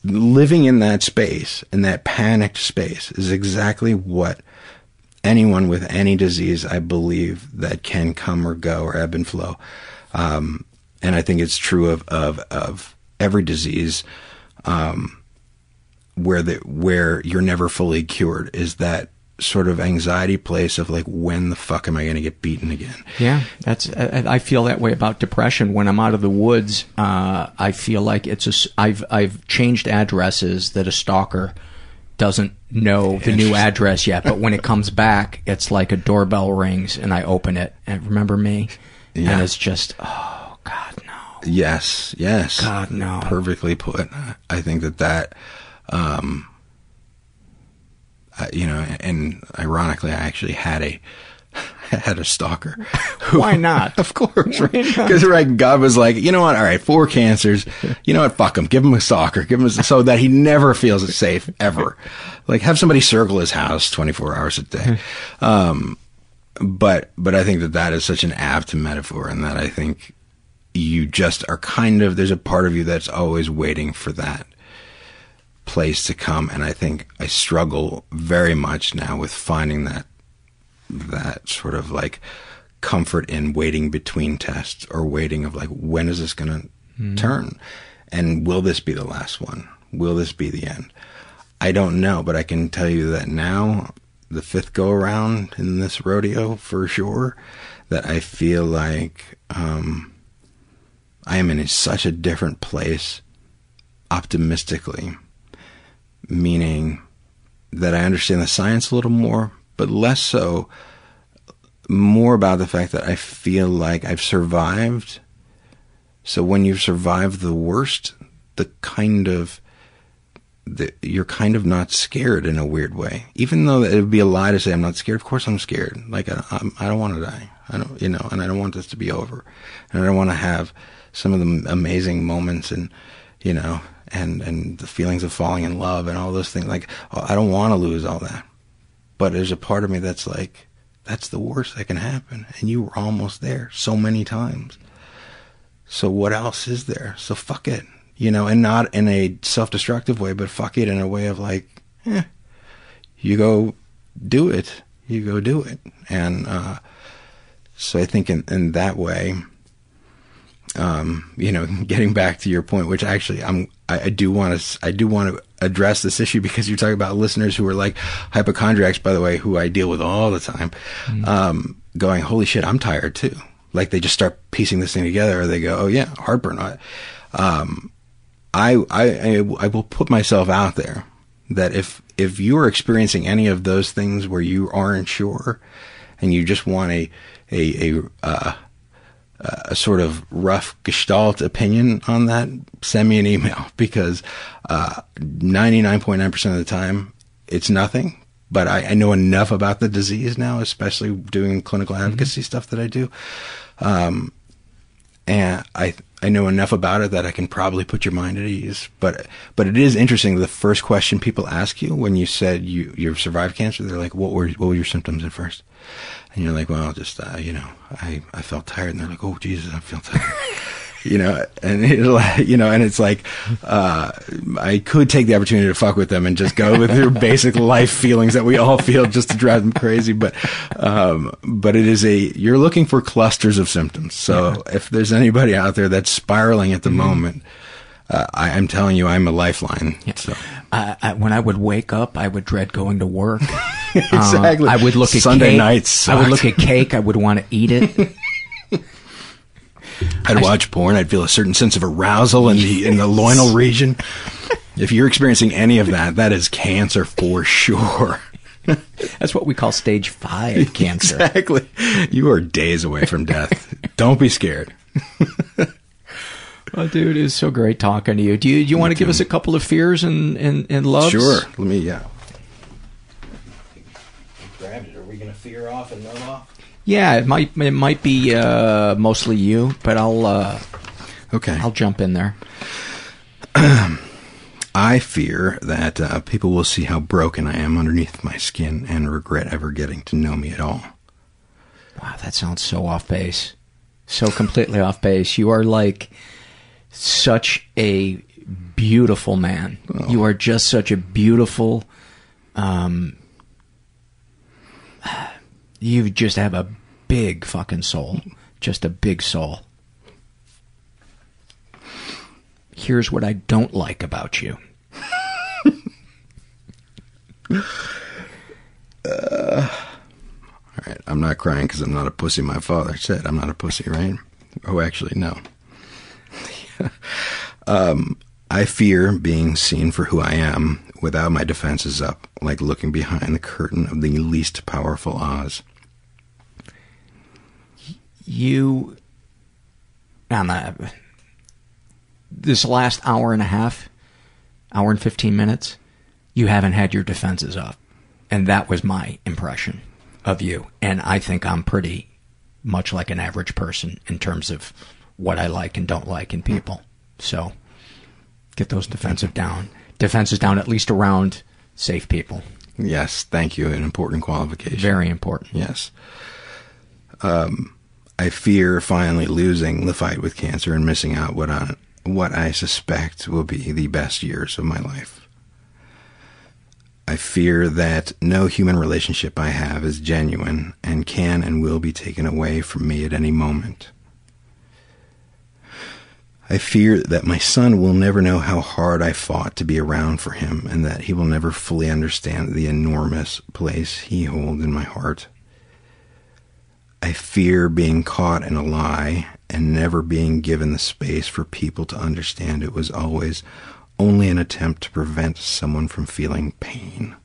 living in that space, in that panicked space, is exactly what anyone with any disease, I believe, that can come or go or ebb and flow. Um, and I think it's true of of, of every disease um, where the where you're never fully cured is that sort of anxiety place of like when the fuck am I going to get beaten again? Yeah, that's I, feel that way about depression. When I'm out of the woods, uh, I feel like it's a I've I've changed addresses that a stalker doesn't know the new address yet, but when it comes back, it's like a doorbell rings and I open it and remember me, yeah. and it's just oh God, no. Yes, yes. God, no. Perfectly put. I think that that, um, you know, and ironically, I actually had a had a stalker. Why not? of course, right? Because right, God was like, you know what? All right, four cancers. You know what? Fuck him. Give him a stalker. Give him a, so that he never feels safe ever. Like have somebody circle his house twenty four hours a day. Um, but but I think that that is such an apt metaphor, and that I think you just are kind of there's a part of you that's always waiting for that place to come and I think I struggle very much now with finding that that sort of like comfort in waiting between tests or waiting of like when is this going to mm. turn? And will this be the last one? Will this be the end? I don't know but I can tell you that now the fifth go around in this rodeo for sure that I feel like um I am in such a different place optimistically, meaning that I understand the science a little more, but less so, more about the fact that I feel like I've survived. So when you've survived the worst, the kind of the, you're kind of not scared in a weird way, even though it would be a lie to say I'm not scared. Of course, I'm scared. Like I, I'm, I don't want to die. I don't, you know, and I don't want this to be over, and I don't want to have some of the amazing moments and you know and and the feelings of falling in love and all those things like oh, I don't want to lose all that but there's a part of me that's like that's the worst that can happen. And you were almost there so many times. So what else is there? So fuck it. You know and not in a self-destructive way but fuck it in a way of like eh, you go do it. You go do it. And uh, so i think in, in that way um, you know, getting back to your point, which actually I'm, I, I do want to, I do want to address this issue because you're talking about listeners who are like hypochondriacs, by the way, who I deal with all the time, mm-hmm. um, going, holy shit, I'm tired too. Like they just start piecing this thing together or they go, oh yeah, heartburn. Um, I, I, I will put myself out there that if, if you are experiencing any of those things where you aren't sure and you just want a, a, a, uh, a sort of rough gestalt opinion on that, send me an email because uh, 99.9% of the time it's nothing. But I, I, know enough about the disease now, especially doing clinical mm-hmm. advocacy mm-hmm. stuff that I do. Um, and I I know enough about it that I can probably put your mind at ease. But but it is interesting. The first question people ask you when you said you you've survived cancer, they're like, "What were what were your symptoms at first? And you're like, well, just uh, you know, I I felt tired, and they're like, oh Jesus, I feel tired. you know, and it, you know, and it's like, uh, I could take the opportunity to fuck with them and just go with their basic life feelings that we all feel just to drive them crazy. But, um, but it is a, you're looking for clusters of symptoms. So yeah. if there's anybody out there that's spiraling at the mm-hmm. moment, uh, I, am telling you, I'm a lifeline. Yeah. So. Uh, I, when I would wake up, I would dread going to work. exactly. Uh, I would look at Sunday cake. nights. I would look at cake. I would want to eat it. I'd watch porn. I'd feel a certain sense of arousal in the in the loinal region. If you're experiencing any of that, that is cancer for sure. That's what we call stage five cancer. Exactly. You are days away from death. Don't be scared. Oh, dude, it's so great talking to you. Do you, do you want to give us a couple of fears and, and, and loves? Sure. Let me, yeah. grabbed it. Are we gonna fear off and run off? Yeah, it might it might be uh, mostly you, but I'll uh, Okay. I'll jump in there. I fear that uh, people will see how broken I am underneath my skin and regret ever getting to know me at all. Wow, that sounds so off base. So completely off base. You are like such a beautiful man. You are just such a beautiful um you just have a big fucking soul. Just a big soul. Here's what I don't like about you. Uh, all right, I'm not crying because I'm not a pussy. My father said I'm not a pussy, right? Oh, actually, no. um, I fear being seen for who I am without my defenses up, like looking behind the curtain of the least powerful Oz. You on the this last hour and a half, hour and 15 minutes, you haven't had your defenses up. And that was my impression of you. And I think I'm pretty much like an average person in terms of what I like and don't like in people. So get those defensive down. Defenses down at least around safe people. Yes, thank you. An important qualification. Very important. Yes. Um, I fear finally losing the fight with cancer and missing out what on what I suspect will be the best years of my life. I fear that no human relationship I have is genuine and can and will be taken away from me at any moment. I fear that my son will never know how hard I fought to be around for him and that he will never fully understand the enormous place he holds in my heart. I fear being caught in a lie and never being given the space for people to understand it was always only an attempt to prevent someone from feeling pain.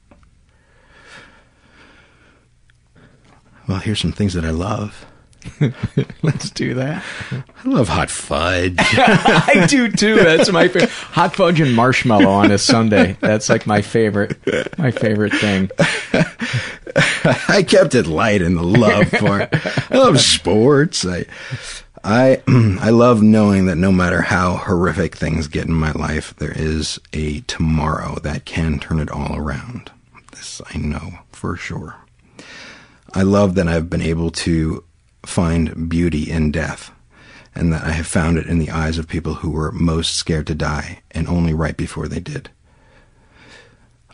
Well, here's some things that I love. Let's do that. I love hot fudge. I do too. That's my favorite. Hot fudge and marshmallow on a sundae. That's like my favorite, my favorite thing. I kept it light in the love part. I love sports. I, I, I love knowing that no matter how horrific things get in my life, there is a tomorrow that can turn it all around. This I know for sure. I love that I've been able to find beauty in death, and that I have found it in the eyes of people who were most scared to die, and only right before they did.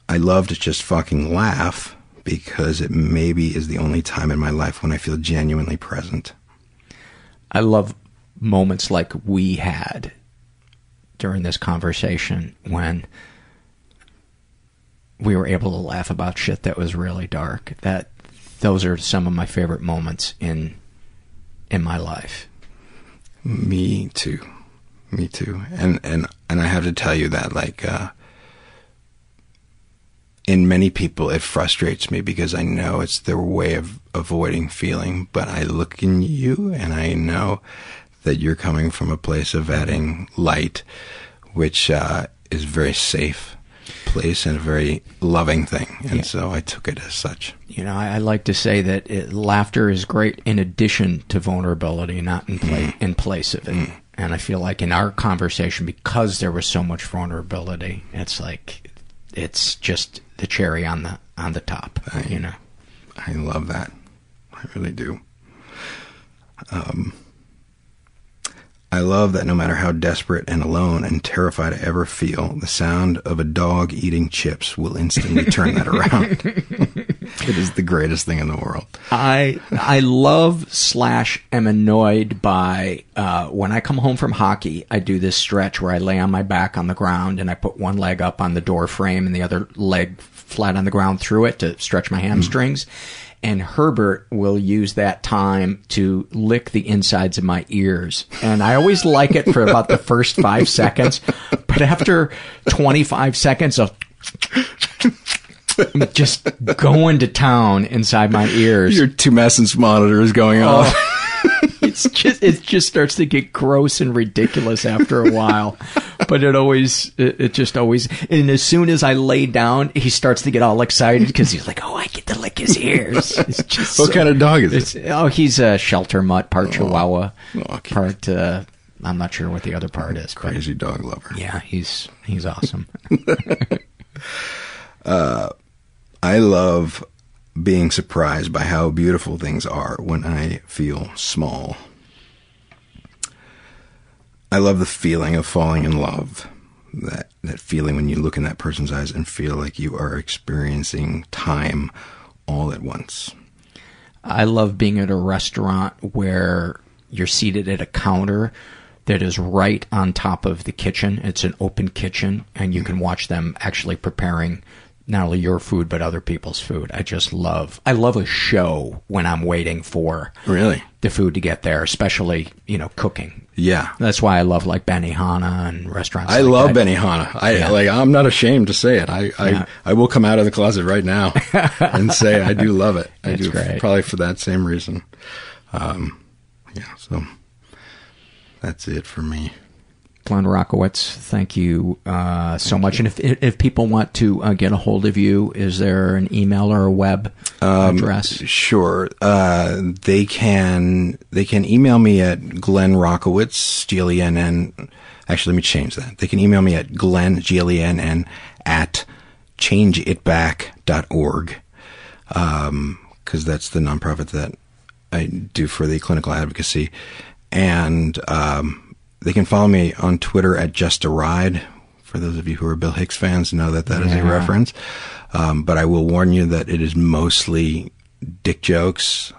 I love to just fucking laugh because it maybe is the only time in my life when I feel genuinely present. I love moments like we had during this conversation when we were able to laugh about shit that was really dark. That those are some of my favorite moments in in my life. Me too. Me too. And and and I have to tell you that like uh in many people it frustrates me because I know it's their way of avoiding feeling, but I look in you and I know that you're coming from a place of adding light, which uh, is very safe place and a very loving thing. And Yeah. so I took it as such. You know, I, I like to say that it, laughter is great in addition to vulnerability, not in pla- in place of it. And I feel like in our conversation, because there was so much vulnerability, it's like it's just the cherry on the on the top. you know, I love that. I really do. Um, I love that no matter how desperate and alone and terrified I ever feel, the sound of a dog eating chips will instantly turn that around. it is the greatest thing in the world. I I love slash am annoyed by uh, when I come home from hockey. I do this stretch where I lay on my back on the ground and I put one leg up on the door frame and the other leg flat on the ground through it to stretch my hamstrings. And Herbert will use that time to lick the insides of my ears. And I always like it for about the first five seconds. But after 25 seconds of just going to town inside my ears. Your tumescence monitor is going off. Oh. It's just it just starts to get gross and ridiculous after a while. But it always it, it just always and as soon as I lay down, he starts to get all excited because he's like, "Oh, I get to lick his ears. It's just What so- kind of dog is it's, Oh, he's a shelter mutt, part Chihuahua, Oh, part. Uh, I'm not sure what the other part is. But Crazy dog lover. yeah, he's he's awesome. I love being surprised by how beautiful things are when I feel small. I love the feeling of falling in love. That that feeling when you look in that person's eyes and feel like you are experiencing time all at once. I love being at a restaurant where you're seated at a counter that is right on top of the kitchen. It's an open kitchen, and you can watch them actually preparing not only your food but other people's food. I just love. I love a show when I'm waiting for Really? the food to get there, especially you know cooking. Yeah. That's why I love like Benihana and restaurants. I like love that. Benihana. I Yeah. like. I'm not ashamed to say it. I, I, Yeah. I will come out of the closet right now and say I do love it. I That's do great. probably for that same reason. Um, yeah. So that's it for me. Glenn Rockowitz, thank you uh, so much. And if if people want to uh, get a hold of you, is there an email or a web Um, address? Sure. Uh, they can they can email me at Glenn Rockowitz, G L E N N. Actually, let me change that. They can email me at Glenn G L E N N at changeitback.org. Um, cause that's the nonprofit that I do for the clinical advocacy. And, um, they can follow me on Twitter at Just a Ride. For those of you who are Bill Hicks fans, know that that is a reference. Um, but I will warn you that it is mostly dick jokes.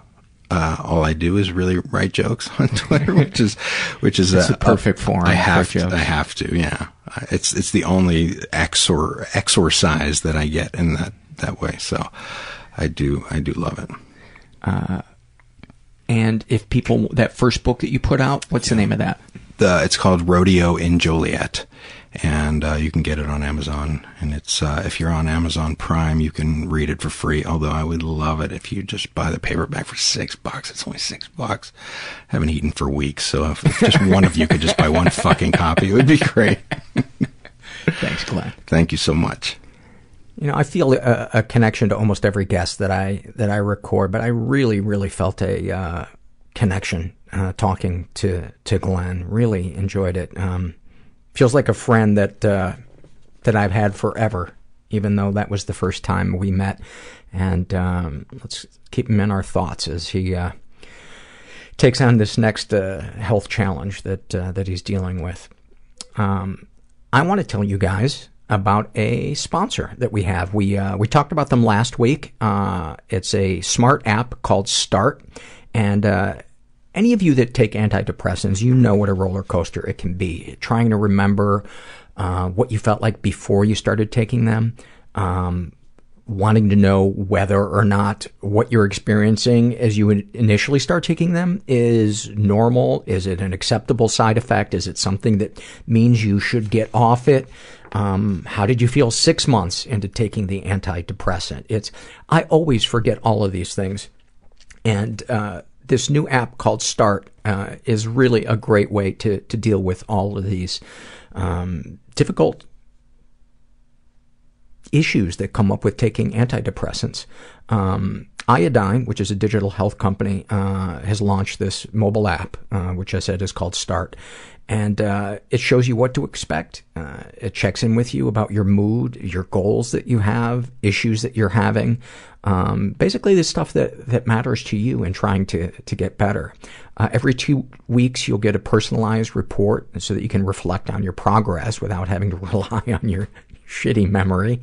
Uh, all I do is really write jokes on Twitter, which is, which is It's uh, the perfect form. I for have, jokes. to, I have to, yeah. It's it's the only exor exorcise that I get in that that way. So I do I do love it. And if people that first book that you put out, what's the name of that? The it's called Rodeo in Joliet, and uh, you can get it on Amazon. And it's uh, if you're on Amazon Prime, you can read it for free. Although I would love it if you just buy the paperback for six bucks. It's only six bucks. I haven't eaten for weeks, so if, if just one of you could just buy one fucking copy, it would be great. Thanks, Glenn. Thank you so much. You know, I feel a, a connection to almost every guest that I that I record, but I really, really felt a uh, connection talking to to Glenn. Really enjoyed it. Um, feels like a friend that uh, that I've had forever, even though that was the first time we met. And um, let's keep him in our thoughts as he uh, takes on this next uh, health challenge that uh, that he's dealing with. Um, I want to tell you guys about a sponsor that we have. We uh, we talked about them last week. Uh, it's a smart app called Start, and uh, any of you that take antidepressants, you know what a roller coaster it can be. Trying to remember uh, what you felt like before you started taking them. Um, wanting to know whether or not what you're experiencing as you in- initially start taking them is normal. Is it an acceptable side effect? Is it something that means you should get off it? Um, how did you feel six months into taking the antidepressant? It's, I always forget all of these things. And, uh, this new app called Start, uh, is really a great way to, to deal with all of these, um, difficult issues that come up with taking antidepressants. Um, Iodine, which is a digital health company, uh, has launched this mobile app, uh, which I said is called Start. And uh, it shows you what to expect. Uh, it checks in with you about your mood, your goals that you have, issues that you're having. Um, basically, the stuff that, that matters to you in trying to, to get better. Uh, every two weeks, you'll get a personalized report so that you can reflect on your progress without having to rely on your shitty memory.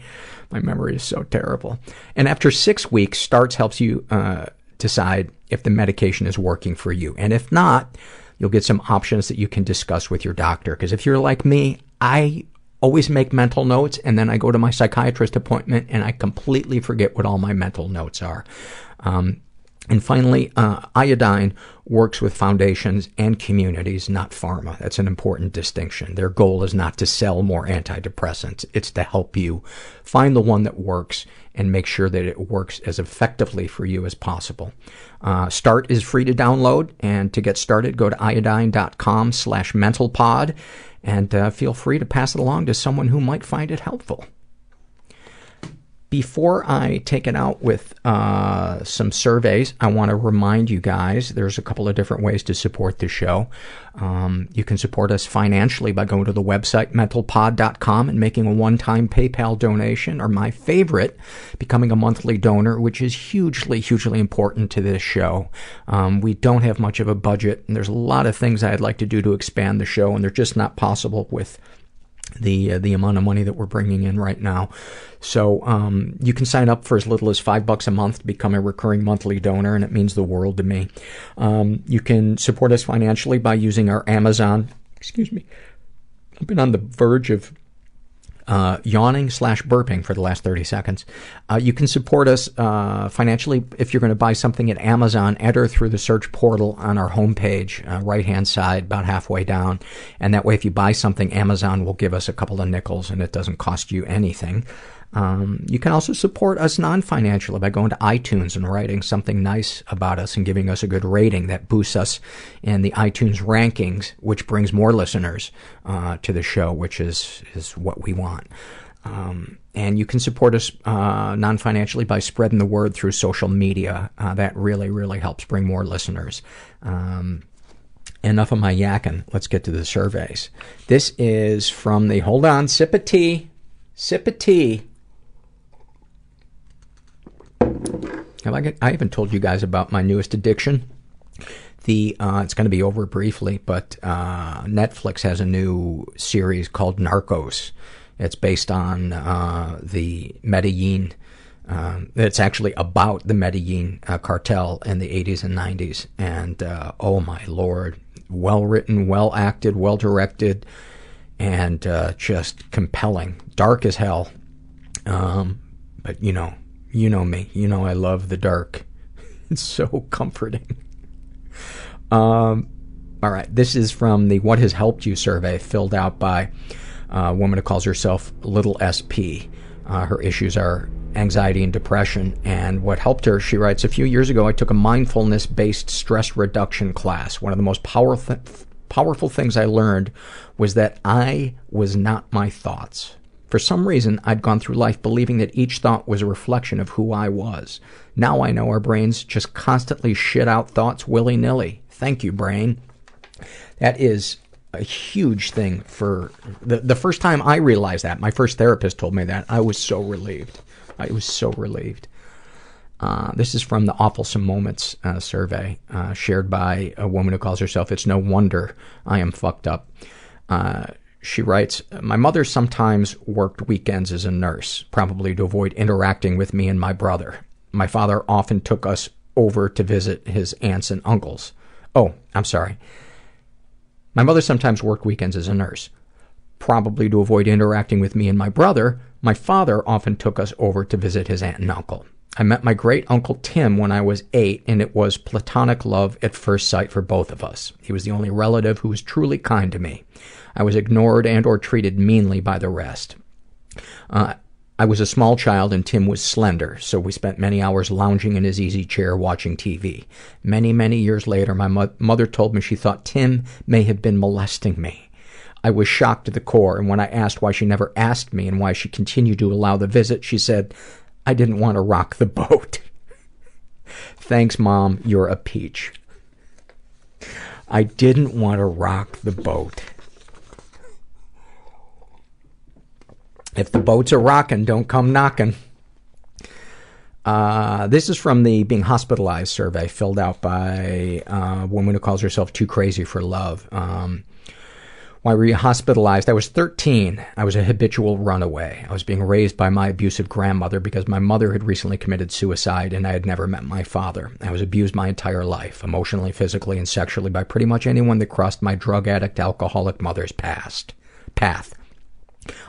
My memory is so terrible. And after six weeks, Starts helps you uh, decide if the medication is working for you. And if not, you'll get some options that you can discuss with your doctor. Because if you're like me, I always make mental notes and then I go to my psychiatrist appointment and I completely forget what all my mental notes are. Um, and finally, uh, iodine works with foundations and communities, not pharma. That's an important distinction. Their goal is not to sell more antidepressants. It's to help you find the one that works and make sure that it works as effectively for you as possible. Uh, Start is free to download, and to get started, go to iodine.com slash mentalpod, and uh, feel free to pass it along to someone who might find it helpful. Before I take it out with uh, some surveys, I want to remind you guys there's a couple of different ways to support the show. Um, you can support us financially by going to the website mentalpod.com and making a one-time PayPal donation, or my favorite, becoming a monthly donor, which is hugely, hugely important to this show. Um, we don't have much of a budget, and there's a lot of things I'd like to do to expand the show, and they're just not possible with the uh, the amount of money that we're bringing in right now. So um, you can sign up for as little as five bucks a month to become a recurring monthly donor, and it means the world to me. Um, you can support us financially by using our Amazon. Excuse me. I've been on the verge of uh, yawning slash burping for the last 30 seconds. Uh, you can support us uh, financially if you're going to buy something at Amazon. Enter through the search portal on our homepage, uh, right hand side, about halfway down. And that way, if you buy something, Amazon will give us a couple of nickels and it doesn't cost you anything. Um, you can also support us non-financially by going to iTunes and writing something nice about us and giving us a good rating that boosts us in the iTunes rankings, which brings more listeners uh, to the show, which is is what we want. Um, and you can support us uh, non-financially by spreading the word through social media. Uh, that really, really helps bring more listeners. Um, enough of my yakking. Let's get to the surveys. This is from the hold on sip of tea, sip of tea. I haven't told you guys about my newest addiction. The uh, it's going to be over briefly, but uh, Netflix has a new series called Narcos. It's based on uh, the Medellin. Um, it's actually about the Medellin uh, cartel in the 80s and 90s, and uh, oh my lord, well written, well acted, well directed, and uh, just compelling. Dark as hell, um, but you know, you know me. You know I love the dark. It's so comforting. Um, all right, this is from the What Has Helped You survey filled out by a woman who calls herself Little SP. Uh, her issues are anxiety and depression. And what helped her, she writes, a few years ago I took a mindfulness based stress reduction class. One of the most powerful, powerful things I learned was that I was not my thoughts. For some reason, I'd gone through life believing that each thought was a reflection of who I was. Now I know our brains just constantly shit out thoughts willy nilly. Thank you, brain. That is a huge thing for the the first time I realized that. My first therapist told me that. I was so relieved. I was so relieved. Uh, this is from the Awfulsome Moments uh, survey, uh, shared by a woman who calls herself It's No Wonder I Am Fucked Up. She writes, My mother sometimes worked weekends as a nurse, probably to avoid interacting with me and my brother. My father often took us over to visit his aunts and uncles. Oh, I'm sorry. My mother sometimes worked weekends as a nurse. Probably to avoid interacting with me and my brother, my father often took us over to visit his aunt and uncle. I met my great uncle Tim when I was eight, and it was platonic love at first sight for both of us. He was the only relative who was truly kind to me. I was ignored and or treated meanly by the rest. Uh, I was a small child and Tim was slender, so we spent many hours lounging in his easy chair watching TV. Many, many years later, my mo- mother told me she thought Tim may have been molesting me. I was shocked to the core, and when I asked why she never asked me and why she continued to allow the visit, she said, I didn't want to rock the boat. Thanks, Mom, you're a peach. I didn't want to rock the boat. If the boats are rocking, don't come knocking. Uh, this is from the being hospitalized survey filled out by a woman who calls herself Too Crazy for Love. Um, why were you hospitalized? I was 13. I was a habitual runaway. I was being raised by my abusive grandmother because my mother had recently committed suicide and I had never met my father. I was abused my entire life, emotionally, physically, and sexually by pretty much anyone that crossed my drug addict, alcoholic mother's past path.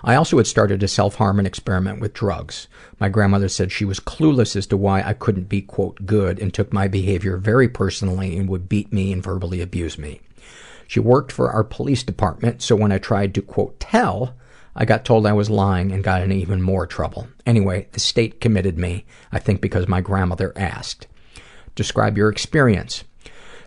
I also had started to self-harm and experiment with drugs. My grandmother said she was clueless as to why I couldn't be, quote, good and took my behavior very personally and would beat me and verbally abuse me. She worked for our police department, so when I tried to, quote, tell, I got told I was lying and got in even more trouble. Anyway, the state committed me, I think because my grandmother asked. Describe your experience.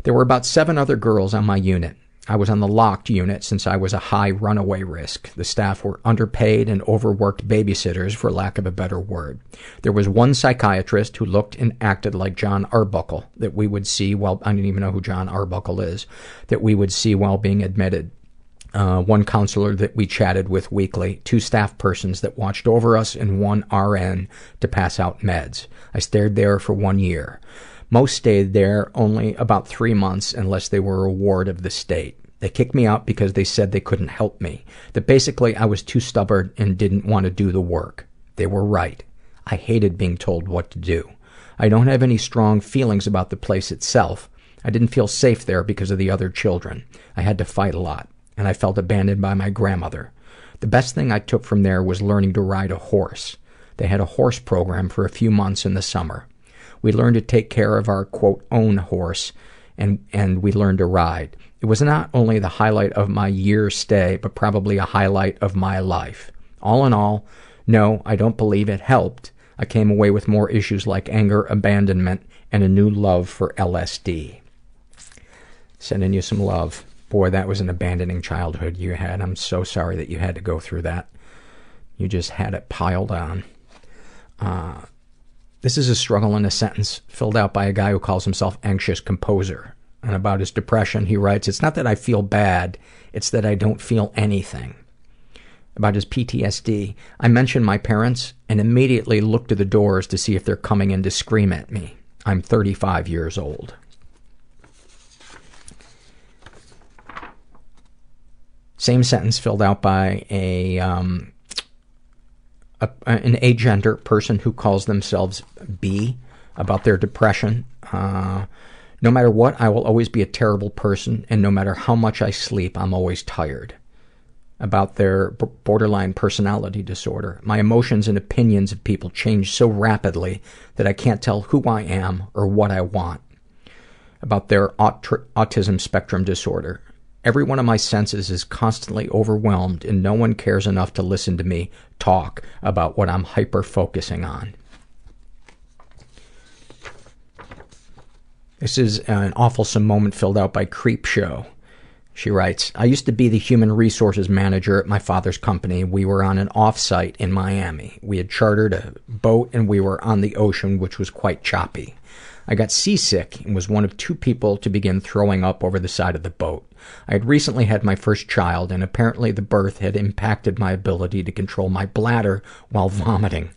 There were about seven other girls on my unit. I was on the locked unit since I was a high runaway risk. The staff were underpaid and overworked babysitters, for lack of a better word. There was one psychiatrist who looked and acted like John Arbuckle that we would see while, I don't even know who John Arbuckle is, that we would see while being admitted. Uh, one counselor that we chatted with weekly, two staff persons that watched over us, and one RN to pass out meds. I stayed there for one year. Most stayed there only about three months unless they were a ward of the state. They kicked me out because they said they couldn't help me. That basically I was too stubborn and didn't want to do the work. They were right. I hated being told what to do. I don't have any strong feelings about the place itself. I didn't feel safe there because of the other children. I had to fight a lot, and I felt abandoned by my grandmother. The best thing I took from there was learning to ride a horse. They had a horse program for a few months in the summer. We learned to take care of our quote own horse and and we learned to ride. It was not only the highlight of my year stay, but probably a highlight of my life. All in all, no, I don't believe it helped. I came away with more issues like anger, abandonment, and a new love for LSD. Sending you some love. Boy, that was an abandoning childhood you had. I'm so sorry that you had to go through that. You just had it piled on. Uh, this is a struggle in a sentence filled out by a guy who calls himself Anxious Composer. And about his depression, he writes, It's not that I feel bad, it's that I don't feel anything. About his PTSD, I mention my parents and immediately look to the doors to see if they're coming in to scream at me. I'm 35 years old. Same sentence filled out by a um, a, an agender person who calls themselves B about their depression. Uh, no matter what, I will always be a terrible person, and no matter how much I sleep, I'm always tired. About their b- borderline personality disorder. My emotions and opinions of people change so rapidly that I can't tell who I am or what I want. About their aut- autism spectrum disorder. Every one of my senses is constantly overwhelmed, and no one cares enough to listen to me talk about what I'm hyper focusing on. This is an awfulsome moment filled out by Creep Show. She writes, I used to be the human resources manager at my father's company. We were on an off-site in Miami. We had chartered a boat and we were on the ocean, which was quite choppy. I got seasick and was one of two people to begin throwing up over the side of the boat. I had recently had my first child, and apparently the birth had impacted my ability to control my bladder while vomiting.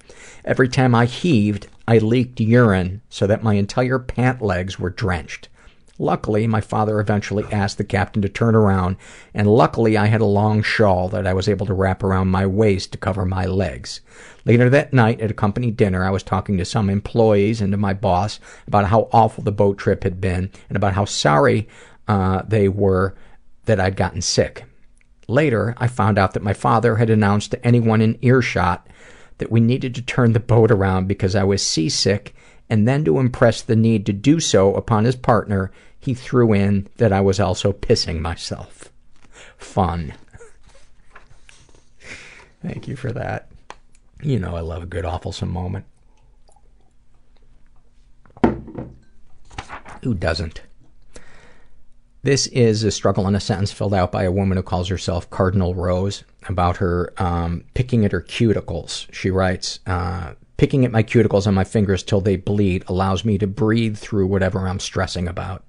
Every time I heaved, I leaked urine so that my entire pant legs were drenched. Luckily, my father eventually asked the captain to turn around, and luckily I had a long shawl that I was able to wrap around my waist to cover my legs. Later that night at a company dinner, I was talking to some employees and to my boss about how awful the boat trip had been and about how sorry uh, they were that I'd gotten sick. Later, I found out that my father had announced to anyone in earshot that we needed to turn the boat around because I was seasick, and then to impress the need to do so upon his partner, he threw in that I was also pissing myself. Fun. Thank you for that. You know I love a good awfulsome moment. Who doesn't? This is a struggle in a sentence filled out by a woman who calls herself Cardinal Rose about her um, picking at her cuticles. She writes, uh, Picking at my cuticles on my fingers till they bleed allows me to breathe through whatever I'm stressing about.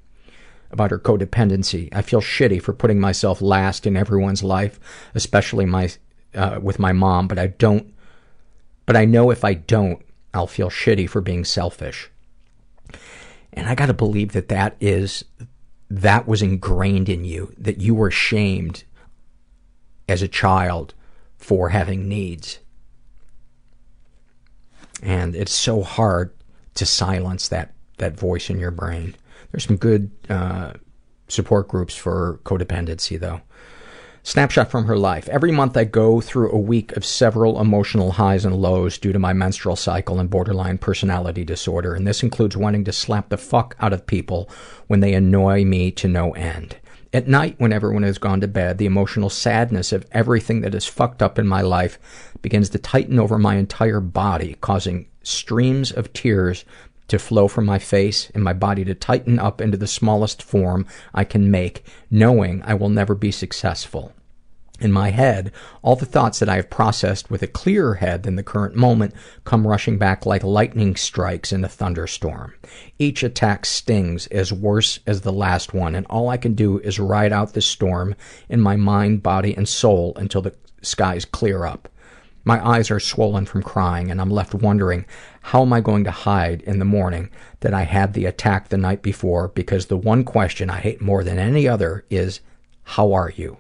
About her codependency. I feel shitty for putting myself last in everyone's life, especially my uh, with my mom, but I don't but I know if I don't, I'll feel shitty for being selfish. And I gotta believe that that is, that was ingrained in you, that you were shamed as a child for having needs. And it's so hard to silence that, that voice in your brain. There's some good uh, support groups for codependency, though. Snapshot from her life. Every month I go through a week of several emotional highs and lows due to my menstrual cycle and borderline personality disorder, and this includes wanting to slap the fuck out of people when they annoy me to no end. At night, when everyone has gone to bed, the emotional sadness of everything that is fucked up in my life begins to tighten over my entire body, causing streams of tears to flow from my face and my body to tighten up into the smallest form I can make, knowing I will never be successful. In my head, all the thoughts that I have processed with a clearer head than the current moment come rushing back like lightning strikes in a thunderstorm. Each attack stings as worse as the last one, and all I can do is ride out the storm in my mind, body, and soul until the skies clear up. My eyes are swollen from crying, and I'm left wondering how am I going to hide in the morning that I had the attack the night before because the one question I hate more than any other is, How are you?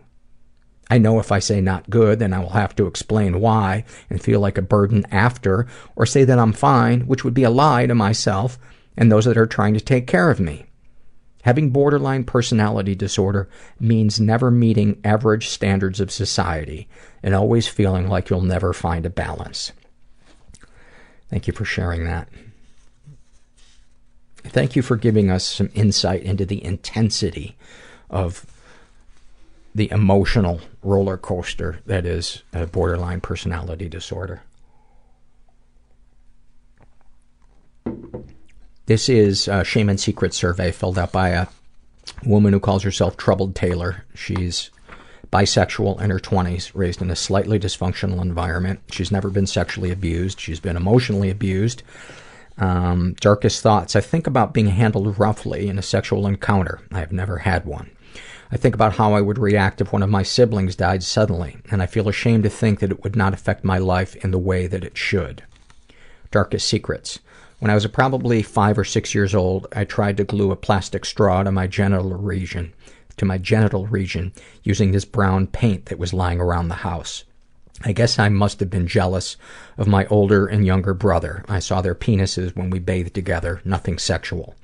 I know if I say not good, then I will have to explain why and feel like a burden after, or say that I'm fine, which would be a lie to myself and those that are trying to take care of me. Having borderline personality disorder means never meeting average standards of society and always feeling like you'll never find a balance. Thank you for sharing that. Thank you for giving us some insight into the intensity of the emotional roller coaster that is a borderline personality disorder. This is a Shame and Secret survey filled out by a woman who calls herself Troubled Taylor. She's bisexual in her 20s, raised in a slightly dysfunctional environment. She's never been sexually abused. She's been emotionally abused. Um, darkest thoughts. I think about being handled roughly in a sexual encounter. I have never had one. I think about how I would react if one of my siblings died suddenly, and I feel ashamed to think that it would not affect my life in the way that it should. Darkest secrets. When I was probably five or six years old, I tried to glue a plastic straw to my genital region, to my genital region, using this brown paint that was lying around the house. I guess I must have been jealous of my older and younger brother. I saw their penises when we bathed together, nothing sexual.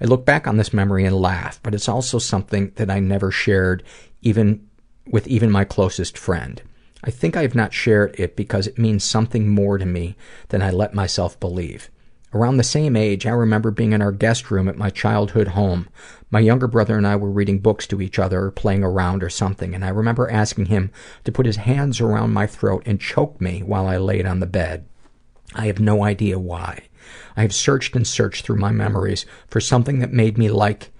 I look back on this memory and laugh, but it's also something that I never shared even with even my closest friend. I think I have not shared it because it means something more to me than I let myself believe. Around the same age, I remember being in our guest room at my childhood home. My younger brother and I were reading books to each other or playing around or something, and I remember asking him to put his hands around my throat and choke me while I laid on the bed. I have no idea why. I have searched and searched through my memories for something that made me like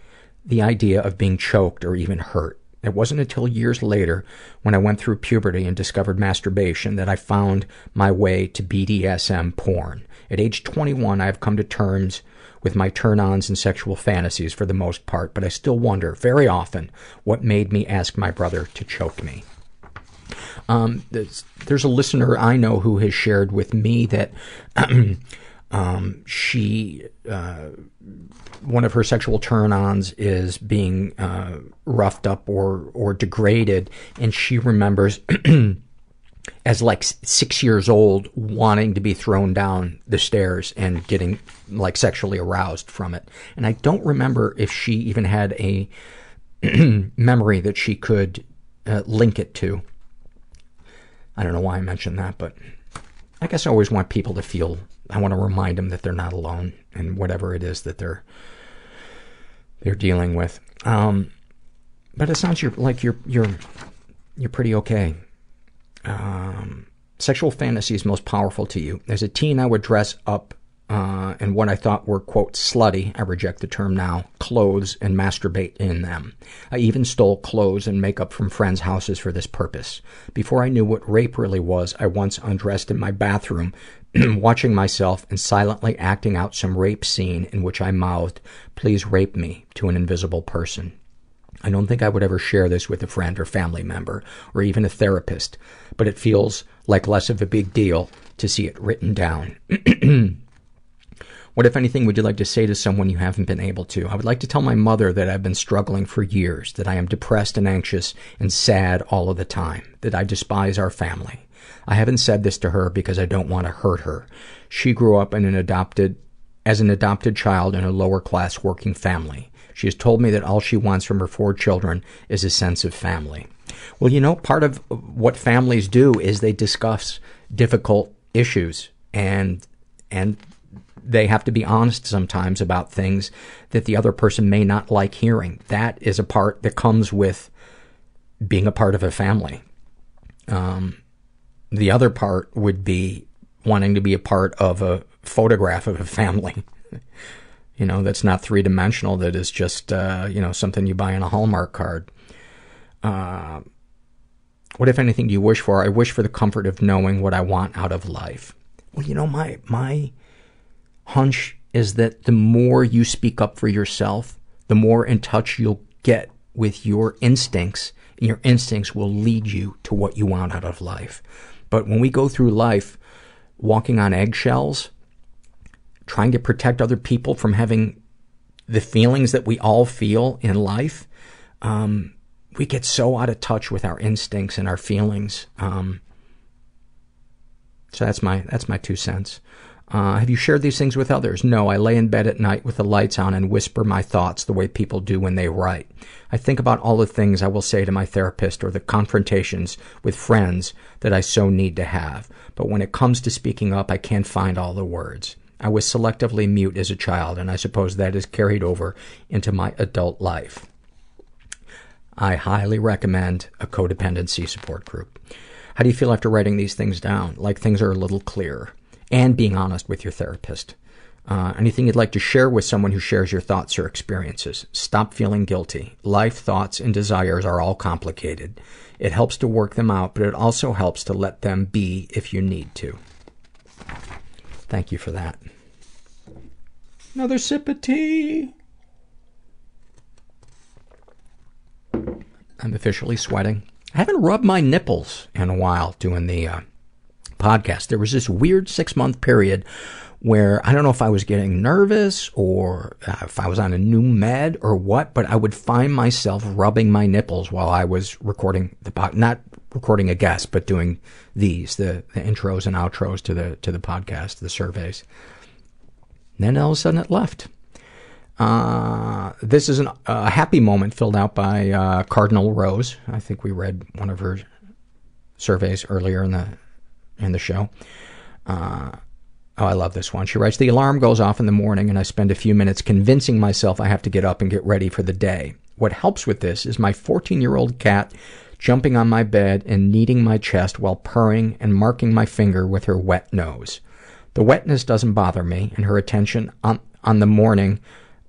the idea of being choked or even hurt. It wasn't until years later, when I went through puberty and discovered masturbation, that I found my way to BDSM porn. At age 21, I have come to terms with my turn-ons and sexual fantasies for the most part, but I still wonder, very often, what made me ask my brother to choke me. Um, there's, there's a listener I know who has shared with me that um, she, uh, one of her sexual turn-ons is being uh, roughed up or or degraded, and she remembers as like six years old wanting to be thrown down the stairs and getting like sexually aroused from it. And I don't remember if she even had a memory that she could uh, link it to. I don't know why I mentioned that, but I guess I always want people to feel, I want to remind them that they're not alone in whatever it is that they're, they're dealing with. Um, but it sounds like you're, you're, you're pretty okay. Um, sexual fantasies most powerful to you. As a teen, I would dress up uh, in what I thought were, quote, slutty, I reject the term now, clothes and masturbate in them. I even stole clothes and makeup from friends' houses for this purpose. Before I knew what rape really was, I once undressed in my bathroom, watching myself and silently acting out some rape scene in which I mouthed, please rape me, to an invisible person. I don't think I would ever share this with a friend or family member, or even a therapist, but it feels like less of a big deal to see it written down. What, if anything, would you like to say to someone you haven't been able to? I would like to tell my mother that I've been struggling for years, that I am depressed and anxious and sad all of the time, that I despise our family. I haven't said this to her because I don't want to hurt her. She grew up in an adopted, as an adopted child in a lower class working family. She has told me that all she wants from her four children is a sense of family. Well, you know, part of what families do is they discuss difficult issues and, and they have to be honest sometimes about things that the other person may not like hearing. That is a part that comes with being a part of a family. Um, the other part would be wanting to be a part of a photograph of a family. you know, that's not three dimensional, that is just, uh, you know, something you buy in a Hallmark card. Uh, what, if anything, do you wish for? I wish for the comfort of knowing what I want out of life. Well, you know, my, my hunch is that the more you speak up for yourself, the more in touch you'll get with your instincts, and your instincts will lead you to what you want out of life. But when we go through life walking on eggshells, trying to protect other people from having the feelings that we all feel in life, um, we get so out of touch with our instincts and our feelings. Um, so that's my that's my two cents. Uh, have you shared these things with others? No, I lay in bed at night with the lights on and whisper my thoughts the way people do when they write. I think about all the things I will say to my therapist or the confrontations with friends that I so need to have. But when it comes to speaking up, I can't find all the words. I was selectively mute as a child, and I suppose that is carried over into my adult life. I highly recommend a codependency support group. How do you feel after writing these things down? Like things are a little clearer and being honest with your therapist. Uh, anything you'd like to share with someone who shares your thoughts or experiences? Stop feeling guilty. Life, thoughts, and desires are all complicated. It helps to work them out, but it also helps to let them be if you need to. Thank you for that. Another sip of tea. I'm officially sweating. I haven't rubbed my nipples in a while doing the uh, podcast. There was this weird six month period where I don't know if I was getting nervous or uh, if I was on a new med or what, but I would find myself rubbing my nipples while I was recording the pod, not recording a guest, but doing these, the, the intros and outros to the, to the podcast, the surveys. Then all of a sudden it left. Uh, this is a happy moment filled out by uh, Cardinal Rose. I think we read one of her surveys earlier in the in the show. Uh, oh, I love this one. She writes, The alarm goes off in the morning and I spend a few minutes convincing myself I have to get up and get ready for the day. What helps with this is my 14 year old cat jumping on my bed and kneading my chest while purring and marking my finger with her wet nose. The wetness doesn't bother me, and her attention on, on the morning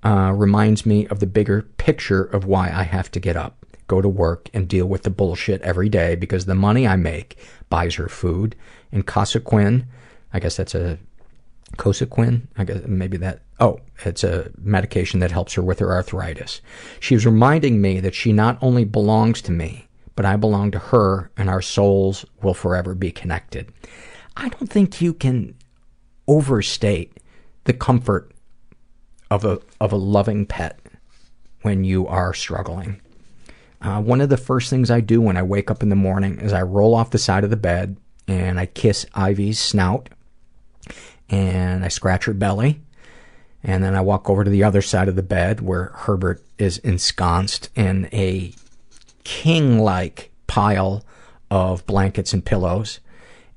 uh, reminds me of the bigger picture of why I have to get up, go to work, and deal with the bullshit every day because the money I make buys her food, and Cosequin, I guess that's a Cosequin, I guess maybe that, oh, it's a medication that helps her with her arthritis. She's reminding me that she not only belongs to me, but I belong to her and our souls will forever be connected. I don't think you can overstate the comfort of a, of a loving pet when you are struggling. Uh, one of the first things I do when I wake up in the morning is I roll off the side of the bed and I kiss Ivy's snout and I scratch her belly. And then I walk over to the other side of the bed where Herbert is ensconced in a king like pile of blankets and pillows.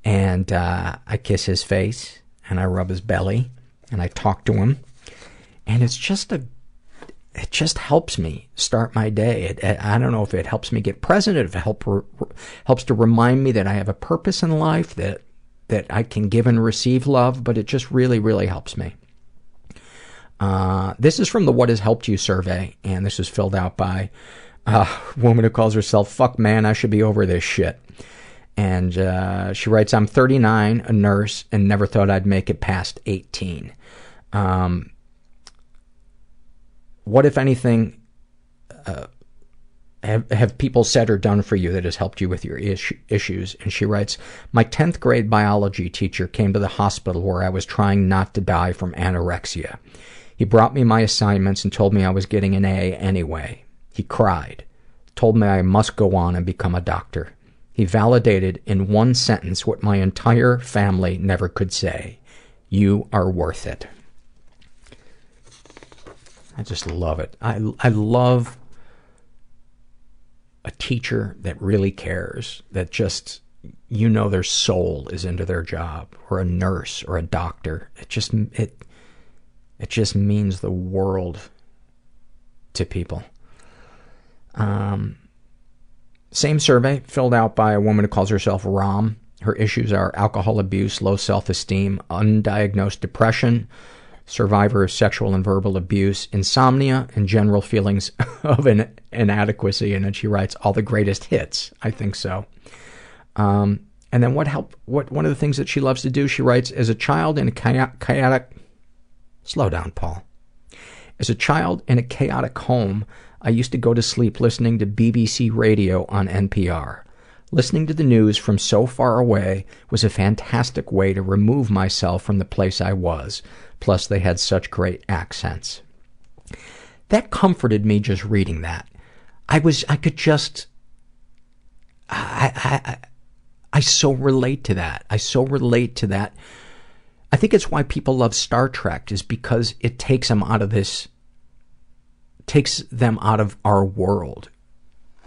And uh, I kiss his face and I rub his belly and I talk to him. And it's just a it just helps me start my day. It, I don't know if it helps me get present, it help, helps to remind me that I have a purpose in life, that, that I can give and receive love, but it just really, really helps me. Uh, this is from the What Has Helped You survey, and this was filled out by a woman who calls herself Fuck Man, I Should Be Over This Shit. And uh, she writes, I'm 39, a nurse, and never thought I'd make it past 18. Um, what, if anything, uh, have, have people said or done for you that has helped you with your is- issues? And she writes, My 10th grade biology teacher came to the hospital where I was trying not to die from anorexia. He brought me my assignments and told me I was getting an A anyway. He cried, told me I must go on and become a doctor. He validated in one sentence what my entire family never could say. You are worth it. I just love it. I, I love a teacher that really cares, that just, you know their soul is into their job, or a nurse, or a doctor. It just, it, it just means the world to people. Um, same survey filled out by a woman who calls herself Rom. Her issues are alcohol abuse, low self-esteem, undiagnosed depression, survivor of sexual and verbal abuse, insomnia, and general feelings of in- inadequacy. And then she writes, all the greatest hits. I think so. Um, and then what help? What one of the things that she loves to do? She writes, as a child in a chaotic. Slow down, Paul. As a child in a chaotic home, I used to go to sleep listening to BBC radio on NPR. Listening to the news from so far away was a fantastic way to remove myself from the place I was. Plus, they had such great accents. That comforted me just reading that. I was, I could just, I, I, I, so relate to that. I so relate to that. I think it's why people love Star Trek is because it takes them out of this, takes them out of our world.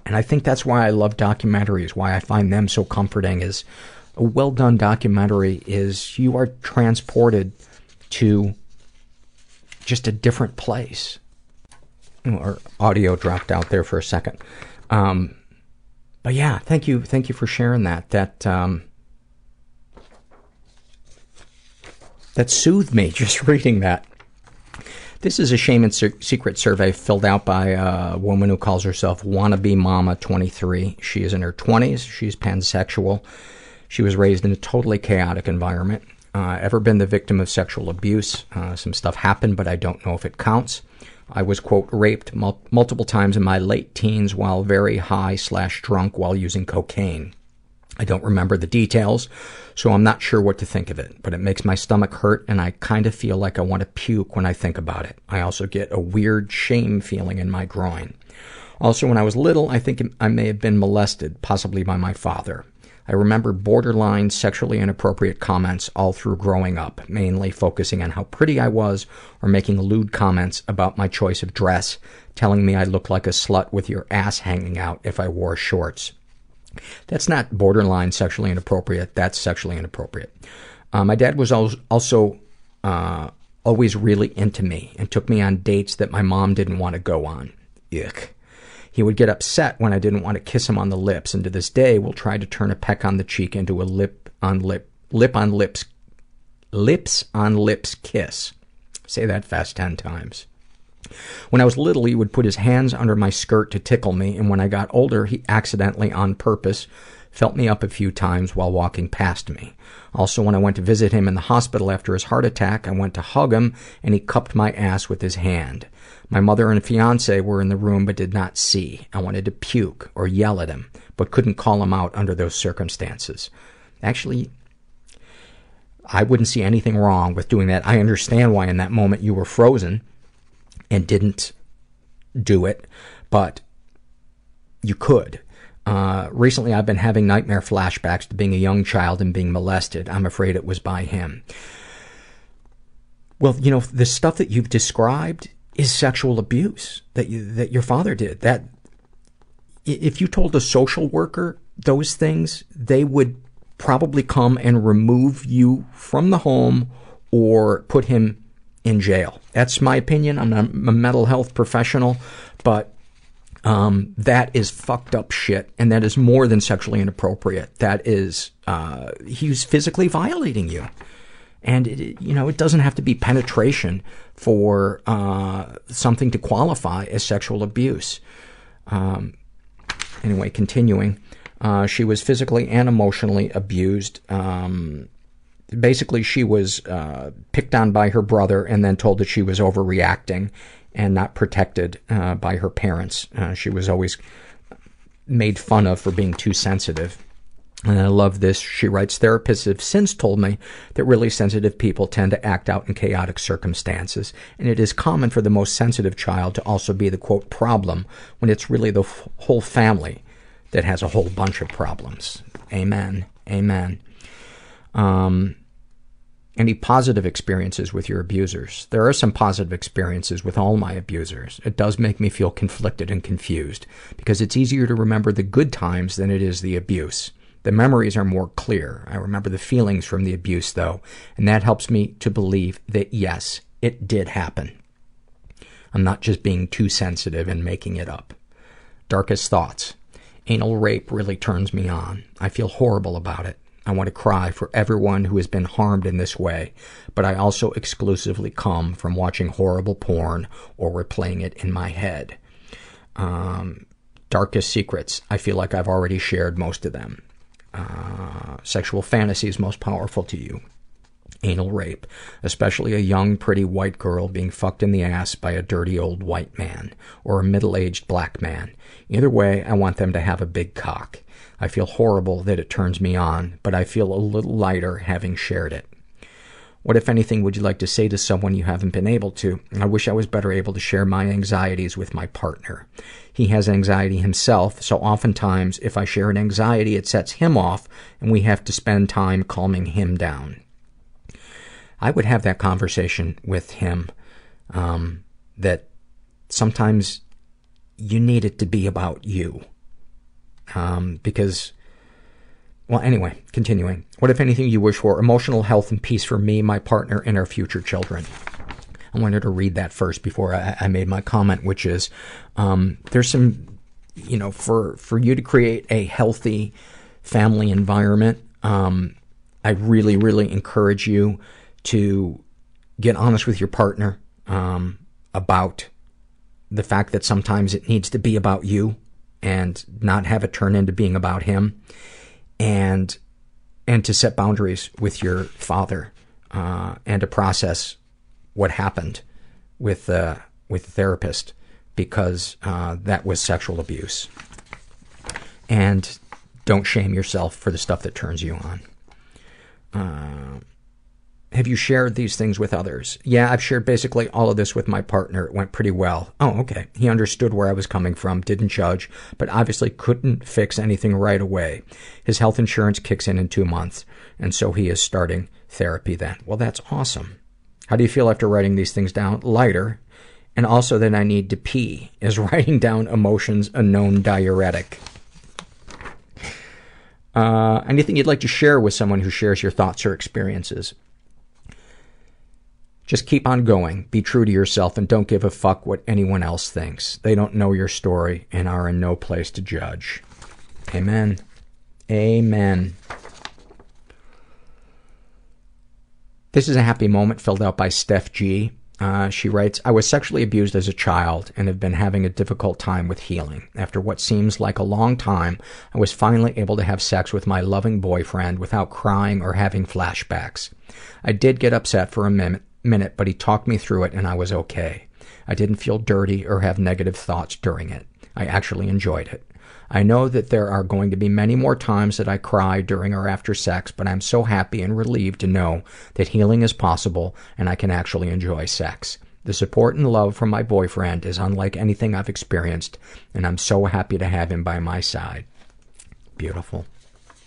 And I think that's why I love documentaries, why I find them so comforting is a well done documentary is you are transported to just a different place. Our audio dropped out there for a second. Um, but yeah, thank you, thank you for sharing that. That um, that soothed me just reading that. This is a shame and secret survey filled out by a woman who calls herself Wannabe Mama 23. She is in her 20s. She's pansexual. She was raised in a totally chaotic environment. Uh, ever been the victim of sexual abuse? Uh, some stuff happened, but I don't know if it counts. I was, quote, raped mul- multiple times in my late teens while very high slash drunk while using cocaine. I don't remember the details, so I'm not sure what to think of it, but it makes my stomach hurt and I kind of feel like I want to puke when I think about it. I also get a weird shame feeling in my groin. Also, when I was little, I think I may have been molested, possibly by my father. I remember borderline sexually inappropriate comments all through growing up, mainly focusing on how pretty I was or making lewd comments about my choice of dress, telling me I looked like a slut with your ass hanging out if I wore shorts. That's not borderline sexually inappropriate. That's sexually inappropriate. Uh, my dad was also uh, always really into me and took me on dates that my mom didn't want to go on. Yuck. He would get upset when I didn't want to kiss him on the lips, and to this day will try to turn a peck on the cheek into a lip on lip, lip on lips, lips on lips kiss. Say that fast ten times. When I was little, he would put his hands under my skirt to tickle me, and when I got older, he accidentally, on purpose, felt me up a few times while walking past me. Also, when I went to visit him in the hospital after his heart attack, I went to hug him, and he cupped my ass with his hand. My mother and fiance were in the room but did not see. I wanted to puke or yell at him, but couldn't call him out under those circumstances. Actually, I wouldn't see anything wrong with doing that. I understand why in that moment you were frozen and didn't do it, but you could. Uh, recently, I've been having nightmare flashbacks to being a young child and being molested. I'm afraid it was by him. Well, you know, the stuff that you've described is sexual abuse that you, that your father did. That if you told a social worker those things, they would probably come and remove you from the home or put him in jail. That's my opinion. I'm a mental health professional, but um, that is fucked up shit, and that is more than sexually inappropriate. That is, uh, he's physically violating you. And, it, you know, it doesn't have to be penetration for uh, something to qualify as sexual abuse. Um, anyway, continuing. Uh, she was physically and emotionally abused. Um, basically, she was uh, picked on by her brother and then told that she was overreacting and not protected uh, by her parents. Uh, she was always made fun of for being too sensitive. And I love this. She writes, therapists have since told me that really sensitive people tend to act out in chaotic circumstances, and it is common for the most sensitive child to also be the quote problem when it's really the f- whole family that has a whole bunch of problems. Amen. Amen. Um, any positive experiences with your abusers? There are some positive experiences with all my abusers. It does make me feel conflicted and confused because it's easier to remember the good times than it is the abuse. The memories are more clear. I remember the feelings from the abuse, though, and that helps me to believe that yes, it did happen. I'm not just being too sensitive and making it up. Darkest thoughts. Anal rape really turns me on. I feel horrible about it. I want to cry for everyone who has been harmed in this way, but I also exclusively come from watching horrible porn or replaying it in my head. Um, darkest secrets. I feel like I've already shared most of them. Uh, sexual fantasies most powerful to you. Anal rape, especially a young, pretty white girl being fucked in the ass by a dirty old white man or a middle-aged black man. Either way, I want them to have a big cock. I feel horrible that it turns me on, but I feel a little lighter having shared it. What, if anything, would you like to say to someone you haven't been able to? I wish I was better able to share my anxieties with my partner. He has anxiety himself, so oftentimes if I share an anxiety, it sets him off, and we have to spend time calming him down. I would have that conversation with him um, that sometimes you need it to be about you. Um, because, well, anyway, continuing. What, if anything, you wish for? Emotional health and peace for me, my partner, and our future children. I wanted to read that first before I, I made my comment, which is um, there's some, you know, for, for you to create a healthy family environment, um, I really, really encourage you to get honest with your partner um, about the fact that sometimes it needs to be about you and not have it turn into being about him and and to set boundaries with your father uh, and to process what happened with uh, with the therapist because uh, that was sexual abuse. And don't shame yourself for the stuff that turns you on. Uh, have you shared these things with others? Yeah, I've shared basically all of this with my partner. It went pretty well. Oh, okay. He understood where I was coming from, didn't judge, but obviously couldn't fix anything right away. His health insurance kicks in in two months, and so he is starting therapy then. Well, that's awesome. How do you feel after writing these things down? Lighter. And also that I need to pee. Is writing down emotions a known diuretic? Uh, anything you'd like to share with someone who shares your thoughts or experiences? Just keep on going. Be true to yourself and don't give a fuck what anyone else thinks. They don't know your story and are in no place to judge. Amen. Amen. This is a happy moment filled out by Steph G. Uh, she writes, I was sexually abused as a child and have been having a difficult time with healing. After what seems like a long time, I was finally able to have sex with my loving boyfriend without crying or having flashbacks. I did get upset for a minute, minute, but he talked me through it and I was okay. I didn't feel dirty or have negative thoughts during it. I actually enjoyed it. I know that there are going to be many more times that I cry during or after sex, but I'm so happy and relieved to know that healing is possible and I can actually enjoy sex. The support and love from my boyfriend is unlike anything I've experienced, and I'm so happy to have him by my side. Beautiful.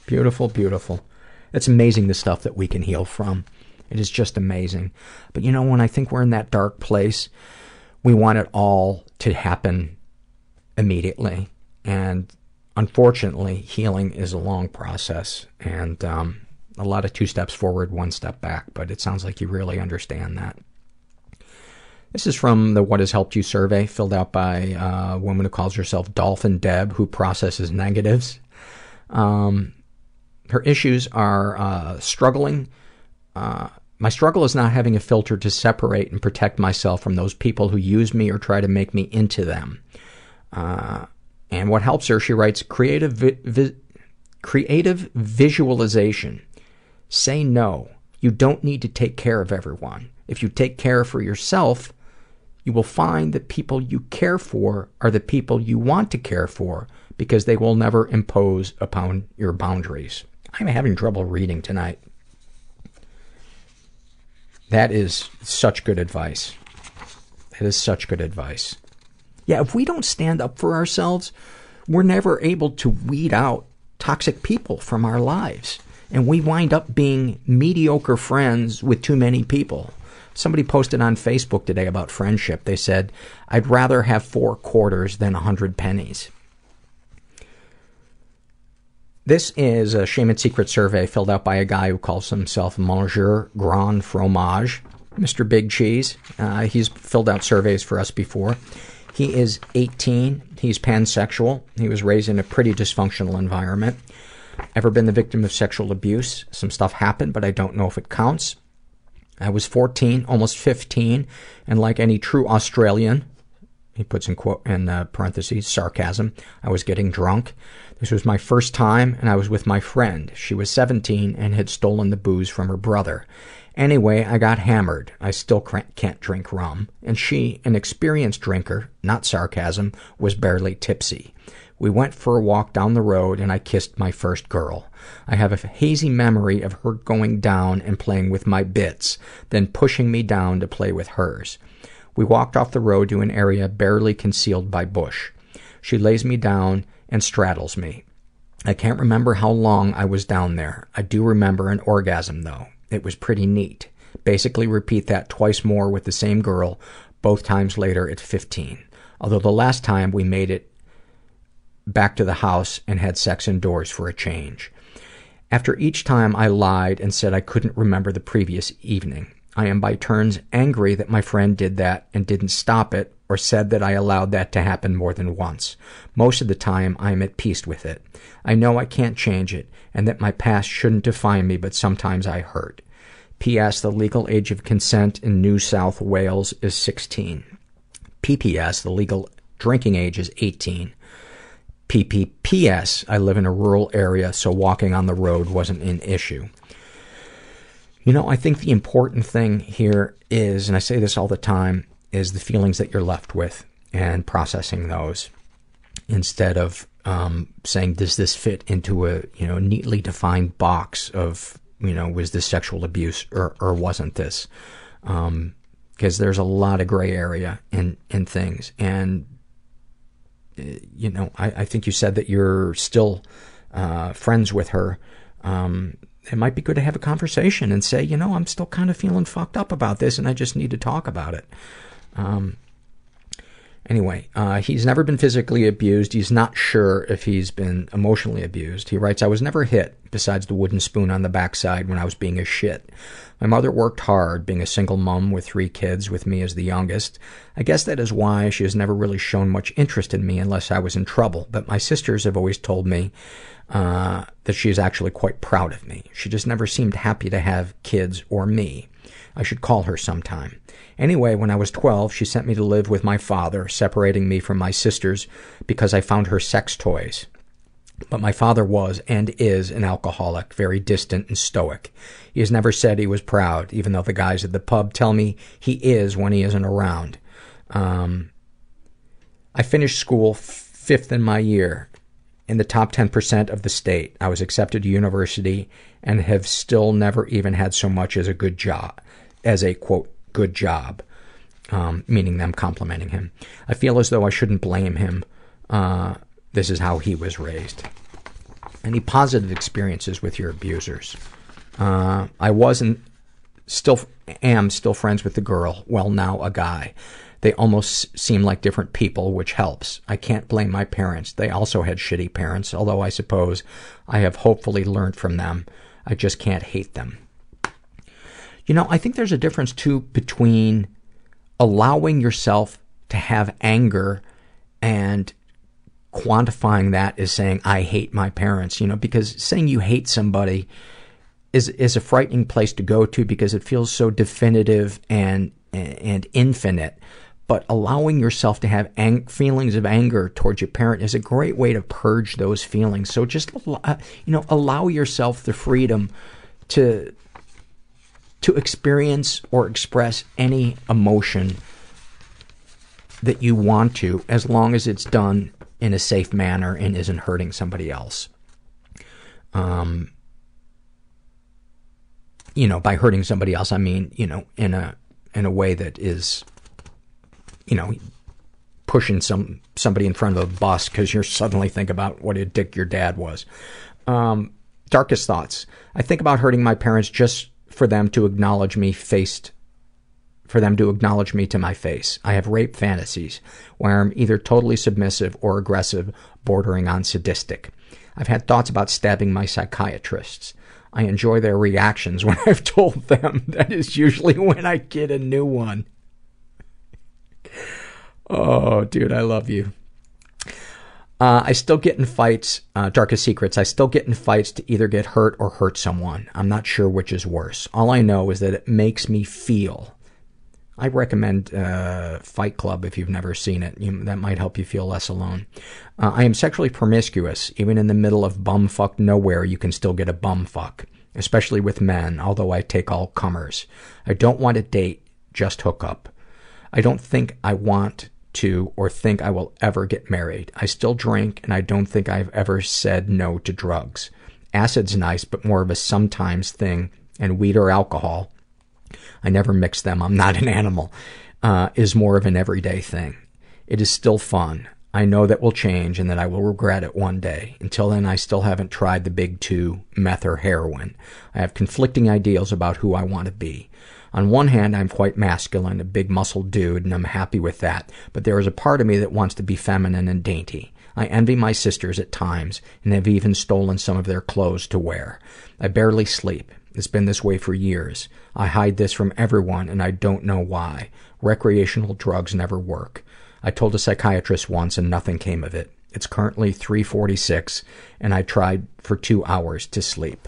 Beautiful, beautiful. It's amazing the stuff that we can heal from. It is just amazing. But you know, when I think we're in that dark place, we want it all to happen immediately. And unfortunately, healing is a long process and um, a lot of two steps forward, one step back. But it sounds like you really understand that. This is from the What Has Helped You survey, filled out by a woman who calls herself Dolphin Deb, who processes negatives. Um, her issues are uh, struggling. Uh, my struggle is not having a filter to separate and protect myself from those people who use me or try to make me into them. Uh, and what helps her, she writes, creative, vi- vi- creative visualization. Say no. You don't need to take care of everyone. If you take care for yourself, you will find that people you care for are the people you want to care for because they will never impose upon your boundaries. I'm having trouble reading tonight. That is such good advice. That is such good advice. Yeah, if we don't stand up for ourselves, we're never able to weed out toxic people from our lives. And we wind up being mediocre friends with too many people. Somebody posted on Facebook today about friendship. They said, I'd rather have four quarters than a hundred pennies. This is a Shame and Secret survey filled out by a guy who calls himself Monsieur Grand Fromage, Mr. Big Cheese. Uh, he's filled out surveys for us before. He is 18. He's pansexual. He was raised in a pretty dysfunctional environment. Ever been the victim of sexual abuse? Some stuff happened, but I don't know if it counts. I was 14, almost 15, and like any true Australian, he puts in quote in uh, parentheses sarcasm, I was getting drunk. This was my first time, and I was with my friend. She was 17 and had stolen the booze from her brother. Anyway, I got hammered. I still can't drink rum. And she, an experienced drinker, not sarcasm, was barely tipsy. We went for a walk down the road and I kissed my first girl. I have a hazy memory of her going down and playing with my bits, then pushing me down to play with hers. We walked off the road to an area barely concealed by bush. She lays me down and straddles me. I can't remember how long I was down there. I do remember an orgasm though. It was pretty neat. Basically repeat that twice more with the same girl, both times later at 15. Although the last time we made it back to the house and had sex indoors for a change. After each time I lied and said I couldn't remember the previous evening. I am by turns angry that my friend did that and didn't stop it or said that I allowed that to happen more than once. Most of the time, I am at peace with it. I know I can't change it and that my past shouldn't define me, but sometimes I hurt. P.S. The legal age of consent in New South Wales is 16. P.P.S. The legal drinking age is 18. P.P.P.S. I live in a rural area, so walking on the road wasn't an issue. You know, I think the important thing here is, and I say this all the time, is the feelings that you're left with and processing those instead of um, saying, does this fit into a, you know, neatly defined box of, you know, was this sexual abuse or, or wasn't this? Um, because there's a lot of gray area in, in things. And, uh, you know, I, I think you said that you're still uh, friends with her. Um, it might be good to have a conversation and say, you know, I'm still kind of feeling fucked up about this and I just need to talk about it. Um, anyway, uh, he's never been physically abused. He's not sure if he's been emotionally abused. He writes, I was never hit, besides the wooden spoon on the backside when I was being a shit. My mother worked hard, being a single mom with three kids, with me as the youngest. I guess that is why she has never really shown much interest in me unless I was in trouble. But my sisters have always told me uh, that she is actually quite proud of me. She just never seemed happy to have kids or me. I should call her sometime. Anyway, when I was 12, she sent me to live with my father, separating me from my sisters because I found her sex toys. But my father was and is an alcoholic, very distant and stoic. He has never said he was proud, even though the guys at the pub tell me he is when he isn't around. Um, I finished school fifth in my year in the top 10% of the state. I was accepted to university and have still never even had so much as a good job, as a quote, good job, um, meaning them complimenting him. I feel as though I shouldn't blame him. Uh, this is how he was raised. Any positive experiences with your abusers? Uh, I wasn't, still am still friends with the girl, well now a guy. They almost seem like different people, which helps. I can't blame my parents. They also had shitty parents, although I suppose I have hopefully learned from them. I just can't hate them. You know, I think there's a difference too between allowing yourself to have anger and quantifying that as saying, I hate my parents, you know, because saying you hate somebody is, is a frightening place to go to because it feels so definitive and, and infinite but allowing yourself to have ang- feelings of anger towards your parent is a great way to purge those feelings. So just uh, you know, allow yourself the freedom to to experience or express any emotion that you want to, as long as it's done in a safe manner and isn't hurting somebody else. Um, you know, by hurting somebody else, I mean, you know, in a in a way that is you know, pushing some somebody in front of a bus because you're suddenly think about what a dick your dad was. Um, darkest thoughts. I think about hurting my parents just for them to acknowledge me faced for them to acknowledge me to my face. I have rape fantasies where I'm either totally submissive or aggressive, bordering on sadistic. I've had thoughts about stabbing my psychiatrists. I enjoy their reactions when I've told them. That is usually when I get a new one. Oh, dude, I love you. Uh, I still get in fights, uh, darkest secrets, I still get in fights to either get hurt or hurt someone. I'm not sure which is worse. All I know is that it makes me feel. I recommend uh, Fight Club if you've never seen it. You, that might help you feel less alone. Uh, I am sexually promiscuous. Even in the middle of bumfuck nowhere, you can still get a bumfuck. Especially with men, although I take all comers. I don't want a date, just hook up. I don't think I want to or think I will ever get married. I still drink and I don't think I've ever said no to drugs. Acid's nice, but more of a sometimes thing, and weed or alcohol, I never mix them, I'm not an animal, uh, is more of an everyday thing. It is still fun. I know that will change and that I will regret it one day. Until then, I still haven't tried the big two, meth or heroin. I have conflicting ideals about who I want to be. On one hand, I'm quite masculine, a big muscled dude, and I'm happy with that, but there is a part of me that wants to be feminine and dainty. I envy my sisters at times, and have even stolen some of their clothes to wear. I barely sleep. It's been this way for years. I hide this from everyone, and I don't know why. Recreational drugs never work. I told a psychiatrist once, and nothing came of it. It's currently 3.46, and I tried for two hours to sleep.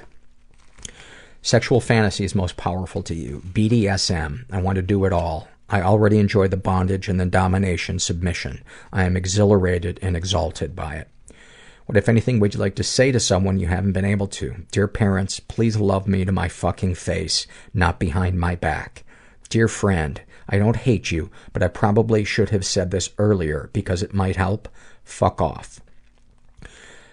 Sexual fantasy is most powerful to you. BDSM. I want to do it all. I already enjoy the bondage and the domination submission. I am exhilarated and exalted by it. What, if anything, would you like to say to someone you haven't been able to? Dear parents, please love me to my fucking face, not behind my back. Dear friend, I don't hate you, but I probably should have said this earlier because it might help. Fuck off.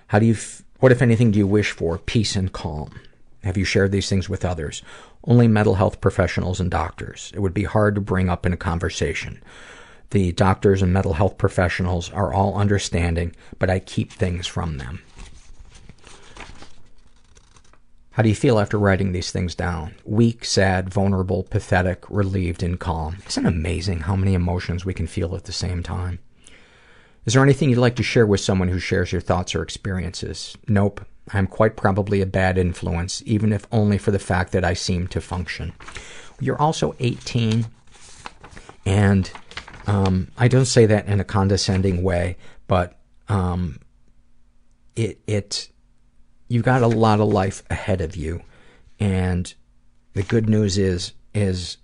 How do you, f- what, if anything, do you wish for? Peace and calm. Have you shared these things with others? Only mental health professionals and doctors. It would be hard to bring up in a conversation. The doctors and mental health professionals are all understanding, but I keep things from them. How do you feel after writing these things down? Weak, sad, vulnerable, pathetic, relieved, and calm. Isn't it amazing how many emotions we can feel at the same time? Is there anything you'd like to share with someone who shares your thoughts or experiences? Nope. I'm quite probably a bad influence, even if only for the fact that I seem to function. You're also 18, and um, I don't say that in a condescending way, but um, it it you've got a lot of life ahead of you, and the good news is is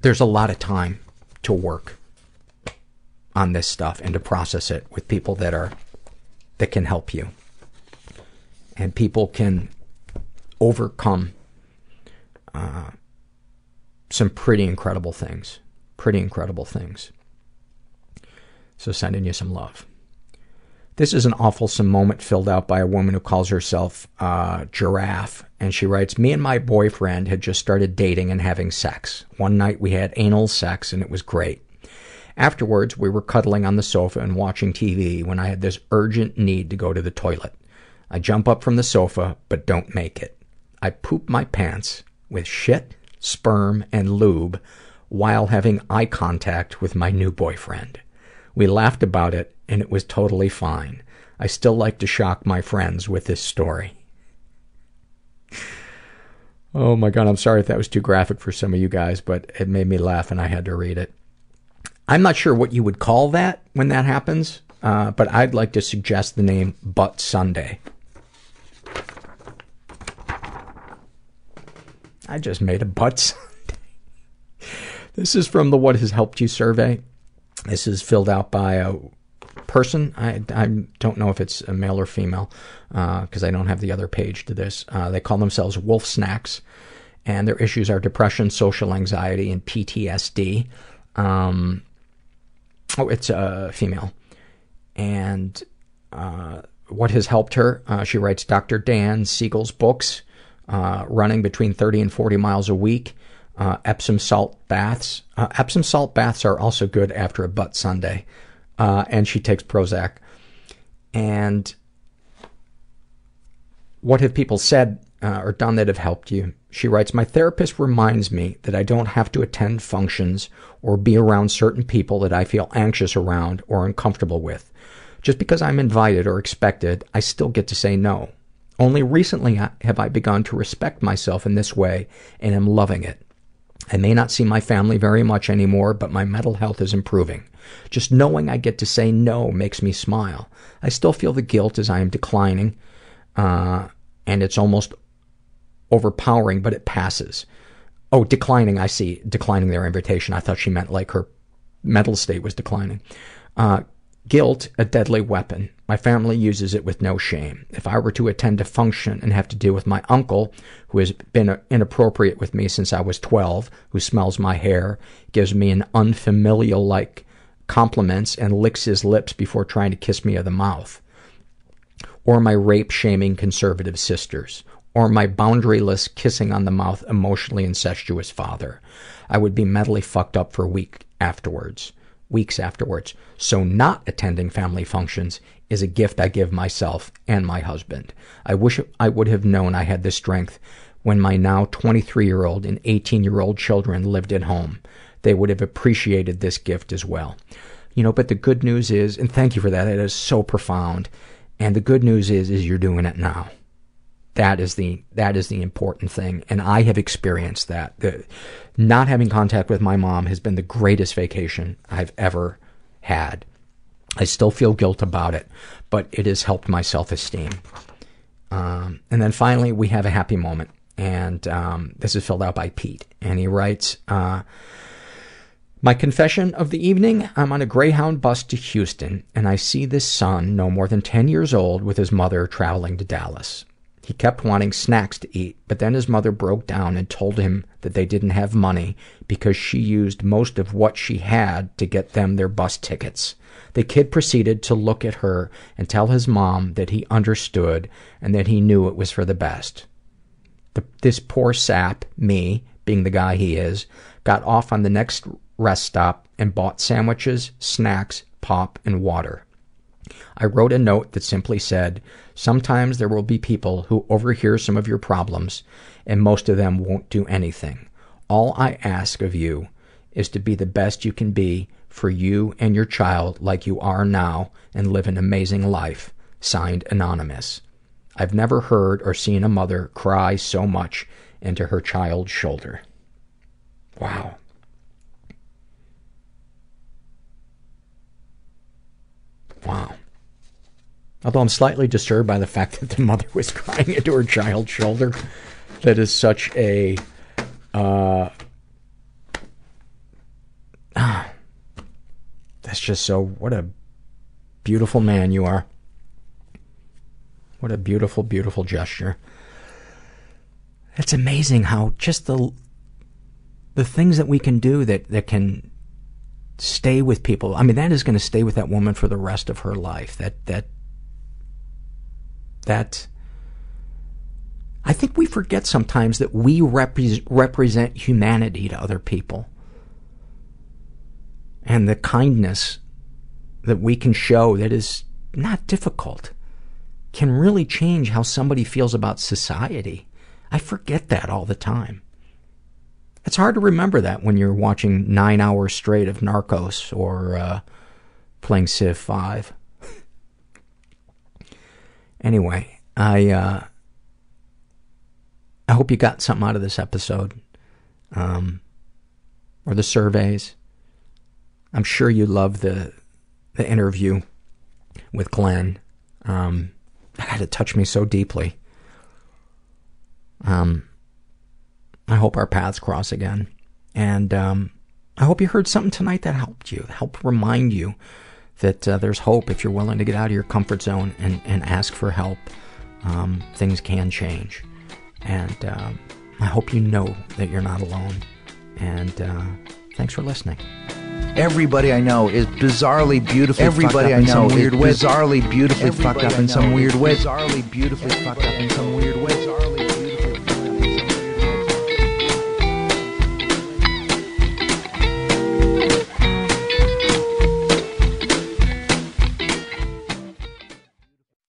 there's a lot of time to work on this stuff and to process it with people that are that can help you. And people can overcome uh, some pretty incredible things. Pretty incredible things. So sending you some love. This is an awfulsome moment filled out by a woman who calls herself uh, Giraffe. And she writes, Me and my boyfriend had just started dating and having sex. One night we had anal sex and it was great. Afterwards, we were cuddling on the sofa and watching TV when I had this urgent need to go to the toilet. I jump up from the sofa, but don't make it. I poop my pants with shit, sperm, and lube while having eye contact with my new boyfriend. We laughed about it, and it was totally fine. I still like to shock my friends with this story. Oh my god, I'm sorry if that was too graphic for some of you guys, but it made me laugh and I had to read it. I'm not sure what you would call that when that happens, uh, but I'd like to suggest the name Butt Sundae. I just made a butt sundae. This is from the What Has Helped You survey. This is filled out by a person. I, I don't know if it's a male or female because uh, I don't have the other page to this. Uh, they call themselves Wolf Snacks, and their issues are depression, social anxiety, and PTSD. Um, oh, it's a female. And uh, what has helped her? Uh, she writes Dr. Dan Siegel's books, uh, running between 30 and 40 miles a week, uh, Epsom salt baths. Uh, Epsom salt baths are also good after a butt sundae. Uh, and she takes Prozac. And what have people said uh, or done that have helped you? She writes, My therapist reminds me that I don't have to attend functions or be around certain people that I feel anxious around or uncomfortable with. Just because I'm invited or expected, I still get to say no. Only recently have I begun to respect myself in this way and am loving it. I may not see my family very much anymore, but my mental health is improving. Just knowing I get to say no makes me smile. I still feel the guilt as I am declining, uh, and it's almost overpowering, but it passes. Oh, declining, I see. Declining their invitation. I thought she meant like her mental state was declining. Uh, guilt, a deadly weapon. My family uses it with no shame. If I were to attend a function and have to deal with my uncle, who has been inappropriate with me since I was 12, who smells my hair, gives me an unfamilial like compliments, and licks his lips before trying to kiss me on the mouth, or my rape shaming conservative sisters, or my boundaryless kissing on the mouth emotionally incestuous father, I would be mentally fucked up for a week afterwards weeks afterwards. So not attending family functions is a gift I give myself and my husband. I wish I would have known I had the strength when my now 23 year old and 18 year old children lived at home. They would have appreciated this gift as well. You know, but the good news is, and thank you for that, it is so profound. And the good news is, is you're doing it now. That is the that is the important thing, and I have experienced that. The, not having contact with my mom has been the greatest vacation I've ever had. I still feel guilt about it, but it has helped my self-esteem. Um, and then finally, we have a happy moment, and um, this is filled out by Pete, and he writes. Uh, my confession of the evening I'm on a Greyhound bus to Houston, and I see this son, no more than 10 years old, with his mother traveling to Dallas. He kept wanting snacks to eat, but then his mother broke down and told him that they didn't have money because she used most of what she had to get them their bus tickets. The kid proceeded to look at her and tell his mom that he understood and that he knew it was for the best. The, this poor sap, me, being the guy he is, got off on the next rest stop and bought sandwiches, snacks, pop, and water. I wrote a note that simply said, Sometimes there will be people who overhear some of your problems, and most of them won't do anything. All I ask of you is to be the best you can be for you and your child like you are now and live an amazing life. Signed, Anonymous. I've never heard or seen a mother cry so much into her child's shoulder. Wow. Wow. Although I'm slightly disturbed by the fact that the mother was crying into her child's shoulder. That is such a. Uh, ah, that's just so. What a beautiful man you are. What a beautiful, beautiful gesture. It's amazing how just the the things that we can do that, that can stay with people. I mean, that is going to stay with that woman for the rest of her life. That that that I think we forget sometimes that we repre- represent humanity to other people. And the kindness that we can show that is not difficult can really change how somebody feels about society. I forget that all the time. It's hard to remember that when you're watching nine hours straight of Narcos or uh, playing Civ 5. Anyway, I uh, I hope you got something out of this episode, um, or the surveys. I'm sure you love the the interview with Glenn. Um, that it touched me so deeply. Um, I hope our paths cross again, and um, I hope you heard something tonight that helped you, helped remind you that uh, there's hope if you're willing to get out of your comfort zone and, and ask for help. Um, things can change. And um, I hope you know that you're not alone. And uh, thanks for listening. Everybody I know is bizarrely beautifully Everybody I know is weird way. bizarrely beautifully Everybody fucked up in some weird way. Bizarrely beautifully fucked up in some weird way.